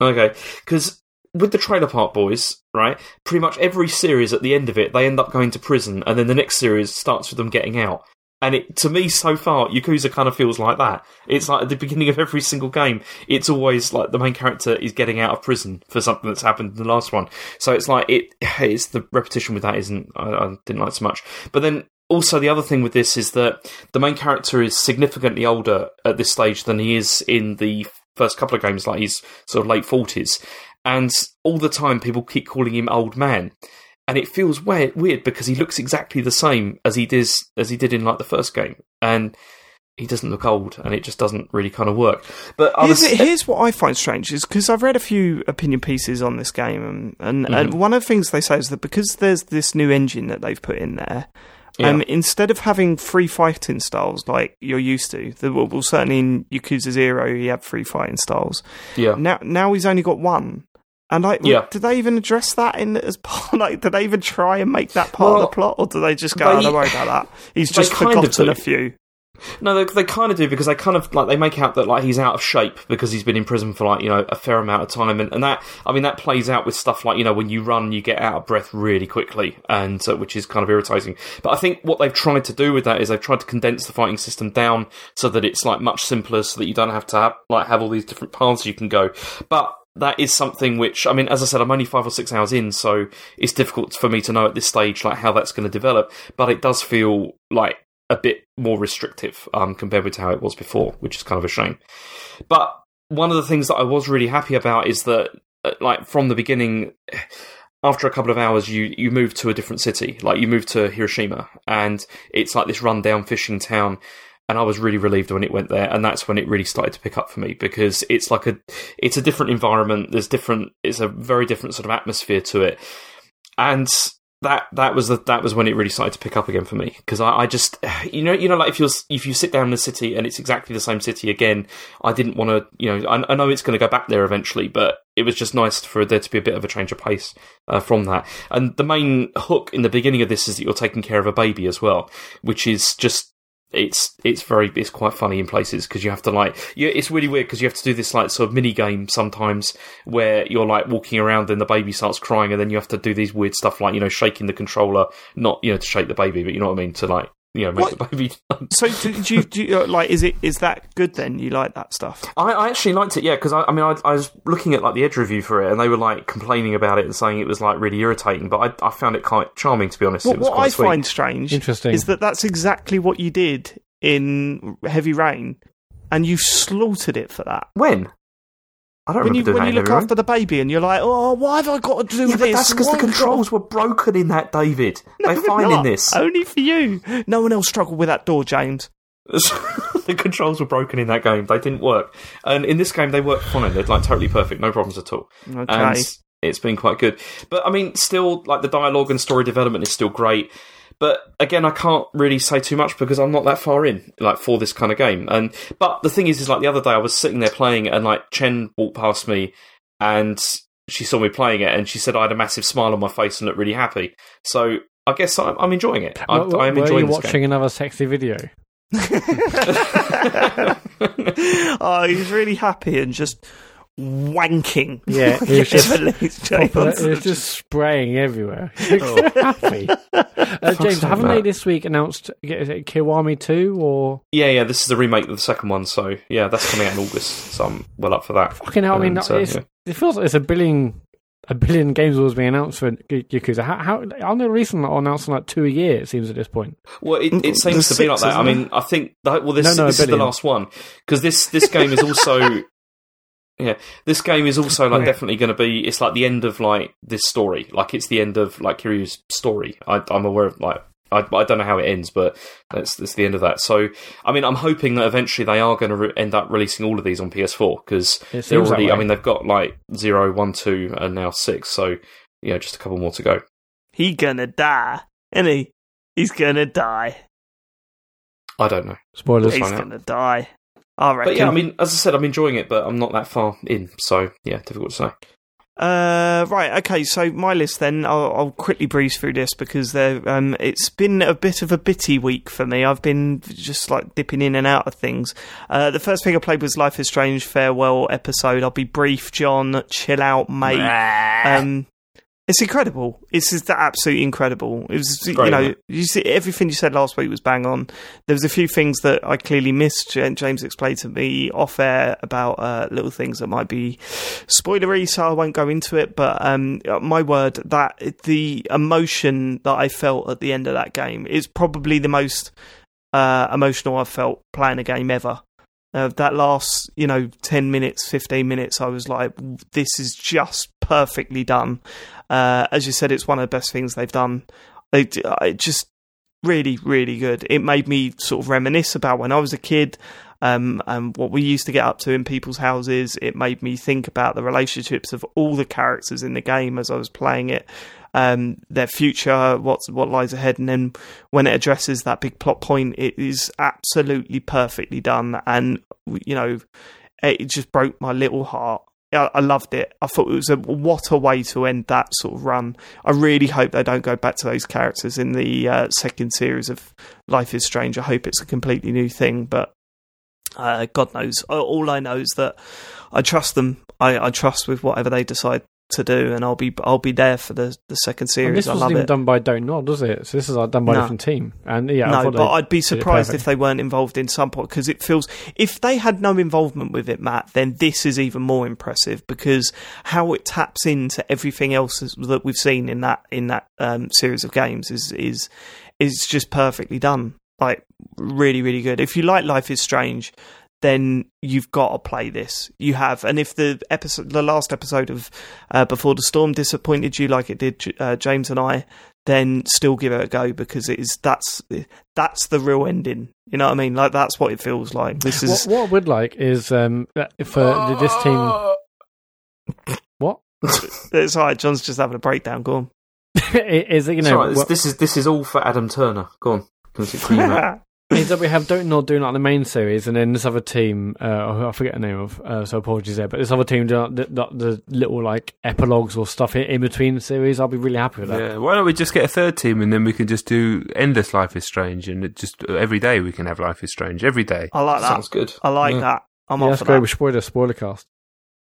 Okay, because with the Trailer Park Boys, right, pretty much every series at the end of it, they end up going to prison, and then the next series starts with them getting out. And it, to me, so far, Yakuza kind of feels like that. It's like at the beginning of every single game, it's always like the main character is getting out of prison for something that's happened in the last one. So it's like it, it's the repetition with that isn't I, I didn't like so much. But then also the other thing with this is that the main character is significantly older at this stage than he is in the first couple of games. Like he's sort of late forties, and all the time people keep calling him old man and it feels weird, weird because he looks exactly the same as he did as he did in like the first game, and he doesn't look old, and it just doesn't really kind of work. But Here's, here's what I find strange is because I've read a few opinion pieces on this game, and, and, and one of the things they say is that because there's this new engine that they've put in there, um, instead of having free fighting styles like you're used to, the, well, well, certainly in Yakuza Zero, he had free fighting styles. yeah, Now, now he's only got one. And like, Yeah. did they even address that in as part? Like, did they even try and make that part of the plot, or do they just go, "Oh, they- "Don't worry about that"? He's just forgotten a few. No, they, they kind of do because they kind of like they make out that like he's out of shape because he's been in prison for like you know a fair amount of time, and, and that I mean that plays out with stuff like you know when you run you get out of breath really quickly, and uh, which is kind of irritating. But I think what they've tried to do with that is they've tried to condense the fighting system down so that it's like much simpler, so that you don't have to have, like have all these different paths you can go. But that is something which I mean, as I said, I'm only five or six hours in, so it's difficult for me to know at this stage like how that's going to develop. But it does feel like a bit more restrictive um, compared with how it was before, which is kind of a shame. But one of the things that I was really happy about is that, uh, like from the beginning, after a couple of hours, you you move to a different city. Like you move to Hiroshima, and it's like this rundown fishing town. And I was really relieved when it went there, and that's when it really started to pick up for me because it's like a it's a different environment. There's different. It's a very different sort of atmosphere to it, and that that was the, that was when it really started to pick up again for me because I, I just you know you know like if you if you sit down in the city and it's exactly the same city again I didn't want to you know I, I know it's going to go back there eventually but it was just nice for there to be a bit of a change of pace uh, from that and the main hook in the beginning of this is that you're taking care of a baby as well which is just it's it's very it's quite funny in places because you have to like you, it's really weird because you have to do this like sort of mini game sometimes where you're like walking around and the baby starts crying and then you have to do these weird stuff like you know shaking the controller not you know to shake the baby but you know what I mean? To like you know make What? the baby So, do, do you, do you, uh, like? Is it is that good? Then you like that stuff? I, I actually liked it, yeah, because I, I mean, I, I was looking at like the Edge review for it, and they were like complaining about it and saying it was like really irritating. But I, I found it quite charming, to be honest. What, it was what quite I sweet. find strange Interesting. is that that's exactly what you did in Heavy Rain, and you slaughtered it for that. when I don't When you when you look after the baby, and you're like, oh, why have I got to do. Yeah, this? that's because the controls were broken in that, David. No, They're fine not. in this. Only for you. No one else struggled with that door, James. the controls were broken in that game. They didn't work, and in this game they work fine. They're like totally perfect, no problems at all. Okay. and it's been quite good. But I mean, still, like the dialogue and story development is still great. But again, I can't really say too much because I'm not that far in, like for this kind of game. And but the thing is, is like the other day I was sitting there playing it, and like Chen walked past me, and she saw me playing it, and she said I had a massive smile on my face and looked really happy. So I guess I'm, I'm enjoying it. I, Were- I'm were enjoying you this watching another sexy video? oh, he was really happy and just wanking. Yeah, it was just Heavily, Proper- it was just spraying everywhere. He looks so happy. Uh, James, sake, haven't Mat. they this week announced is it Kiwami 2 or Yeah, yeah, this is the remake of the second one, so yeah, that's coming out in August, so I'm well up for that. fucking hell? I mean, And, uh, it's, yeah. it feels like there's a billion a billion games was being announced for Yakuza. How, how aren't they recently announcing like two a year? It seems at this point. Well, it, it seems to there's be like that. I isn't mean, I think that, well, this, No, no, this is the last one because this this game is also. Yeah, this game is also like Yeah. definitely going to be. It's like the end of like this story. Like it's the end of like Kiryu's story. I, I'm aware of like I, I don't know how it ends, but that's that's the end of that. So I mean, I'm hoping that eventually they are going to re- end up releasing all of these on PS4 because they're already. I mean, they've got like zero, one, two, and now six. So yeah, just a couple more to go. He gonna die, isn't he? He's gonna die. I don't know. Spoilers. He's find out. gonna die. I reckon. But yeah, I mean, as I said, I'm enjoying it, but I'm not that far in. So yeah, difficult to say. Uh, right, okay, so my list then, I'll, I'll quickly breeze through this because there, um, it's been a bit of a bitty week for me. I've been just like dipping in and out of things. Uh, the first thing I played was Life is Strange Farewell episode. I'll be brief, Jon. Chill out, mate. Um, it's incredible. It's just absolutely incredible. It was, you know, you see everything you said last week was bang on. There was a few things that I clearly missed. James explained to me off air about uh, little things that might be spoilery, so I won't go into it. But um, my word, that the emotion that I felt at the end of that game is probably the most uh, emotional I've felt playing a game ever. Uh, that last, you know, 10 minutes, 15 minutes, I was like, this is just perfectly done. Uh, as you said, it's one of the best things they've done. It, it just really, really good. It made me sort of reminisce about when I was a kid um, and what we used to get up to in people's houses. It made me think about the relationships of all the characters in the game as I was playing it, um, their future, what's what lies ahead, and then when it addresses that big plot point, it is absolutely perfectly done. And you know, it just broke my little heart I, loved it. I thought it was a what a way to end that sort of run. I really hope they don't go back to those characters in the uh, second series of Life is Strange. I hope it's a completely new thing, but uh, God knows. All I know is that I trust them. I, I trust with whatever they decide to do, and I'll be I'll be there for the the second And series. this I wasn't love even it. done by Don't Nod, was it? So this is like, done by No. a different team. And yeah, no, but I'd be surprised if they weren't involved in some part because it feels if they had no involvement with it, Mat, then this is even more impressive because how it taps into everything else that we've seen in that in that um, series of games is is is just perfectly done. Like really, really good. If you like Life is Strange, then you've got to play this. You have, and if the episode, the last episode of uh, Before the Storm disappointed you like it did uh, James and I, then still give it a go because it is that's that's the real ending. You know what I mean? Like that's what it feels like. This is what I would like is um, that for this team. What it's all right. Jon's just having a breakdown. Go on. is it? You know, all right, this, what- this is this is all for Adam Turner. Go on. Continue, Mat. is that we have Don't Nod doing like the main series, and then this other team, uh, I forget the name of, uh, so apologies there, but this other team doing like, the, the, the little like epilogues or stuff in, in between the series. I'll be really happy with that. Yeah, why don't we just get a third team and then we can just do endless Life is Strange and it just every day we can have Life is Strange every day. I like that. Sounds good. I like Yeah. that. I'm Yeah, up let's for go that. with spoiler spoiler cast.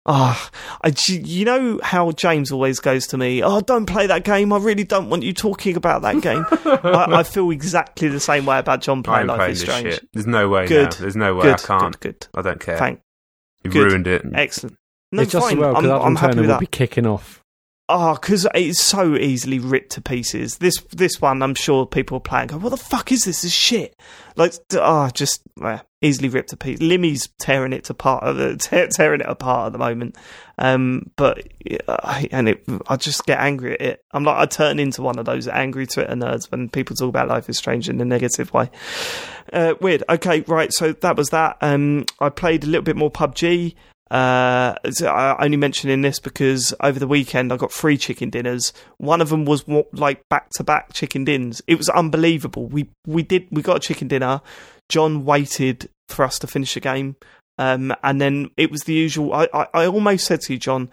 Ah, I, you know how James always goes to me, oh, don't play that game. I really don't want you talking about that game. I, I feel exactly the same way about Jon playing am Life playing is this Strange. shit. There's no way Good. now. There's no way Good, I can't. good, good. I don't care. Thank, you good. ruined it. excellent. No, it's just fine. well I'm, because I'm happy Turner with will that. be kicking off. Oh, because it's so easily ripped to pieces. This this one, I'm sure people play and go, "What the fuck is this? This is shit!" Like, oh, just uh, easily ripped to pieces. Limmy's tearing it to part, tear, tearing it apart at the moment. Um, but uh, and it, I just get angry at it. I'm like, I turn into one of those angry Twitter nerds when people talk about Life is Strange in a negative way. Uh, weird. Okay, right. So that was that. Um, I played a little bit more PUBG. Uh, I only mentioning this because over the weekend I got three chicken dinners. One of them was like back to back chicken dinners. It was unbelievable. We we did we got a chicken dinner. Jon waited for us to finish the game, um, and then it was the usual. I, I, I almost said to you, Jon,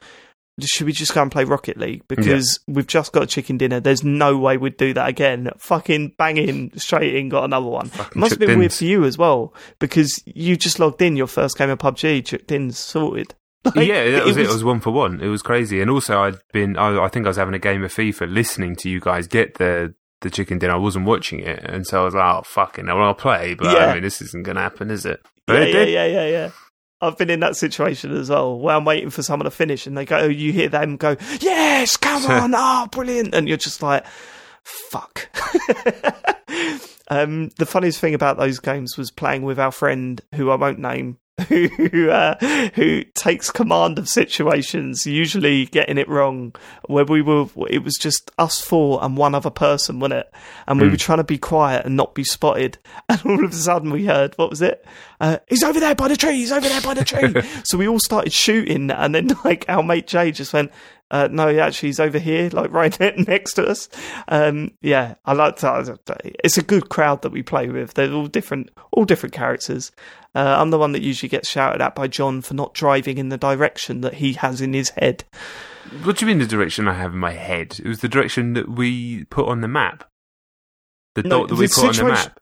should we just go and play Rocket League because we've just got a chicken dinner. There's no way we'd do that again. Fucking bang in straight in, got another one. Fucking Must have been weird for you as well because you just logged in your first game of PUBG, chipped in, sorted. Like, yeah, that was it. It was one for one. It was crazy, and also I'd been. I, I think I was having a game of FIFA, listening to you guys get the the chicken dinner. I wasn't watching it, and so I was like, "Oh fucking, well, I'll play." But Yeah. I mean, this isn't going to happen, is it? But yeah, it yeah, yeah, yeah, yeah. I've been in that situation as well, where I'm waiting for someone to finish, and they go, you hear them go, "Yes, come on, oh, brilliant!" And you're just like, "Fuck." um, the funniest thing about those games was playing with our friend, who I won't name, who uh, who takes command of situations, usually getting it wrong. Where we were, it was just us four and one other person, wasn't it? And we Mm. were trying to be quiet and not be spotted. And all of a sudden, we heard what was it? Uh, he's over there by the tree. He's over there by the tree. so we all started shooting, and then like our mate Jay just went. Uh, no, he actually, he's over here, like right next to us. Um, yeah, I like that. It's a good crowd that we play with. They're all different, all different characters. Uh, I'm the one that usually gets shouted at by Jon for not driving in the direction that he has in his head. What do you mean the direction I have in my head? It was the direction that we put on the map. The No, dot that we put on the map.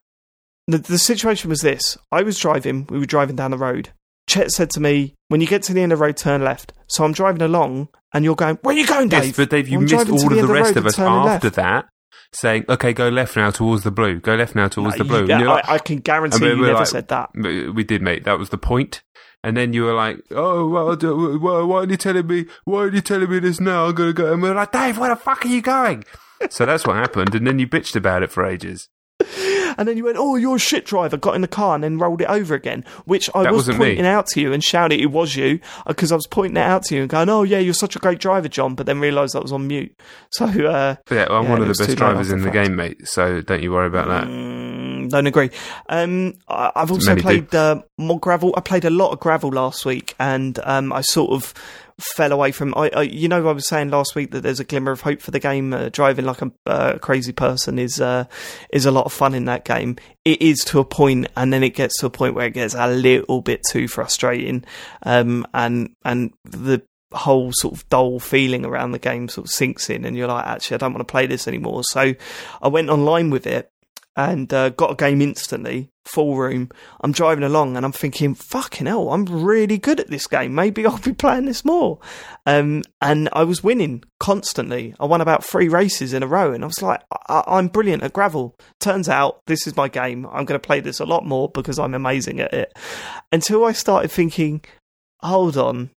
The, the situation was this: I was driving. We were driving down the road. Chet said to me, "When you get to the end of the road, turn left." So I'm driving along, and you're going, "Where are you going, Dave?" Yes, but Dave, you I'm missed all of the of the rest of us after left. that, saying, "Okay, go left now towards the blue. Go left now towards the blue." you- And you're I, I can guarantee mean, you never like- said that. Uh, we did, mate. That was the point. And then you were like, "Oh, well, do- why, are you telling me? Why are you telling me this now? I'm gonna go." And we're like, "Dave, where the fuck are you going?" so that's what happened. And then you bitched about it for ages. And then you went, "Oh, you're a shit driver." Got in the car and then rolled it over again, which I That was wasn't me. pointing out to you and shouting it was you because I was pointing it out to you and going, "Oh yeah, you're such a great driver, Jon," but then realised that was on mute. So uh, yeah, I'm Yeah, one of the best drivers in the fact. game, mate. So don't you worry about that. Mm, don't agree. Um, I- I've also Many played uh, more gravel. I played a lot of gravel last week, and um, I sort of fell away from. I, I, you know, I was saying last week that there's a glimmer of hope for the game. Uh, driving like a uh, crazy person is uh, is a lot of fun in that game. It is to a point, and then it gets to a point where it gets a little bit too frustrating. Um, and and the whole sort of dull feeling around the game sort of sinks in, and you're like, actually, I don't want to play this anymore. So I went online with it and uh, got a game instantly, full room. I'm driving along and I'm thinking, fucking hell, I'm really good at this game. Maybe I'll be playing this more. Um, and I was winning constantly. I won about three races in a row, and I was like, I- am brilliant at gravel. Turns out this is my game. I'm going to play this a lot more because I'm amazing at it. Until I started thinking, hold on.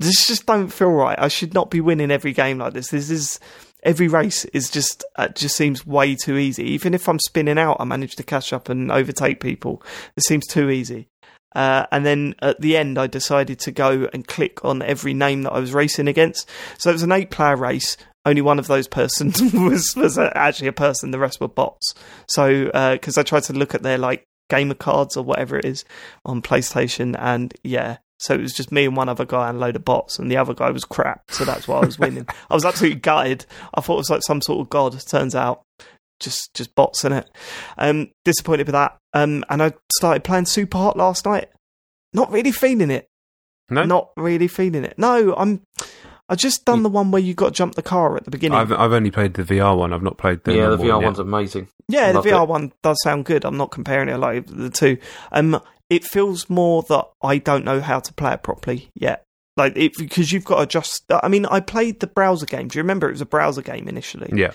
This just don't feel right. I should not be winning every game like this. This is every race is just uh, just seems way too easy. Even if I'm spinning out, I manage to catch up and overtake people. It seems too easy. Uh, and then at the end, I decided to go and click on every name that I was racing against. So it was an eight-player race. Only one of those persons was was actually a person. The rest were bots. So because uh, I tried to look at their like gamer cards or whatever it is on PlayStation, and yeah, so it was just me and one other guy and a load of bots, and the other guy was crap. So that's why I was winning. I was absolutely gutted. I thought it was like some sort of god. Turns out, just just bots in it. Um, disappointed with that. Um, and I started playing Super Hot last night. Not really feeling it. No, not really feeling it. No, I'm. I just done the one where you got to jump the car at the beginning. I've I've only played the VR one. I've not played the yeah. The VR one one's amazing. Yeah, the VR it. one does sound good. I'm not comparing it like the two. Um, it feels more that I don't know how to play it properly yet. Like it, because you've got to just. I mean, I played the browser game. Do you remember it was a browser game initially? Yeah.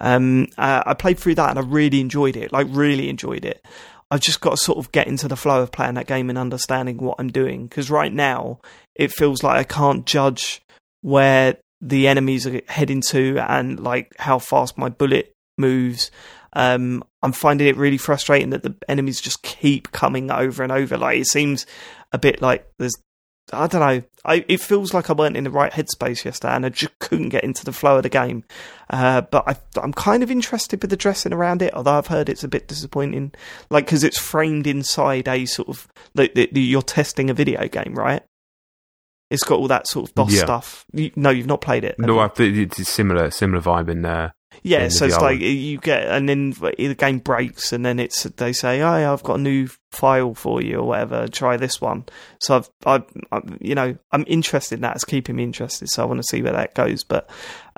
Um, uh, I played through that and I really enjoyed it. Like really enjoyed it. I've just got to sort of get into the flow of playing that game and understanding what I'm doing. Because right now it feels like I can't judge where the enemies are heading to and like how fast my bullet moves um, I'm finding it really frustrating that the enemies just keep coming over and over. Like it seems a bit like there's, I don't know. I it feels like I weren't in the right headspace yesterday, and I just couldn't get into the flow of the game. Uh, but I, I'm kind of interested with the dressing around it, although I've heard it's a bit disappointing. Like because it's framed inside a sort of like you're testing a video game, right? It's got all that sort of DOS yeah. stuff. You, no, you've not played it. No, I think it's similar, similar vibe in there. Yeah, so it's like you get, and then the game breaks, and then it's they say, "Oh, yeah, I've got a new file for you, or whatever. Try this one." So I've, I've, I've you know, I'm interested in that. It's keeping me interested, so I want to see where that goes. But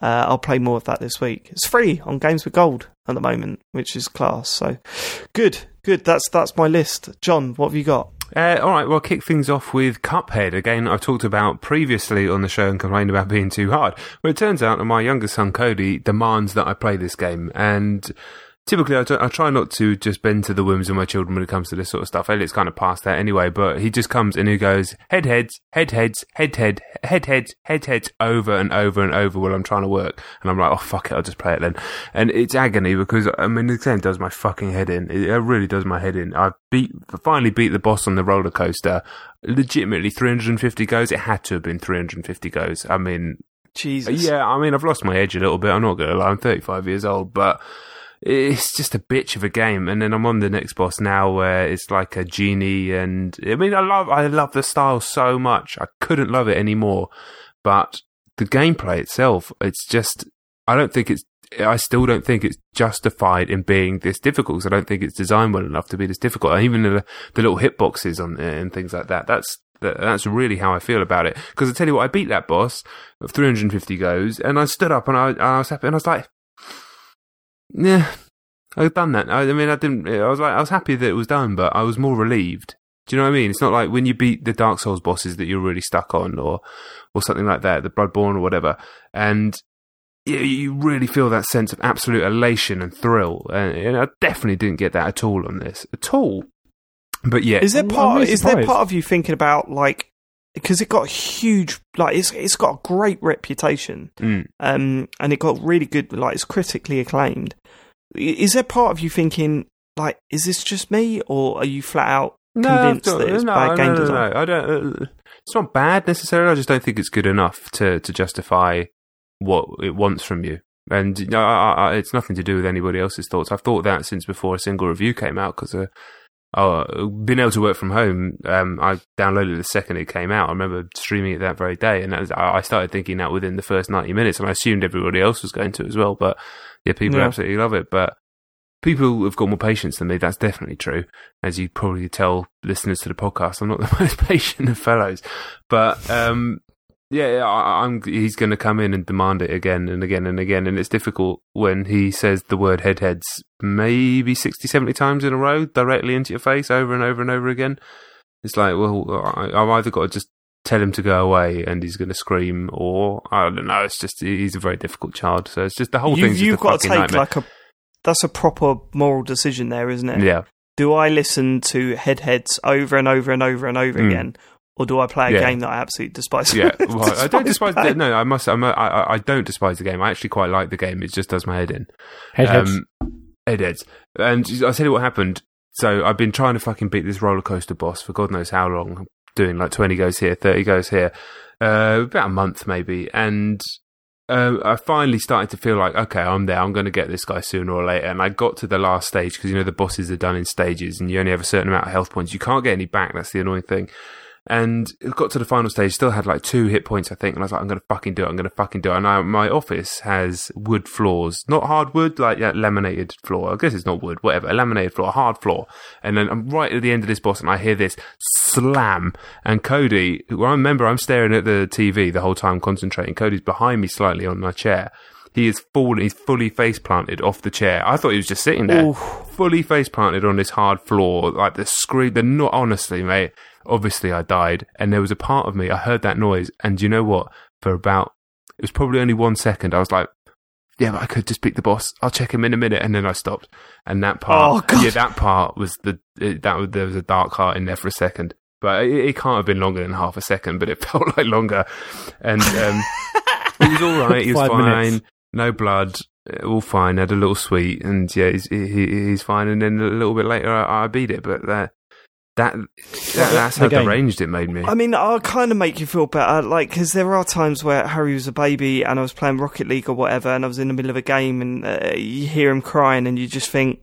uh, I'll play more of that this week. It's free on Games with Gold at the moment, which is class. So good, good. That's that's my list. Jon, what have you got? Uh, all right, well, kick things off with Cuphead. Again, I've talked about previously on the show and complained about being too hard. Well, it turns out that my younger son, Cody, demands that I play this game. And typically I, I, try not to just bend to the whims of my children when it comes to this sort of stuff. Elliot's kind of past that anyway, but he just comes and he goes head heads, head heads, head head, head heads, head heads over and over and over while I'm trying to work. And I'm like, oh fuck it, I'll just play it then. And it's agony because I mean the game does my fucking head in. It really does my head in. I beat finally beat the boss on the roller coaster. Legitimately 350 goes. It had to have been 350 goes. I mean, Jesus. Yeah, I mean I've lost my edge a little bit. I'm not gonna lie. I'm 35 years old, but it's just a bitch of a game. And then I'm on the next boss now where it's like a genie, and I mean, I love, I love the style so much. I couldn't love it anymore. But the gameplay itself, it's just, I don't think it's, I still don't think it's justified in being this difficult because I don't think it's designed well enough to be this difficult. And even the, the little hitboxes on and things like that, that's that's really how I feel about it. Because I tell you what, I beat that boss of 350 goes, and I stood up and I, I was happy, and I was like, yeah, I've done that. I, I, mean, I didn't. I was like, I was happy that it was done, but I was more relieved. Do you know what I mean? It's not like when you beat the Dark Souls bosses that you're really stuck on, or or something like that, the Bloodborne or whatever, and you, you really feel that sense of absolute elation and thrill. And, and, I definitely didn't get that at all on this, at all. But yeah, is there part? Really is there part of you thinking about like because it got huge like it's it's got a great reputation. Mm. um and it got really good like it's critically acclaimed. Is there part of you thinking like is this just me or are you flat out convinced no, that it's no, bad game no, design? i don't uh, it's not bad necessarily i just don't think it's good enough to to justify what it wants from you. And you know, I, I, it's nothing to do with anybody else's thoughts. I've thought that since before a single review came out because uh, oh, being able to work from home, um, I downloaded the second it came out. I remember streaming it that very day, and was, I started thinking that within the first ninety minutes, and I assumed everybody else was going to as well. But yeah, people yeah. absolutely love it. But people have got more patience than me. That's definitely true, as you probably tell listeners to the podcast. I'm not the most patient of fellows, but um, yeah, I, I'm. He's going to come in and demand it again and again and again, and it's difficult when he says the word headheads maybe 60, 70 times in a row directly into your face over and over and over again. It's like, well, I, I've either got to just tell him to go away and he's going to scream, or I don't know. It's just he's a very difficult child, so it's just the whole you, thing's you've got to take nightmare. like a. That's a proper moral decision there, isn't it? yeah, Do I listen to headheads over and over and over and over Mm. again, or do I play a Yeah. game that I absolutely despise? yeah. Well, I don't despise. The, no, I must. I'm a, I, I don't despise the game. I actually quite like the game. It just does my head in. Headheads. Um, Headheads. And I'll tell you what happened. So I've been trying to fucking beat this roller coaster boss for God knows how long. I'm doing like 20 goes here, 30 goes here. Uh, about a month maybe. And uh, I finally started to feel like, okay, I'm there. I'm going to get this guy sooner or later. And I got to the last stage because, you know, the bosses are done in stages and you only have a certain amount of health points. You can't get any back. That's the annoying thing. And it got to the final stage, still had like two hit points, I think. And I was like, I'm going to fucking do it. I'm going to fucking do it. And I, my office has wood floors, not hardwood, like yeah, laminated floor. I guess it's not wood, whatever. A laminated floor, a hard floor. And then I'm right at the end of this boss and I hear this slam. And Cody, who I remember I'm staring at the TV the whole time, concentrating. Cody's behind me slightly on my chair. He is fallen, he's fully face planted off the chair. I thought he was just sitting there Oof. fully face planted on this hard floor, like the scream. The not honestly, mate. Obviously, I died, and there was a part of me. I heard that noise, and you know what? For about it was probably only one second. I was like, "Yeah, but I could just beat the boss. I'll check him in a minute," and then I stopped. And that part, Oh, yeah, that part was the it, that was, there was a dark heart in there for a second. But it, it can't have been longer than half a second, but it felt like longer. And um, he was all right. He was fine. minutes. No blood. uh, All fine. Had a little sweet, and yeah, he's he, he's fine. And then a little bit later, I, I beat it. But that that, that that's how game. deranged it made me. I mean, I'll kind of make you feel better, like, because there are times where Harry was a baby and I was playing Rocket League or whatever, and I was in the middle of a game and uh, you hear him crying and you just think,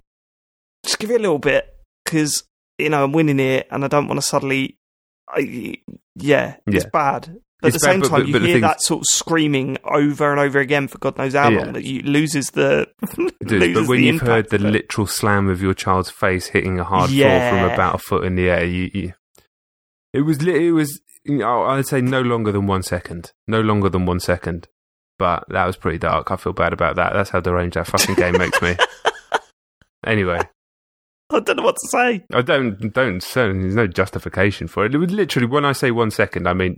just give it a little bit, because, you know, I'm winning it and I don't want to suddenly. I, yeah, it's Yeah. bad. But at the same time, but- you but hear that sort of screaming over and over again for God knows how Yeah. long that you loses the. Loses but when you've heard the literal slam of your child's face hitting a hard floor from about a foot in the air, you, you it was it was you know, I'd say no longer than one second, no longer than one second. But that was pretty dark. I feel bad about that. That's how deranged that fucking game makes me. Anyway, I don't know what to say. I don't don't certainly there's no justification for it. It was literally when I say one second, I mean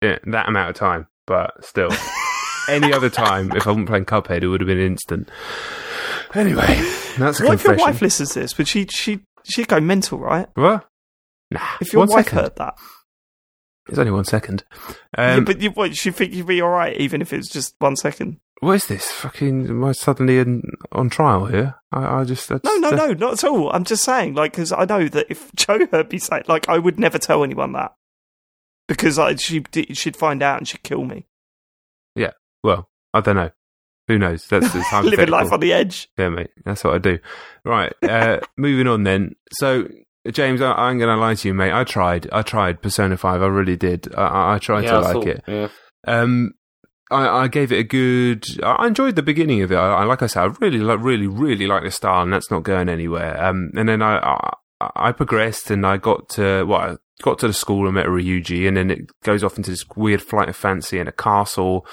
that amount of time. But still, any other time, if I wasn't playing Cuphead, it would have been instant. Anyway, that's a What if your confession. wife listens to this? Would she she she'd go mental, right? What? Nah. If your wife second. heard that, It's only one second. yeah, Um, but you, what, she think you'd be all right, even if it's just one second. what is this? Fucking, am I suddenly in, on trial here? I, I just. That's, No, no, that- no, not at all. I'm just saying, like, because I know that if Joe heard me say, like, I would never tell anyone that because I, she she'd find out and she'd kill me. Yeah. Well, I don't know. Who knows? That's, that's Living life on the edge. Yeah, mate. That's what I do. Right. Uh, moving on then. So, James, I, I'm going to lie to you, mate. I tried. I tried Persona 5. I really did. I, I, I tried to like it. Yeah. Um, I, I gave it a good. I enjoyed the beginning of it. I, I like I said, I really, like, really, really like the style, and that's not going anywhere. Um, and then I, I, progressed, and I got to well, I got to the school and met Ryuji, and then it goes off into this weird flight of fancy in a castle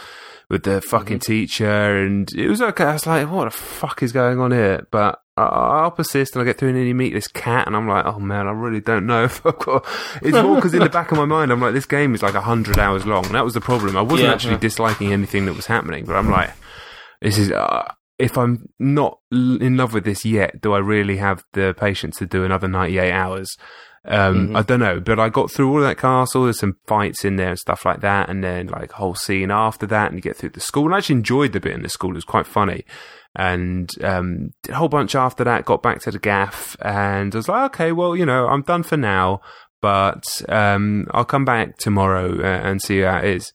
with the fucking teacher, and it was okay. I was like, what the fuck is going on here? But I, I'll persist, and I get through, and then you meet this cat, and I'm like, oh man, I really don't know if I've got. It's more because in the back of my mind, I'm like, this game is like a hundred hours long. And that was the problem. I wasn't Yeah, actually yeah. disliking anything that was happening, but I'm like, this is. Uh, if I'm not in love with this yet, do I really have the patience to do another 98 hours? Um, Mhm. I don't know, but I got through all that castle. There's some fights in there and stuff like that, and then like whole scene after that, and you get through the school. And I actually enjoyed the bit in the school; it was quite funny. And um, did a whole bunch after that. Got back to the gaff, and I was like, okay, well, you know, I'm done for now, but um, I'll come back tomorrow uh, and see how it is.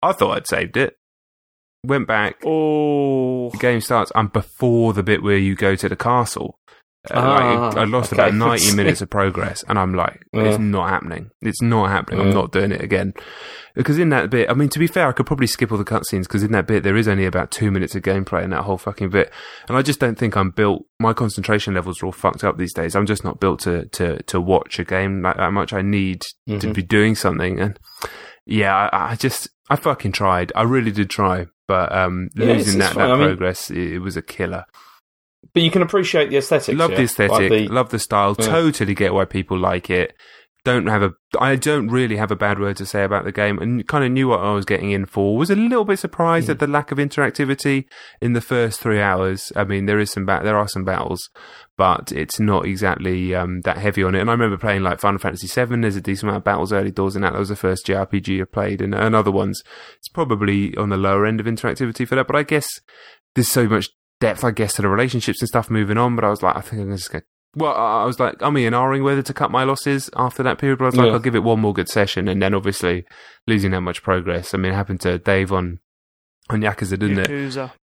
I thought I'd saved it. Went back, Oh, the game starts and before the bit where you go to the castle. Uh, Ah, like, I lost okay. about 90 minutes of progress and I'm like, it's Yeah. not happening. It's not happening. I'm not doing it again. Because in that bit, I mean, to be fair, I could probably skip all the cutscenes because in that bit, there is only about two minutes of gameplay in that whole fucking bit. And I just don't think I'm built, my concentration levels are all fucked up these days. I'm just not built to, to, to watch a game like that much. I need to Mhm. be doing something. And yeah, I, I just I fucking tried. I really did try, but um, Yeah, it's- losing it's that, fine. that I mean- progress, it, it was a killer. But you can appreciate the aesthetics. Love yeah? the aesthetic, Like the- love the style. Yeah. Totally get why people like it. Don't have a, I don't really have a bad word to say about the game, and kind of knew what I was getting in for. Was a little bit surprised at the lack of interactivity in the first three hours. I mean, there is some ba- there are some battles, but it's not exactly um, that heavy on it. And I remember playing like Final Fantasy VII. There's a decent amount of battles early doors in that. That was the first JRPG I played, and, and other ones. It's probably on the lower end of interactivity for that, but I guess there's so much depth, I guess, to the relationships and stuff moving on. But I was like, I think I'm just going. Well, I was like, I'm and ahhing whether to cut my losses after that period. But I was like, Yeah. I'll give it one more good session, and then obviously losing that much progress. I mean, it happened to Dave on on Yakuza, didn't it?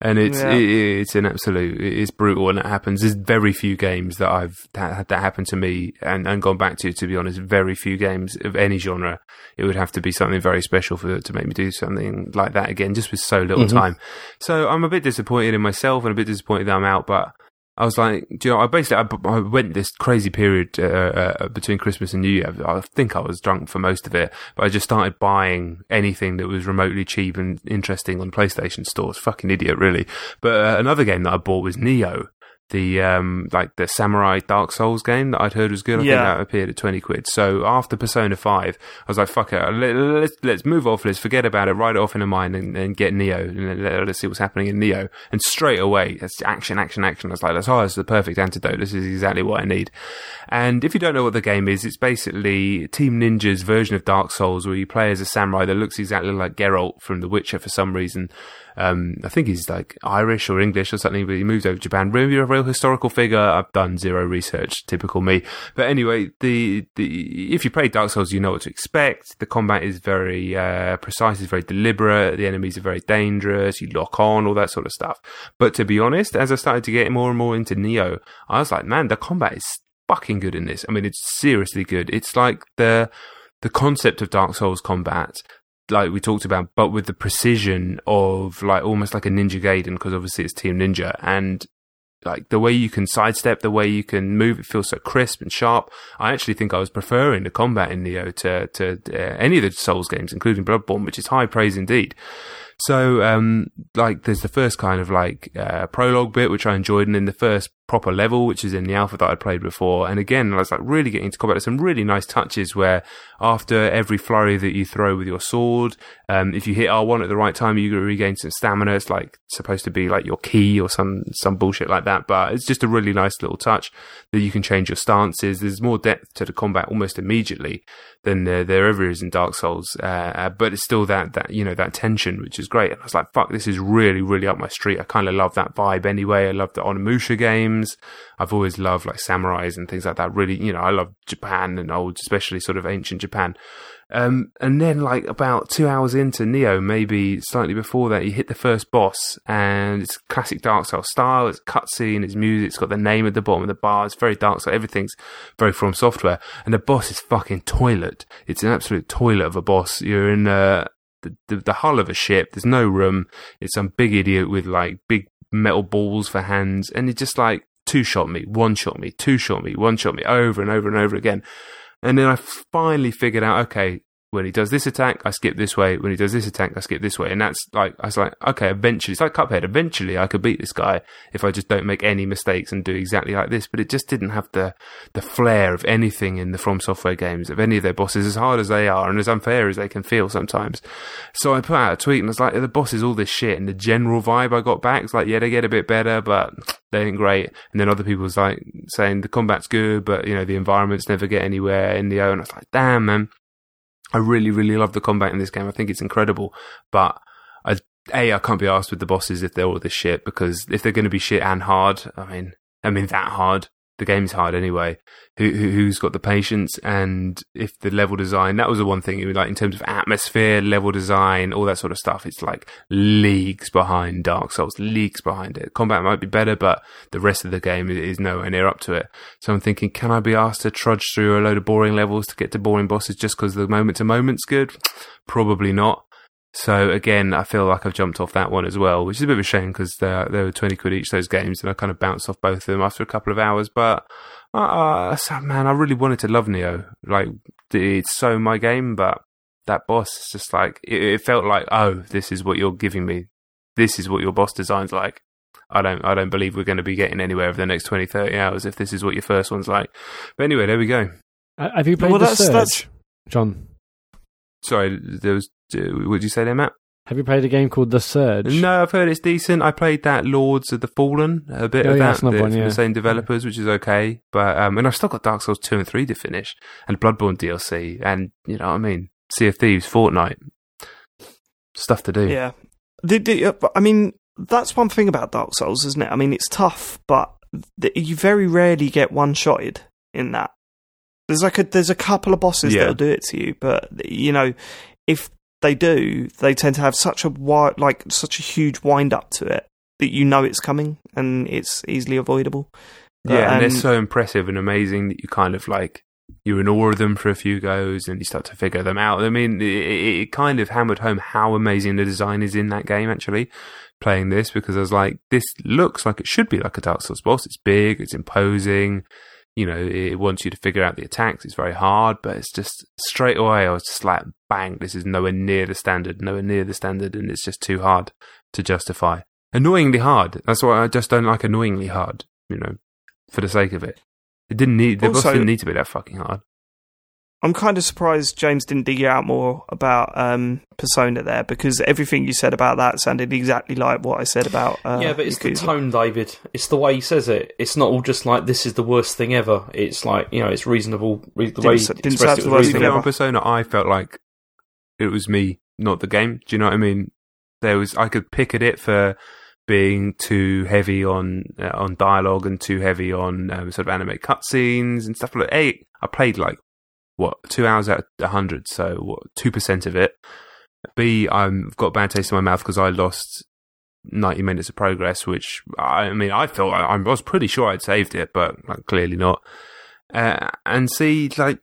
And it's Yeah. it, it's an absolute it's brutal, and it happens. There's very few games that I've that had that happen to me and, and gone back to. To be honest, very few games of any genre. It would have to be something very special for to make me do something like that again, just with so little Mhm. time. So I'm a bit disappointed in myself and a bit disappointed that I'm out, but. I was like, do you know, I basically, I, I went this crazy period uh, uh, between Christmas and New Year. I think I was drunk for most of it, but I just started buying anything that was remotely cheap and interesting on PlayStation stores. Fucking idiot, really. But uh, another game that I bought was Nioh, the um, like the Samurai Dark Souls game that I'd heard was good. I Yeah. think that appeared at twenty quid. So after Persona Five, I was like, fuck it, let, let's let's move off. Let's forget about it. Write it off in a mind and, and get Nioh. And let, us see what's happening in Nioh. And straight away, it's action, action, action. I was like, that's oh, this is the perfect antidote. This is exactly what I need. And if you don't know what the game is, it's basically Team Ninja's version of Dark Souls, where you play as a samurai that looks exactly like Geralt from The Witcher for some reason. Um, I think he's like Irish or English or something, but he moved over to Japan. Really a real historical figure. I've done zero research, typical me. But anyway, the, the if you play Dark Souls, you know what to expect. The combat is very uh, precise, it's very deliberate. The enemies are very dangerous. You lock on, all that sort of stuff. But to be honest, as I started to get more and more into Nioh, I was like, man, the combat is fucking good in this. I mean, it's seriously good. It's like the the concept of Dark Souls combat, like we talked about, but with the precision of like almost like a Ninja Gaiden, because obviously it's Team Ninja, and like the way you can sidestep, the way you can move, it feels so crisp and sharp. I actually think I was preferring the combat in Nioh to to uh, any of the Souls games, including Bloodborne, which is high praise indeed. So, um, like, there's the first kind of like uh, prologue bit, which I enjoyed, and then the first proper level, which is in the alpha that I played before. And again, I was like really getting into combat. There's some really nice touches where after every flurry that you throw with your sword, um, if you hit R1 at the right time, you regain some stamina. It's like supposed to be like your key or some some bullshit like that. But it's just a really nice little touch that you can change your stances. There's more depth to the combat almost immediately than there, there ever is in Dark Souls. Uh, but it's still that that you know that tension, which is great. And I was like, fuck, this is really really up my street. I kind of love that vibe anyway. I love the Onimusha I've always loved like samurais and things like that. Really, you know, I love Japan and old, especially sort of ancient Japan. Um, and then like about two hours into Nioh, maybe slightly before that, you hit the first boss and it's classic Dark Souls style. It's cutscene, it's music, it's got the name at the bottom of the bar. It's very Dark Souls. Everything's very from software. And the boss is fucking toilet. It's an absolute toilet of a boss. You're in, uh, the, the, the hull of a ship. There's no room. It's some big idiot with like big metal balls for hands. And it's just like two shot me, one shot me, two shot me, one shot me over and over and over again. And then I finally figured out, okay, when he does this attack, I skip this way. When he does this attack, I skip this way. And that's like, I was like, okay, eventually, it's like Cuphead. Eventually I could beat this guy if I just don't make any mistakes and do exactly like this. But it just didn't have the, the flair of anything in the From Software games, of any of their bosses, as hard as they are and as unfair as they can feel sometimes. So I put out a tweet and I was like, the boss is all this shit. And the general vibe I got back was like, yeah, they get a bit better, but they ain't great. And then other people was like saying the combat's good, but you know, the environments never get anywhere in the O. And I was like, damn, man. I really, really love the combat in this game. I think it's incredible. But I, A, I can't be asked with the bosses if they're all this shit because if they're going to be shit and hard, I mean, I mean that hard. The game's hard anyway. Who, who who's got the patience? And if the level design, that was the one thing. Like in terms of atmosphere, level design, all that sort of stuff. It's like leagues behind Dark Souls, leagues behind it. Combat might be better, but the rest of the game is nowhere near up to it. So I'm thinking, can I be asked to trudge through a load of boring levels to get to boring bosses just because the moment to moment's good? Probably not. So again, I feel like I've jumped off that one as well, which is a bit of a shame because they they were twenty quid each those games, and I kind of bounced off both of them after a couple of hours. But uh, uh, man, I really wanted to love Nioh. Like it's so my game, but that boss is just like it, it felt like oh this is what you're giving me this is what your boss design's like I don't I don't believe we're going to be getting anywhere over the next 20 30 hours if this is what your first one's like but anyway there we go Uh, have you played Well, the that's- Surge, that's- Jon? sorry there was what did you say there Mat Have you played a game called The Surge? no I've heard it's decent I played that Lords of the Fallen a bit Oh, of yeah, that that's the, one, yeah. the same developers which is okay but um and I've still got Dark Souls 2 and 3 to finish and Bloodborne DLC and you know what I mean Sea of Thieves Fortnite stuff to do Yeah. The, the, uh, I mean, that's one thing about Dark Souls, isn't it? I mean, it's tough, but th- you very rarely get one shotted in that. There's like a there's a couple of bosses Yeah. that'll do it to you, but you know, if they do, they tend to have such a wide, like such a huge wind up to it that you know it's coming and it's easily avoidable. Yeah, and they're um, so impressive and amazing that you kind of like you're in awe of them for a few goes and you start to figure them out. I mean, it it kind of hammered home how amazing the design is in that game. Actually, playing this because I was like, this looks like it should be like a Dark Souls boss. It's big, it's imposing. You know, it wants you to figure out the attacks. It's very hard, but it's just straight away. I was just like, bang! This is nowhere near the standard. Nowhere near the standard, and it's just too hard to justify. Annoyingly hard. That's why I just don't like annoyingly hard. You know, for the sake of it. It didn't need the boss didn't need to be that fucking hard. I'm kind of surprised James didn't dig you out more about um, Persona there because everything you said about that sounded exactly like what I said about. Uh, yeah, but it's the tone, David. It's the way he says it. It's not all just like this is the worst thing ever. It's like you know, it's reasonable. Re- the Didn't way he didn't expressed sound it the was worst To be thing fair, reasonable. ever. on Persona, I felt like it was me, not the game. Do you know what I mean? There was I could pick at it for being too heavy on uh, on dialogue and too heavy on um, sort of anime cutscenes and stuff like. that. I played like what two hours out of a hundred, so what two percent of it. B, I've got bad taste in my mouth because I lost ninety minutes of progress, which I mean I felt I, I was pretty sure I'd saved it, but like, clearly not. Uh, and C, like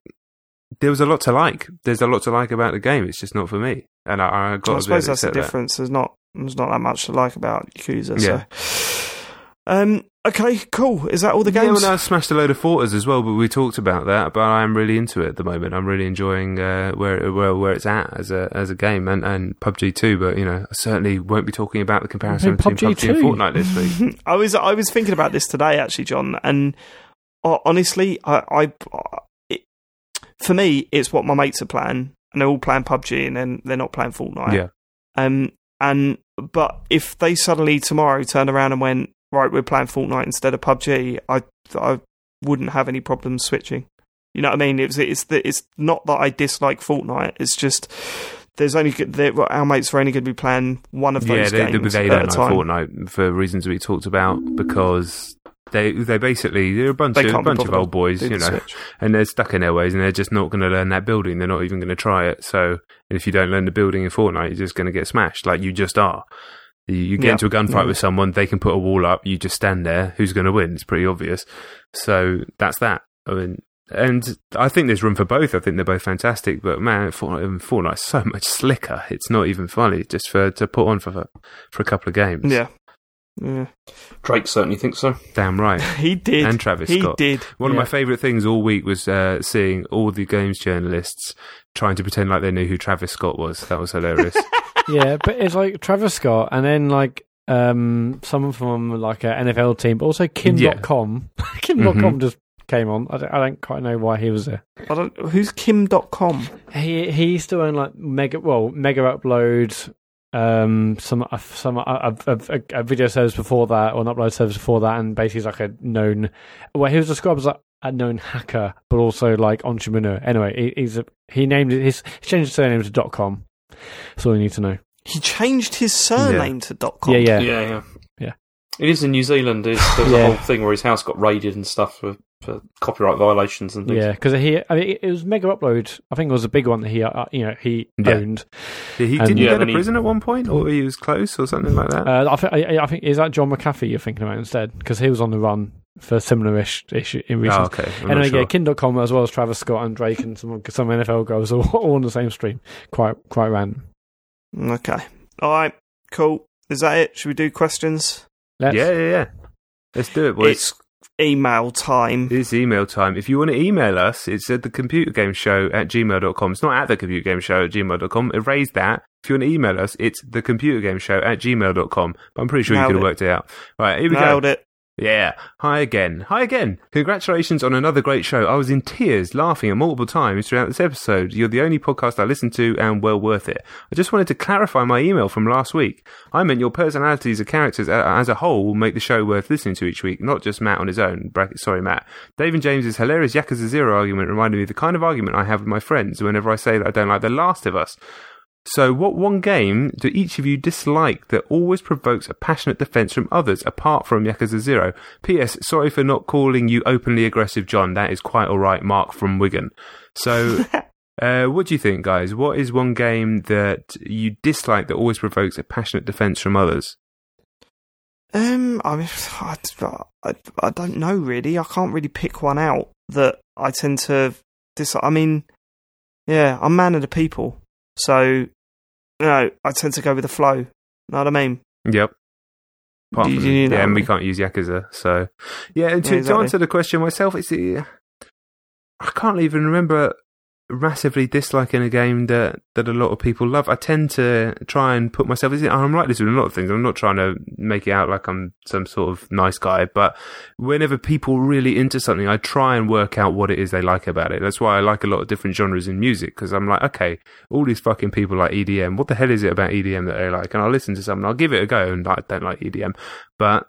there was a lot to like. There's a lot to like about the game. It's just not for me, and I, I got. I suppose that's the accept that. difference. There's not there's not that much to like about Yakuza. Yeah. So. Um. Okay. Cool. Is that all the games? Yeah, well, I smashed a load of Fortas as well, but we talked about that. But I'm really into it at the moment. I'm really enjoying uh, where where where it's at as a as a game, and, and PUBG too. But you know, I certainly won't be talking about the comparison between PUBG PUBG and. Fortnite this week. I was I was thinking about this today actually, Jon, and uh, honestly, I, I it, for me, it's what my mates are playing, and they're all playing PUBG, and then they're not playing Fortnite. yeah, Um, and but if they suddenly tomorrow turned around and went right, we're playing Fortnite instead of PUBG, I I wouldn't have any problems switching. You know what I mean? It's it's the, it's not that I dislike Fortnite. It's just there's only good- our mates are only going to be playing one of yeah. those They, they, games they at don't a like time. Fortnite for reasons we talked about because. They they basically they're a bunch They of can't bunch of old boys, you know, switch. and they're stuck in their ways, and they're just not going to learn that building. They're not even going to try it. So, and if you don't learn the building in Fortnite, you're just going to get smashed, like you just are. You, you get Yeah. into a gunfight Mhm. with someone, they can put a wall up. You just stand there. Who's going to win? It's pretty obvious. So that's that. I mean, and I think there's room for both. I think they're both fantastic. But man, Fortnite, Fortnite's so much slicker. It's not even funny just for to put on for for a couple of games. Yeah. Yeah. Drake certainly thinks so. damn right. He did. And Travis he Scott. did. One of my favourite things all week was uh, seeing all the games journalists trying to pretend like they knew who Travis Scott was. That was hilarious. yeah, but it's like Travis Scott, and then like um someone from like an NFL team, but also Kim Dotcom. Kim Dotcom Mhm. just came on. I don't, I don't quite know why he was there. I don't, who's Kim Dotcom? He he used to own like mega well Megaupload. Um, some uh, some a, a, a, a video service before that, or an upload service before that, and basically he's like a known. Well, he was described as like a known hacker, but also like entrepreneur. Anyway, he, he's a, he named it his he changed his surname to dot com. That's all you need to know. He changed his surname to dot .com. Yeah, yeah. Yeah, yeah, Yeah. It is in New Zealand. It's, there's a whole thing where his house got raided and stuff for, for copyright violations and things. Yeah, because he, I mean, it was Megaupload. I think it was a big one that he, uh, you know, he Yeah. owned. Did he And- didn't Yeah, he go then to he- prison at one point, or he was close, or something like that? Uh, I think, I, I think is that John McAfee you're thinking about instead because he was on the run for similar-ish issue in ah, oh, recent. okay. I'm anyway, not sure. yeah, Kim Dotcom as well as Travis Scott and Drake and some some NFL guys all, all on the same stream. Quite quite random. Okay. All right. Cool. Is that it? Should we do questions? Let's, yeah, yeah, yeah. Let's do it, boys. It's email time. It's email time. If you want to email us, it's at the computer game show at gmail.com. It's not at the computer game show at gmail.com. Erase that. If you want to email us, it's the computer game show at gmail.com. But I'm pretty sure Nailed you could have worked it out. Right, here we Nailed go. it. Yeah. Hi again. Hi again. Congratulations on another great show. I was in tears laughing at multiple times throughout this episode. You're the only podcast I listen to and well worth it. I just wanted to clarify my email from last week. I meant your personalities and characters as a whole will make the show worth listening to each week, not just Mat on his own. Bracket, sorry, Mat. Dave and James's hilarious Yakuza Zero argument reminded me of the kind of argument I have with my friends whenever I say that I don't like The Last of Us. So, what one game do each of you dislike that always provokes a passionate defense from others, apart from Yakuza Zero? P.S. Sorry for not calling you openly aggressive, Jon. That is quite all right, Mark from Wigan. So, uh, what do you think, guys? What is one game that you dislike that always provokes a passionate defense from others? Um, I mean, I, I, I don't know really. I can't really pick one out that I tend to dislike. I mean, yeah, I'm man of the people, so you know, I tend to go with the flow. Know what I mean? Yep. Apart from, you know yeah, and we can't use Yakuza, so yeah. And to, Yeah, to answer the question myself, it's I can't even remember massively disliking a game that that a lot of people love. I tend to try and put myself. I'm like this with a lot of things. I'm not trying to make it out like I'm some sort of nice guy, but whenever people really into something, I try and work out what it is they like about it. That's why I like a lot of different genres in music because I'm like, okay, all these fucking people like EDM. What the hell is it about EDM that they like? And I'll listen to something. I'll give it a go, and I don't like EDM, but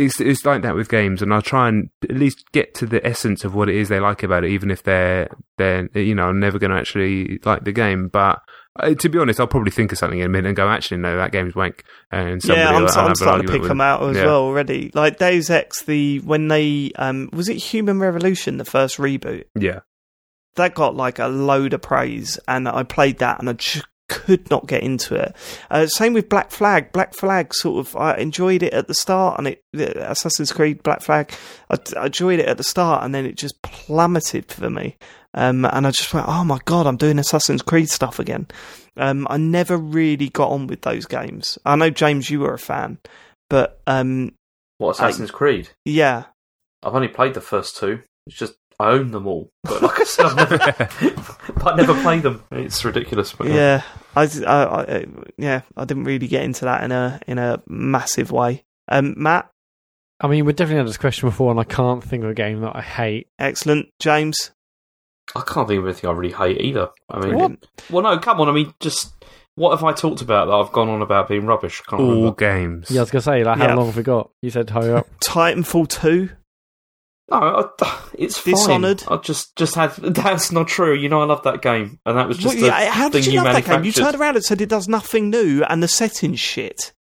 it's it's like that with games, and I'll try and at least get to the essence of what it is they like about it, even if they're they're you know I'm never going to actually like the game. But uh, to be honest, I'll probably think of something in a minute and go, actually, no, that game's wank. And somebody yeah, I'm, will- I'm I'll have an starting to pick them out as Yeah. well already. Like Deus Ex, the when they um was it Human Revolution, the first reboot, Yeah, that got like a load of praise, and I played that, and I just could not get into it. Uh, same with Black Flag. Black Flag, sort of, I enjoyed it at the start, and it Assassin's Creed Black Flag, I, I enjoyed it at the start, and then it just plummeted for me. Um, and I just went, oh my god, I'm doing Assassin's Creed stuff again. Um, I never really got on with those games. I know James, you were a fan, but um, What Assassin's Creed? yeah, I've only played the first two. It's just I own them all, but like I said, I've never, but I never played them. It's ridiculous. But yeah, I, I, I, yeah, I didn't really get into that in a in a massive way. Um, Mat, I mean, we've definitely had this question before, and I can't think of a game that I hate. excellent. James, I can't think of anything I really hate either. I mean, What? well, no, come on. I mean, just what have I talked about that I've gone on about being rubbish? I can't all remember. games. Yeah, I was gonna say, like, how Yeah. long have we got? You said hurry up. Titanfall two. No, I, it's fine. Dishonored? I just just had that's not true. You know, I love that game, and that was just Well, the yeah, how did thing you love that game? You turned around and said it does nothing new, and the setting's shit.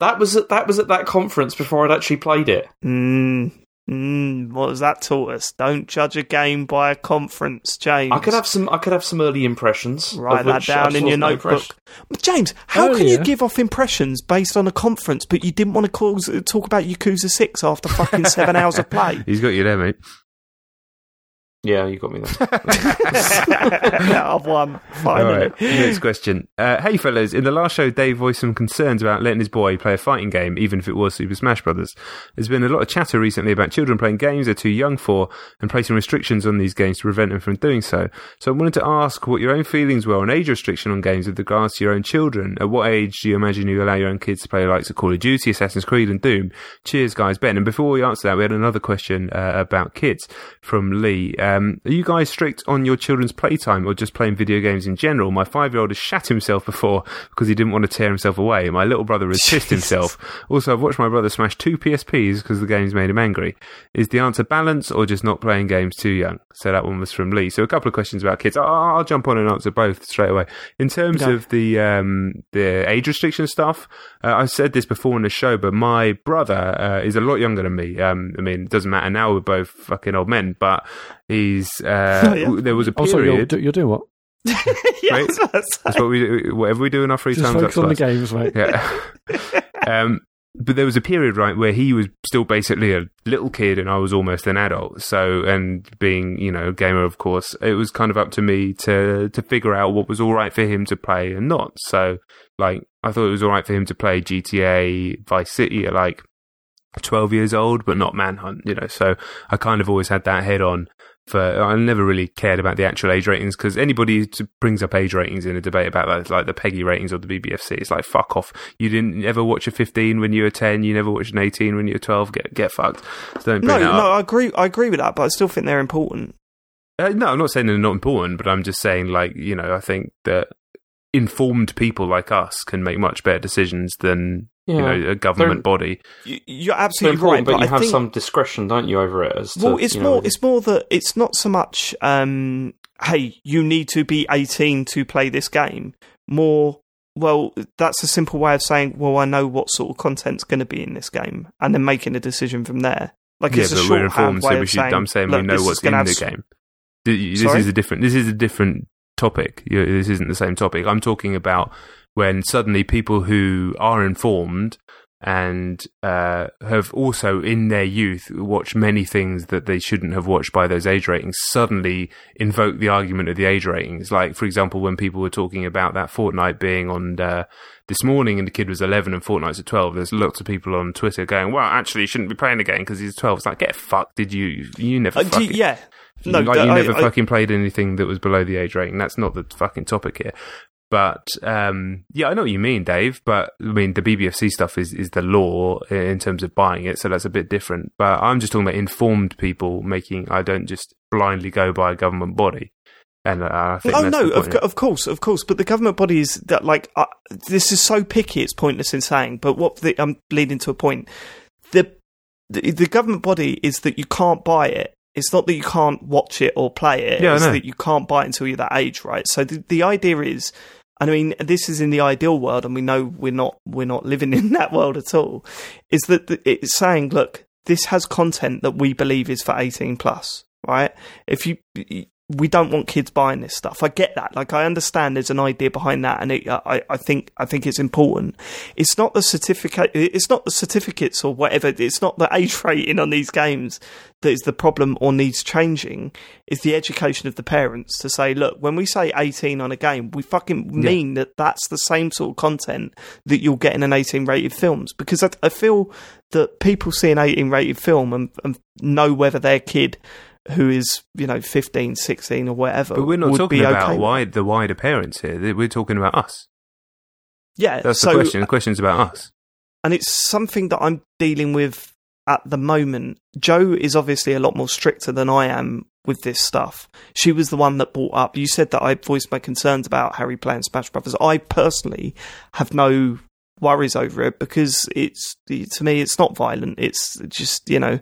That was at, that was at that conference before I'd actually played it. Mm, mm, what has that taught us? Don't judge a game by a conference, James. I could have some. I could have some early impressions. Write that down in your notebook. impressed. But James, how can you give off impressions based on a conference, but you didn't want to cause, talk about Yakuza Six after fucking seven hours of play? He's got you there, mate. Yeah, you got me there. I've won. All Finally. right, next question. Uh, hey, fellas, in the last show, Dave voiced some concerns about letting his boy play a fighting game, even if it was Super Smash Brothers. There's been a lot of chatter recently about children playing games they're too young for and placing restrictions on these games to prevent them from doing so. So I wanted to ask what your own feelings were on age restriction on games with regards to your own children. At what age do you imagine you allow your own kids to play the likes of Call of Duty, Assassin's Creed, and Doom? Cheers, guys. Ben. And before we answer that, we had another question uh, about kids from Lee. Um, are you guys strict on your children's playtime or just playing video games in general? My five year old has shat himself before because he didn't want to tear himself away. My little brother has pissed himself. Also, I've watched my brother smash two PSPs because the games made him angry. Is the answer balance or just not playing games too young? So that one was from Lee. So a couple of questions about kids. I'll, I'll jump on and answer both straight away. In terms of the um, the age restriction stuff, uh, I said this before in the show, but my brother uh, is a lot younger than me. Um, I mean, it doesn't matter now. We're both fucking old men, but he's. Uh, Oh, yeah. There was a Also, you're, period. do- you're doing what? yes, that's That's what we do. Whatever we do in our free Just time. focus on the games, mate. Yeah. um, but there was a period, right, where he was still basically a little kid and I was almost an adult. So, and being, you know, a gamer, of course, it was kind of up to me to, to figure out what was all right for him to play and not. So, like, I thought it was all right for him to play GTA Vice City at like 12 years old, but not Manhunt, you know. So I kind of always had that head on for, I never really cared about the actual age ratings because anybody who brings up age ratings in a debate about that, like the PEGI ratings or the BBFC, it's like, fuck off. You didn't ever watch a 15 when you were 10, you never watched an 18 when you were 12, get, get fucked. So don't No, that no, up. I agree. I agree with that, but I still think they're important. Uh, no, I'm not saying they're not important, but I'm just saying, like, you know, I think that informed people like us can make much better decisions than, you know, a government They're- body. You, you're absolutely right, but you I have think, some discretion, don't you, over it? As to, Well, it's you know, more. It's more that it's not so much. Um, hey, you need to be 18 to play this game. More. Well, that's a simple way of saying. Well, I know what sort of content's going to be in this game, and then making a decision from there. Like yeah, it's a but we're shorthand informed, way so we of should, saying. I'm saying "Look, we know what's in the game. This Sorry? is a different. This is a different topic. This isn't the same topic. I'm talking about when suddenly people who are informed and uh, have also in their youth watched many things that they shouldn't have watched by those age ratings suddenly invoke the argument of the age ratings. Like, for example, when people were talking about that Fortnite being on uh, this morning and the kid was 11 and Fortnite's at 12, there's lots of people on Twitter going, well, actually, you shouldn't be playing the game because he's 12. It's like, get fucked. Did you? You never Uh, fucking. yeah. No, like you I- never I- fucking played anything that was below the age rating. That's not the fucking topic here. But um, yeah, I know what you mean, Dave. But I mean, the BBFC stuff is is the law in terms of buying it, so that's a bit different. But I'm just talking about informed people making. I don't just blindly go by a government body. And uh, I think Oh no, of, co- of course, of course. But the government body is that like uh, this is so picky. It's pointless in saying. But what the, I'm leading to a point. The, the the government body is that you can't buy it. It's not that you can't watch it or play it. Yeah, it's that you can't buy it until you're that age, right? So the the idea is. And I mean, this is in the ideal world, and we know we're not we're not living in that world at all. Is that it's saying, look, this has content that we believe is for eighteen plus, right? If you we don't want kids buying this stuff. I get that. Like I understand there's an idea behind that, and it, I, I think I think it's important. It's not the certificate. It's not the certificates or whatever. It's not the age rating on these games that is the problem or needs changing. It's the education of the parents to say, look, when we say 18 on a game, we fucking mean that that's the same sort of content that you'll get in an 18 rated films. Because I, I feel that people see an 18 rated film and, and know whether their kid who is you know 15 16 or whatever but we're not talking about okay wide, the wider parents here. We're talking about us. yeah That's so the question. The question's about us. and it's something that i'm dealing with at the moment joe is obviously a lot more stricter than i am with this stuff she was the one that brought up you said that i voiced my concerns about harry playing smash brothers i personally have no worries over it because it's to me it's not violent. It's just you know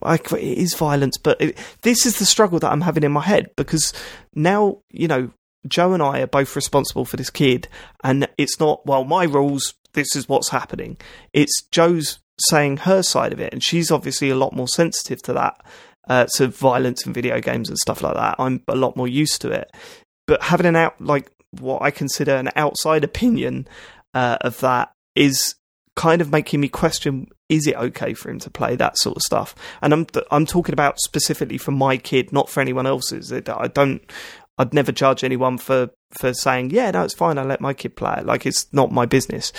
like it is violence but it, this is the struggle that i'm having in my head because now you know joe and i are both responsible for this kid and it's not well my rules this is what's happening. It's joe's saying her side of it and she's obviously a lot more sensitive to that uh, to violence in video games and stuff like that. I'm a lot more used to it. But having an out like what i consider an outside opinion uh, of that is kind of making me question is it okay for him to play that sort of stuff? And i'm i'm talking about specifically for my kid not for anyone else's. I don't i'd never judge anyone for for saying yeah no it's fine i let my kid play it. Like it's not my business.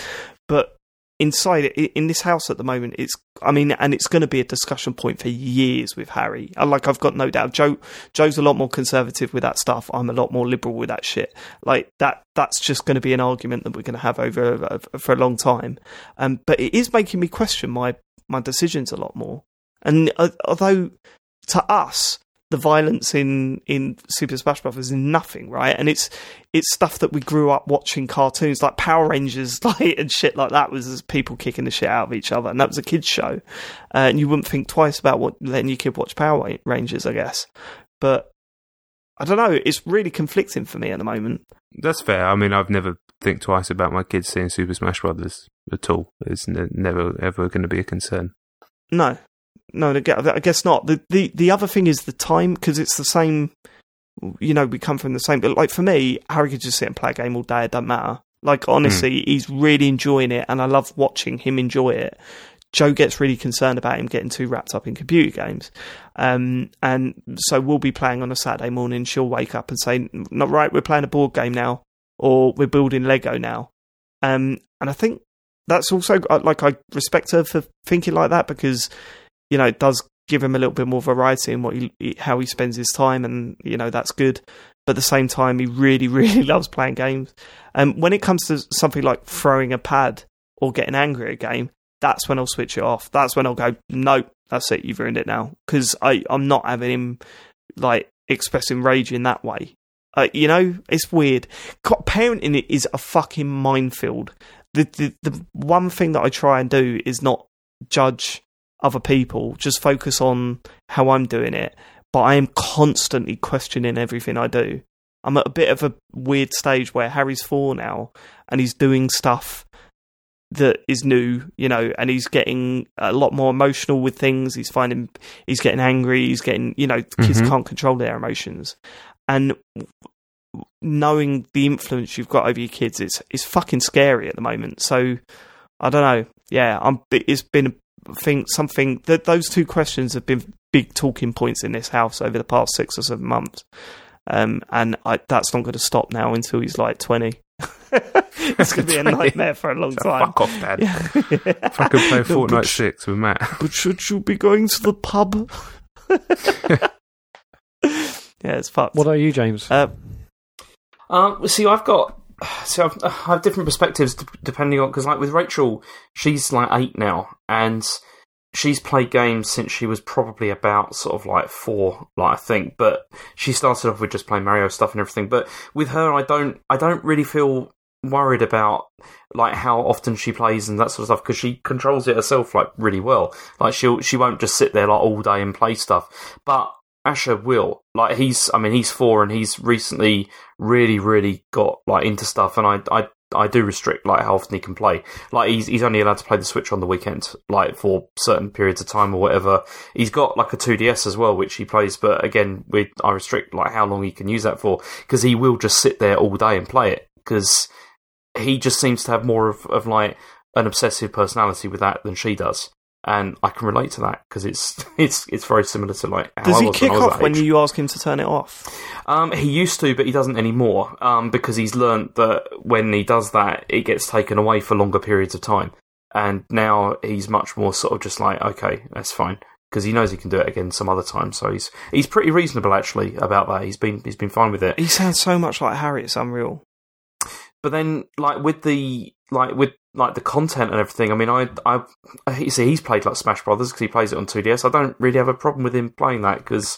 But inside in this house at the moment it's i mean and it's going to be a discussion point for years with harry. Like i've got no doubt. Joe joe's a lot more conservative with that stuff. I'm a lot more liberal with that shit. Like that that's just going to be an argument that we're going to have over uh, for a long time. Um but it is making me question my my decisions a lot more. And uh, although to us the violence in in Super Smash Bros is nothing, right? And it's it's stuff that we grew up watching cartoons like Power Rangers, like and shit like that. Was people kicking the shit out of each other, and that was a kids show. Uh, and you wouldn't think twice about what letting your kid watch Power Rangers, I guess. But I don't know. It's really conflicting for me at the moment. That's fair. I mean, I've never think twice about my kids seeing Super Smash Brothers at all. It's ne- never ever going to be a concern. No, no, I guess not. The the the other thing is the time because it's the same. You know, we come from the same. But like for me, Harry could just sit and play a game all day. It doesn't matter. Like honestly, he's really enjoying it, and I love watching him enjoy it. Joe gets really concerned about him getting too wrapped up in computer games, um, and so we'll be playing on a Saturday morning. She'll wake up and say, "Not right, we're playing a board game now, or we're building Lego now," um, and I think that's also uh, like I respect her for thinking like that because you know it does give him a little bit more variety in what he how he spends his time, and you know that's good. But at the same time, he really, really loves playing games. And when it comes to something like throwing a pad or getting angry at a game, that's when I'll switch it off. That's when I'll go, no, that's it, you've ruined it now. Because I'm not having him like expressing rage in that way. Uh, you know, it's weird. Parenting it is a fucking minefield. The, the the one thing that I try and do is not judge other people, just focus on how I'm doing it. But I am constantly questioning everything I do. I'm at a bit of a weird stage where Harry's four now, and he's doing stuff that is new, you know, and he's getting a lot more emotional with things. He's finding he's getting angry. He's getting, you know, kids mm-hmm. can't control their emotions, and knowing the influence you've got over your kids is is fucking scary at the moment. So I don't know. Yeah, I'm. It's been a thing. Something that those two questions have been big talking points in this house over the past six or seven months. Um, and I, that's not going to stop now until he's like twenty. it's going to be a nightmare for a long so time. Fuck off, Dad. Yeah. if I could play Fortnite no, Six with Mat. But should you be going to the pub? yeah, it's fucked. What are you, James? Uh, um, see, I've got see, I've, I have different perspectives depending on because, like, with Rachel, she's like eight now, and she's played games since she was probably about sort of like four, like I think. But she started off with just playing Mario stuff and everything. But with her, I don't, I don't really feel worried about like how often she plays and that sort of stuff because she controls it herself like really well. Like she'll, she won't just sit there like all day and play stuff. But Asher will. Like he's, I mean, he's four and he's recently really, really got like into stuff. And I, I I do restrict like how often he can play. Like he's he's only allowed to play the Switch on the weekend, like for certain periods of time or whatever. He's got like a 2DS as well, which he plays, but again, we I restrict like how long he can use that for because he will just sit there all day and play it because he just seems to have more of, of like an obsessive personality with that than she does and I can relate to that because it's it's it's very similar to like. Does he kick when off when you ask him to turn it off? Um, he used to, but he doesn't anymore um, because he's learned that when he does that, it gets taken away for longer periods of time, and now he's much more sort of just like, okay, that's fine. Because he knows he can do it again some other time, so he's he's pretty reasonable actually about that. He's been he's been fine with it. He sounds so much like Harry. It's unreal. But then, like with the like with like the content and everything. I mean, I, I, you see, he's played like Smash Brothers because he plays it on 2DS. I don't really have a problem with him playing that because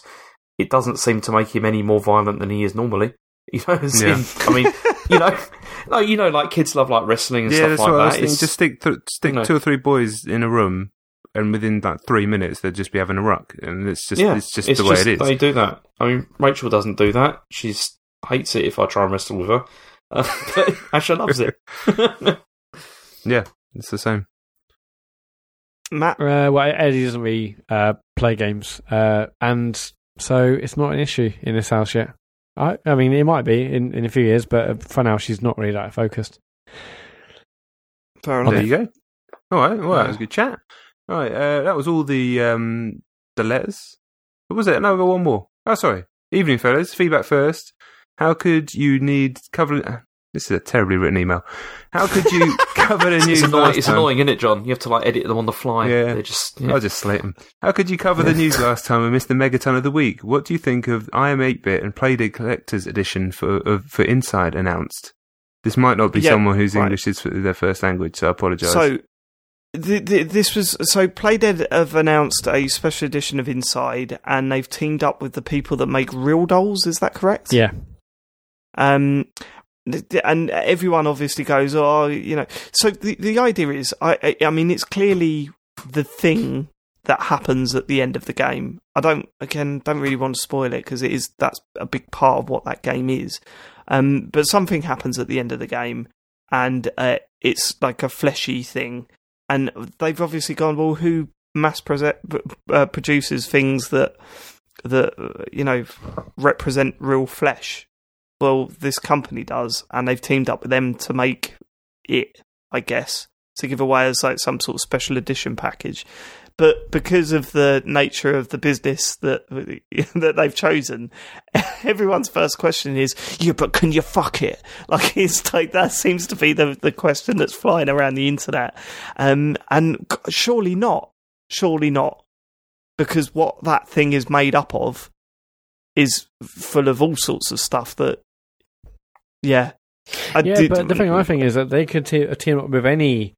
it doesn't seem to make him any more violent than he is normally. You know, yeah. in, I mean, you know, like you know, like kids love like wrestling and yeah, stuff like that. Just stick th- stick you know, two or three boys in a room, and within that three minutes they'd just be having a ruck, and it's just yeah, it's just it's the way it is. They do that. I mean, Rachel doesn't do that. She hates it if I try and wrestle with her. Uh, but Asher loves it. Yeah, it's the same. Mat, uh, well, Eddie doesn't really uh, play games, uh, and so it's not an issue in this house yet. I, I mean, it might be in, in a few years, but for now, she's not really that focused. Fair enough. There you go. All right, well, that was a good chat. All right, uh, that was all the um, the letters. What was it? No, got one more. Oh, sorry. Evening, fellas. Feedback first. How could you need cover? This is a terribly written email. How could you cover the news? it's annoying, it's annoying, isn't it, Jon? You have to like edit them on the fly. Yeah, They're just. Yeah. I'll just slate them. How could you cover the news last time and miss the megaton of the week? What do you think of I Am 8-bit and Playdead Collector's Edition for of, for Inside announced? This might not be yeah, someone whose right. English is their first language, so I apologise. So, the, the, this was so Playdead have announced a special edition of Inside, and they've teamed up with the people that make Real Dolls. Is that correct? Yeah. Um, and everyone obviously goes, oh, you know. So the the idea is, I I mean, it's clearly the thing that happens at the end of the game. I don't again don't really want to spoil it because it is that's a big part of what that game is. Um, but something happens at the end of the game, and uh, it's like a fleshy thing. And they've obviously gone, well, who mass uh, produces things that that uh, you know represent real flesh? Well, this company does, and they've teamed up with them to make it, I guess, to give away as like some sort of special edition package. but because of the nature of the business that that they've chosen, everyone's first question is, "Yeah, but can you fuck it?" Like it's like that seems to be the the question that's flying around the internet, um, and surely not, surely not, because what that thing is made up of is full of all sorts of stuff that, yeah. I yeah, did- but the thing I think is that they could te- team up with any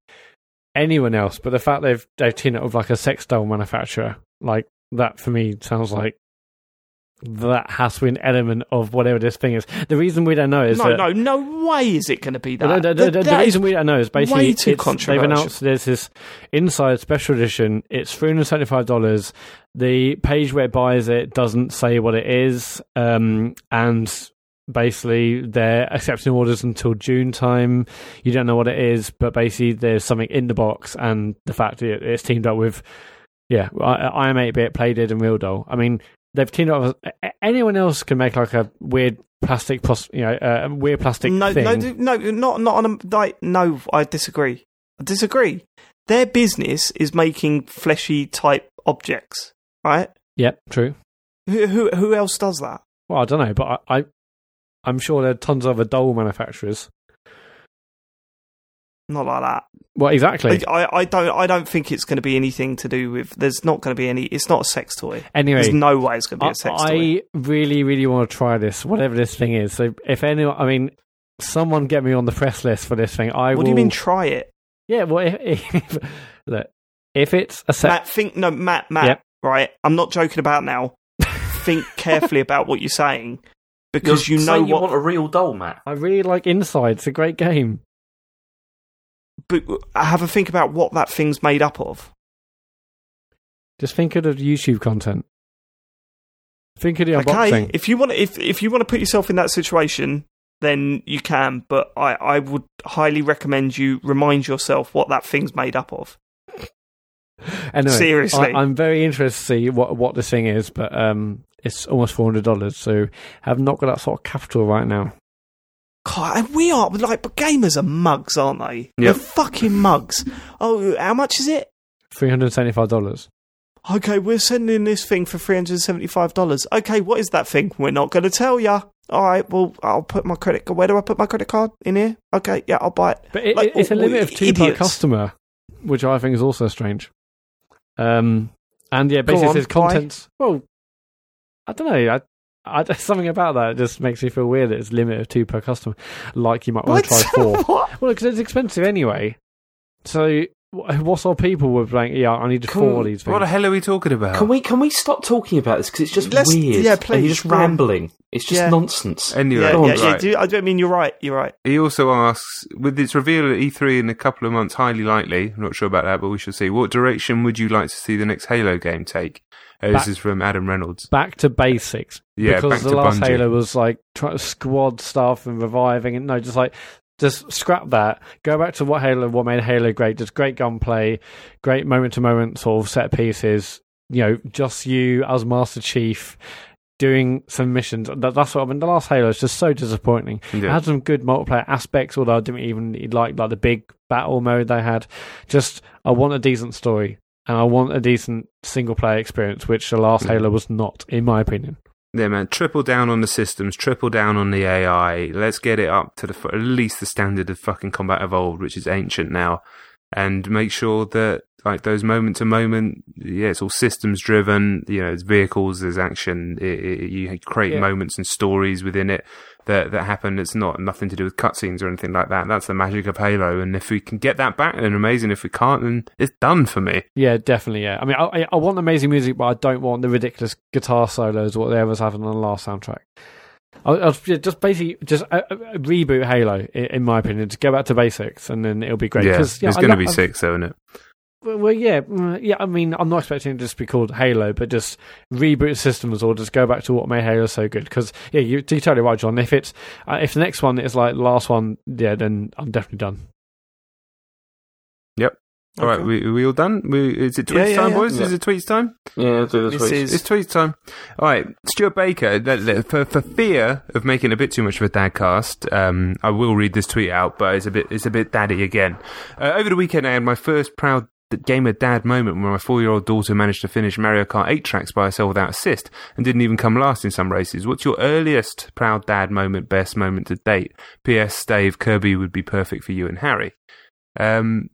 anyone else, but the fact they've they've teamed up with like a sex doll manufacturer, like that for me sounds like that has to be an element of whatever this thing is. The reason we don't know is no, that no, no way is it going to be that. The, the, the, the reason we don't know is basically way too they've announced there's this inside special edition. It's three hundred seventy five dollars. The page where it buys it doesn't say what it is, um, and basically they're accepting orders until June time. You don't know what it is, but basically there's something in the box, and the fact that it's teamed up with, yeah, I am eight bit, Playdead, and Real Doll. I mean, they've teamed up. With, anyone else can make like a weird plastic, you know, a weird plastic no, thing. no, no, not not on a like. No, I disagree. I disagree. Their business is making fleshy type objects, right? Yep, true. Who who, who else does that? Well, I don't know, but I, I I'm sure there are tons of other doll manufacturers. Not like that. Well, exactly. I, I don't I don't think it's going to be anything to do with. There's not going to be any. It's not a sex toy. anyway, There's no way it's going to be I, a sex toy. I really, really want to try this, whatever this thing is. So, if anyone, I mean, someone get me on the press list for this thing. I What will. do you mean? Try it, Yeah, well, if, if, look, if it's a sex, Mat. Think no, Mat. Mat. Yep. Right. I'm not joking about now. think carefully about what you're saying because You're you know saying you what. want a real doll, Mat. I really like Inside. It's a great game. but uh, have a think about what that thing's made up of. Just think of the YouTube content. Think of the Okay, unboxing. if you want, to, if if you want to put yourself in that situation, then you can. But I, I would highly recommend you remind yourself what that thing's made up of. Anyway, Seriously. I, I'm very interested to see what what this thing is, but um, it's almost four hundred dollars. So have not got that sort of capital right now. God, and we are like, but gamers are mugs, aren't they? They're fucking mugs. Oh, how much is it? Three hundred seventy five dollars. Okay, we're sending this thing for three hundred seventy-five dollars. Okay, what is that thing? We're not going to tell ya. All right, well, I'll put my credit. Where do I put my credit card? In here. Okay, yeah, I'll buy it. But it, Like, it's a oh, limit of two per customer, which I think is also strange. Um, and yeah, basically on, it says contents. Well, I don't know. I, I, something about that just makes me feel weird that it's limit of two per customer. Like you might want to try four. well, because it's expensive anyway. So wh- what sort of people were be like, yeah, I need Can four of we- these What the hell are we talking about? Can we can we stop talking about this because it's just Let's- weird? yeah, And please, you're just rambling. It's just Yeah. nonsense. Anyway, Yeah, yeah, yeah. right. Do, I don't mean you're right. You're right. He also asks, with its reveal at E3 in a couple of months, highly likely, I'm not sure about that, but we shall see. What direction would you like to see the next Halo game take? Uh, this Back- is from Adam Reynolds. Back to basics. Yeah, because back the to last Bungie. Halo was like trying to squad stuff and reviving, and no, just like just scrap that. Go back to what Halo, what made Halo great. Just great gunplay, great moment to moment sort of set pieces. You know, just you as Master Chief doing some missions. That, that's what I mean. The last Halo is just so disappointing. It had some good multiplayer aspects, although I didn't even like like the big battle mode they had. Just I want a decent story. And I want a decent single player experience, which the last Yeah. Halo was not, in my opinion. Yeah, man. Triple down on the systems, triple down on the AI. Let's get it up to the f- at least the standard of fucking combat of old, which is ancient now, and make sure that like those moment to moment, yeah, it's all systems driven. You know, it's vehicles, there's action. It, it, you create Yeah. moments and stories within it that that happen. It's not nothing to do with cutscenes or anything like that. That's the magic of Halo. And if we can get that back, then amazing. If we can't, then it's done for me. Yeah, definitely. Yeah, I mean, I, I- want amazing music, but I don't want the ridiculous guitar solos what they was having on the last soundtrack. I, was- just basically just uh, uh, reboot Halo, in my opinion. Just go back to basics, and then it'll be great. yeah, yeah, it's going to be I- six, though, isn't it? Well, well, yeah, mm, yeah. I mean, I'm not expecting it to just be called Halo, but just reboot systems or just go back to what made Halo so good. Because yeah, you, you're totally right, Jon. If it's uh, if the next one is like the last one, yeah, then I'm definitely done. Yep. All right, we, are we all done? We, is it tweets Yeah, yeah, time, yeah. boys? Yeah. Is it tweets time? Yeah, do the tweets. is- It's tweets time. All right, Stuart Baker. that- that- For, for fear of making a bit too much of a dadcast, um, I will read this tweet out, but it's a bit it's a bit daddy again. Uh, over the weekend, I had my first proud gamer dad moment when my four-year-old daughter managed to finish Mario Kart 8 tracks by herself without assist and didn't even come last in some races. What's your earliest proud dad moment, best moment to date? P.S. Dave Kirby would be perfect for you and Harry. Um,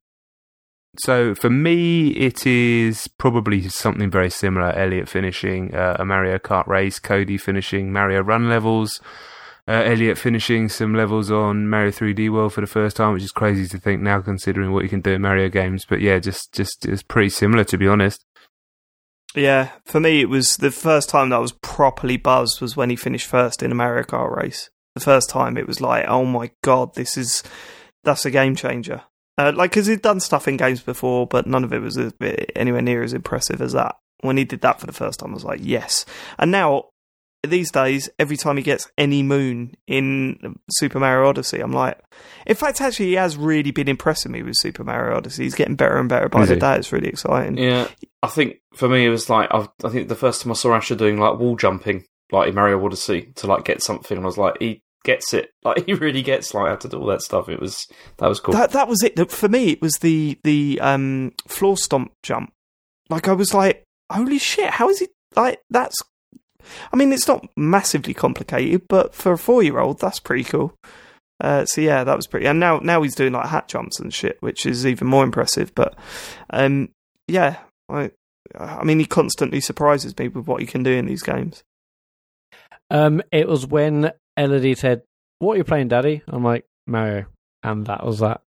so for me, it is probably something very similar. Elliot finishing uh, a Mario Kart race, Cody finishing Mario Run levels, uh, Elliot finishing some levels on Mario 3D World for the first time, which is crazy to think now, considering what you can do in Mario games. But yeah, just just it's pretty similar to be honest. Yeah, for me, it was the first time that I was properly buzzed was when he finished first in a Mario Kart race. The first time it was like, oh my god, this is that's a game changer. Uh, like, because he'd done stuff in games before, but none of it was anywhere near as impressive as that. When he did that for the first time, I was like, yes. And now, these days, every time he gets any moon in Super Mario Odyssey, I'm like, in fact, actually, he has really been impressing me with Super Mario Odyssey. He's getting better and better by Is the he? day. It's really exciting. Yeah, I think for me it was like I, I think the first time I saw Asher doing like wall jumping, like in Mario Odyssey, to like get something, and I was like, he gets it. Like he really gets like how to do all that stuff. It was that was cool. That that was it. For me, it was the the um, floor stomp jump. Like I was like, holy shit! How is he like? That's. I mean, it's not massively complicated, but for a four year old, that's pretty cool. Uh, so yeah, that was pretty. And now now he's doing like hat jumps and shit, which is even more impressive. But um, yeah, I I mean, he constantly surprises me with what he can do in these games. Um, it was when Elodie said, "What are you playing, Daddy?" I'm like, "Mario," and that was that.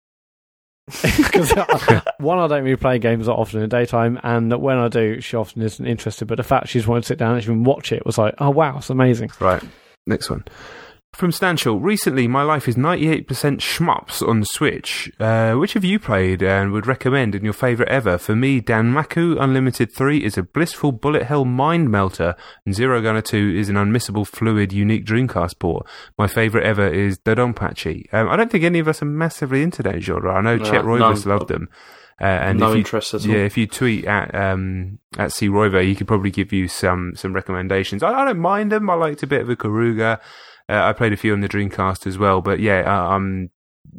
Because uh, one, I don't really play games that often in the daytime, and when I do, she often isn't interested. But the fact she's wanted to sit down and even watch it was like, "Oh wow, it's amazing." Right. Next one. From Stanchel, recently my life is 98% shmups on Switch. Uh, which have you played and would recommend in your favourite ever? For me, Danmaku Unlimited 3 is a blissful bullet hell mind melter, and Zero Gunner 2 is an unmissable fluid unique Dreamcast port. My favourite ever is Dodonpachi. Um, I don't think any of us are massively into that genre. I know No, Chet Roivas loved them. Uh, and no if you, interest at all. yeah, if you tweet at um, at C Roiver, he could probably give you some some recommendations. I, I don't mind them. I liked a bit of Ikaruga. Uh, I played a few on the Dreamcast as well, but yeah, uh, um,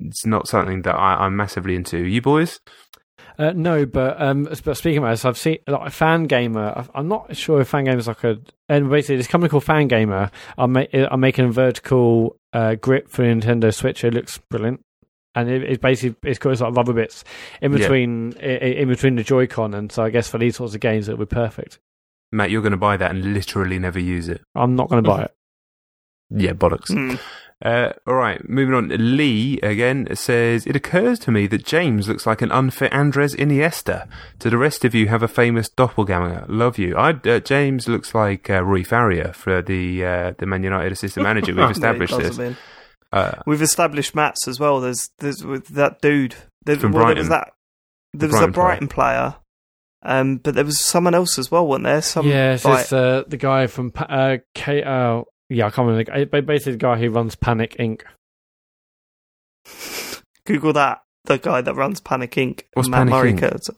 it's not something that I, I'm massively into. You boys? Uh, no, but um, but speaking about this, I've seen like Fan Gamer. I'm not sure if Fan Gamer is like a and basically this company called Fan Gamer. I'm ma- I'm making a vertical uh, grip for Nintendo Switch. It looks brilliant, and it, it's basically it's got it's like rubber bits in between i- in between the Joy-Con, and so I guess for these sorts of games it would be perfect. Mat, you're going to buy that and literally never use it. I'm not going to buy it. Yeah, bollocks. Hmm. Uh, all right, moving on. Lee again says it occurs to me that James looks like an unfit Andres Iniesta. To the rest of you, have a famous doppelganger. Love you. I uh, James looks like uh, Rui Faria for the uh, the Man United assistant manager. We've established Yeah, this. does a bit. Uh, We've established Mat's as well. There's there's with that dude. There, From well, there was Brighton. that. There was Brighton a Brighton player. Um, but there was someone else as well, wasn't there? Some yeah, it's like- just, uh, the guy from Pa- uh, K. Uh, yeah, I can't remember. the guy- Basically, the guy who runs Panic Inc. Google that. The guy that runs Panic Inc. What's Mat Panic Murray Inc? Kurtz.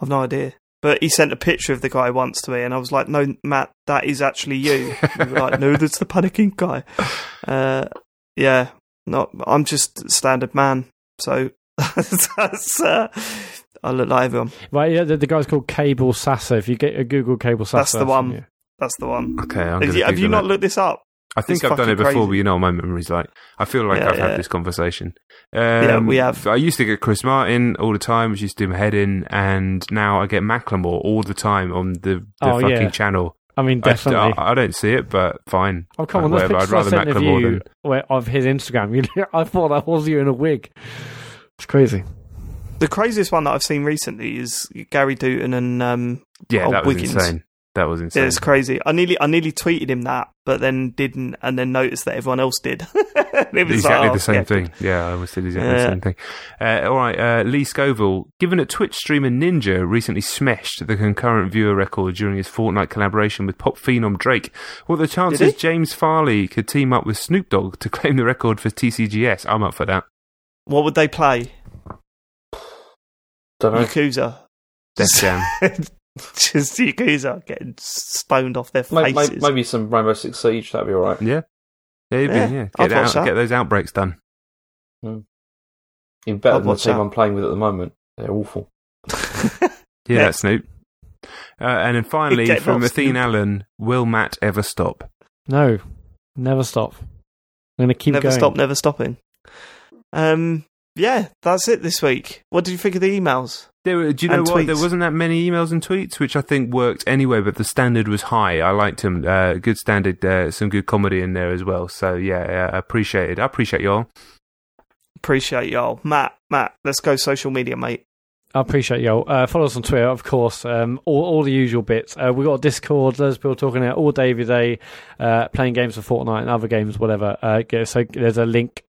I've no idea. But he sent a picture of the guy once to me, and I was like, "No, Mat, that is actually you." we like, "No, that's the Panic Inc. guy." Uh, yeah, not. I'm just standard man, so that's. Uh, I look like everyone. Right, yeah, the, the guy's called Cabel Sasser. If you get a Google Cabel Sasser, That's the one. Yeah. That's the one. okay, I'm Have you, have you not it. looked this up? I think It's I've done it before, crazy. but you know my memory's like. I feel like Yeah, I've had this conversation. Um, Yeah, we have. I used to get Chris Martin all the time, which used to do my head in, and now I get Macklemore all the time on the, the Oh, fucking yeah. channel. I mean, I, definitely. I, I don't see it, but fine. oh, come on, those whatever. pictures I'd rather of Macklemore you than. where- of his Instagram. I thought that was you in a wig. It's crazy. The craziest one that I've seen recently is Gary Dutton and um, Yeah, that was Wiggins. insane. That was insane. yeah, it's crazy. I nearly I nearly tweeted him that, but then didn't, and then noticed that everyone else did. it was exactly like, oh, the same yeah. thing. Yeah, I always did exactly the same thing. Uh, all right, uh, Lee Scoville. Given that Twitch streamer Ninja recently smashed the concurrent viewer record during his Fortnite collaboration with pop phenom Drake, what are the chances? James Farley could team up with Snoop Dogg to claim the record for TCGS? I'm up for that. What would they play? Don't know. Yakuza. Def Jam. Just Yakuza getting stoned off their Maybe, faces. maybe, maybe some Rainbow Six Siege. That'd be all right. yeah. Yeah, Yeah, yeah. Get, out, get those outbreaks done. Even better I'd than the team that. I'm playing with at the moment. They're awful. Yeah, Next. Snoop. Uh, and then finally, from lost, Athene Snoop. Allen, will Mat ever stop? No, never stop. I'm going to keep never going. stop, never stopping. Um, yeah, that's it this week. What did you think of the emails? There, were- do you know And what? There wasn't that many emails and tweets, which I think worked anyway, but the standard was high. I liked them. Uh, good standard, uh, some good comedy in there as well. So, yeah, uh, appreciated. I appreciate y'all. Appreciate y'all, Mat. Mat, let's go social media, mate. I appreciate you. Uh, follow us on Twitter, of course. Um, all, all the usual bits. Uh, we got a Discord. There's people talking out all day, every day, uh, playing games for Fortnite and other games, whatever. Uh, so there's a link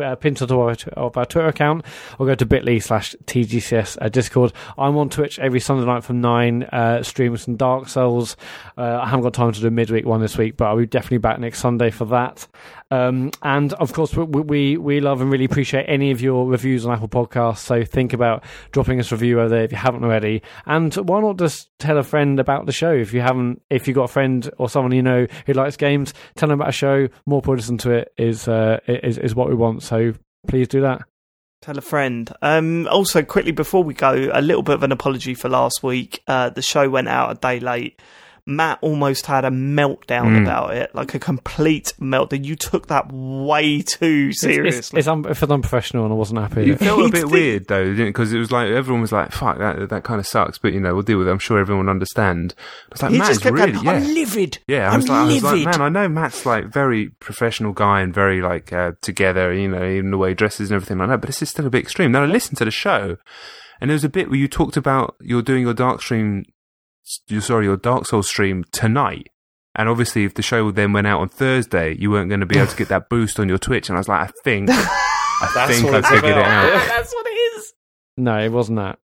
uh, tw- pinned to the of our Twitter account, or go to bit.ly slash TGCS uh, Discord. I'm on Twitch every Sunday night from 9, uh, streaming some Dark Souls. Uh, I haven't got time to do a midweek one this week, but I'll be definitely back next Sunday for that. Um, and of course, we, we we love and really appreciate any of your reviews on Apple Podcasts. So think about dropping us a review over there if you haven't already. And why not just tell a friend about the show if you haven't? If you've got a friend or someone you know who likes games, tell them about a show. More people listen to it is uh, is is what we want. So please do that. Tell a friend. Um, also, quickly before we go, a little bit of an apology for last week. Uh, the show went out a day late. Mat almost had a meltdown Mm. about it, like a complete meltdown. You took that way too seriously. it's, it's, un- it felt unprofessional, and I wasn't happy. You it. felt a bit weird though, didn't it? Because it was like everyone was like, "Fuck that, that kind of sucks," but you know, we'll deal with it. I'm sure everyone will understand. I was like, he Mat, just kept really, going, yeah, I'm livid. yeah. I I'm was like, I was livid. like, man, I know Mat's like very professional guy and very like uh, together, you know, even the way he dresses and everything like that. But this is still a bit extreme. Then I listened to the show, and there was a bit where you talked about you're doing your dark stream, you sorry, your Dark Souls stream tonight. And obviously, if the show then went out on Thursday, you weren't going to be able to get that boost on your Twitch. And I was like, I think, I That's think what I it's figured it about. out. That's what it is. No, it wasn't that.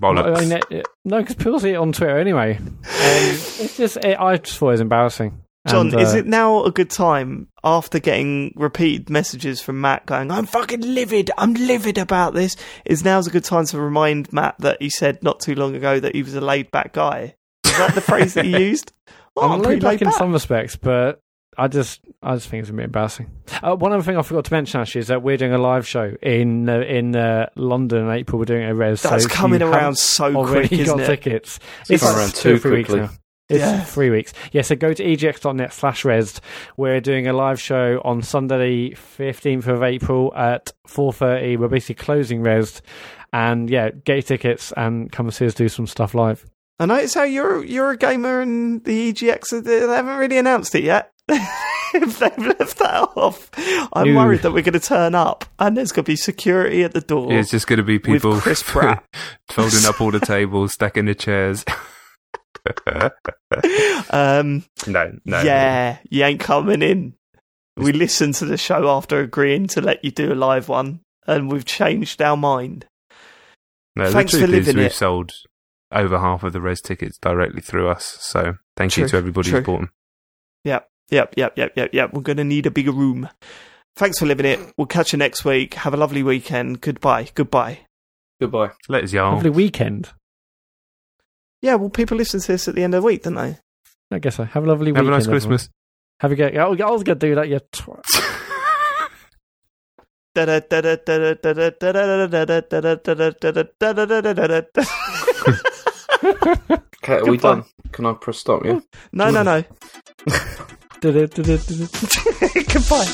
Bollocks. I mean, it- it- no, because people see it on Twitter anyway. Um, it's just, it, I just thought it was embarrassing. Jon, And, is uh, it now a good time after getting repeated messages from Mat going, I'm fucking livid, I'm livid about this? Is now's a good time to remind Mat that he said not too long ago that he was a laid back guy? Is that the phrase that he used? Oh, I'm pretty laid back in some respects, but I just, I just think it's a bit embarrassing. Uh, one other thing I forgot to mention actually is that we're doing a live show in uh, in uh, London in April. We're doing a Rezzed. so That's if you coming around so Already quick, isn't got it? tickets. It's like around two or too three weeks quickly. now. It's Yeah. three weeks. Yeah, so go to egx.net slash rezzed. We're doing a live show on Sunday, 15th of April at 4.30. We're basically closing Rezzed. And yeah, get your tickets and come and see us do some stuff live. I notice how you're you're a gamer and the EGX they haven't really announced it yet. if they've left that off, I'm worried that we're going to turn up and there's going to be security at the door. Yeah, it's just going to be people Chris Pratt. folding up all the tables, stacking the chairs. um, no, no. yeah, you ain't coming in. We listened to the show after agreeing to let you do a live one, and we've changed our mind. No, Thanks the for truth is living we've it. sold over half of the Rezzed tickets directly through us. So thank True, you to everybody true. who's bought them. Yep, yep, yep, yep, yep, yep. We're going to need a bigger room. Thanks for living it. We'll catch you next week. Have a lovely weekend. Goodbye. Goodbye. Goodbye. Let us y'all. Lovely weekend. Yeah, well, people listen to this at the end of the week, don't they? I guess so. Have a lovely Have a weekend. nice everyone. Christmas. Have a good. I was going to do that, you twat. Okay, are we done? Can I press stop? Yeah. No, no, no. Goodbye.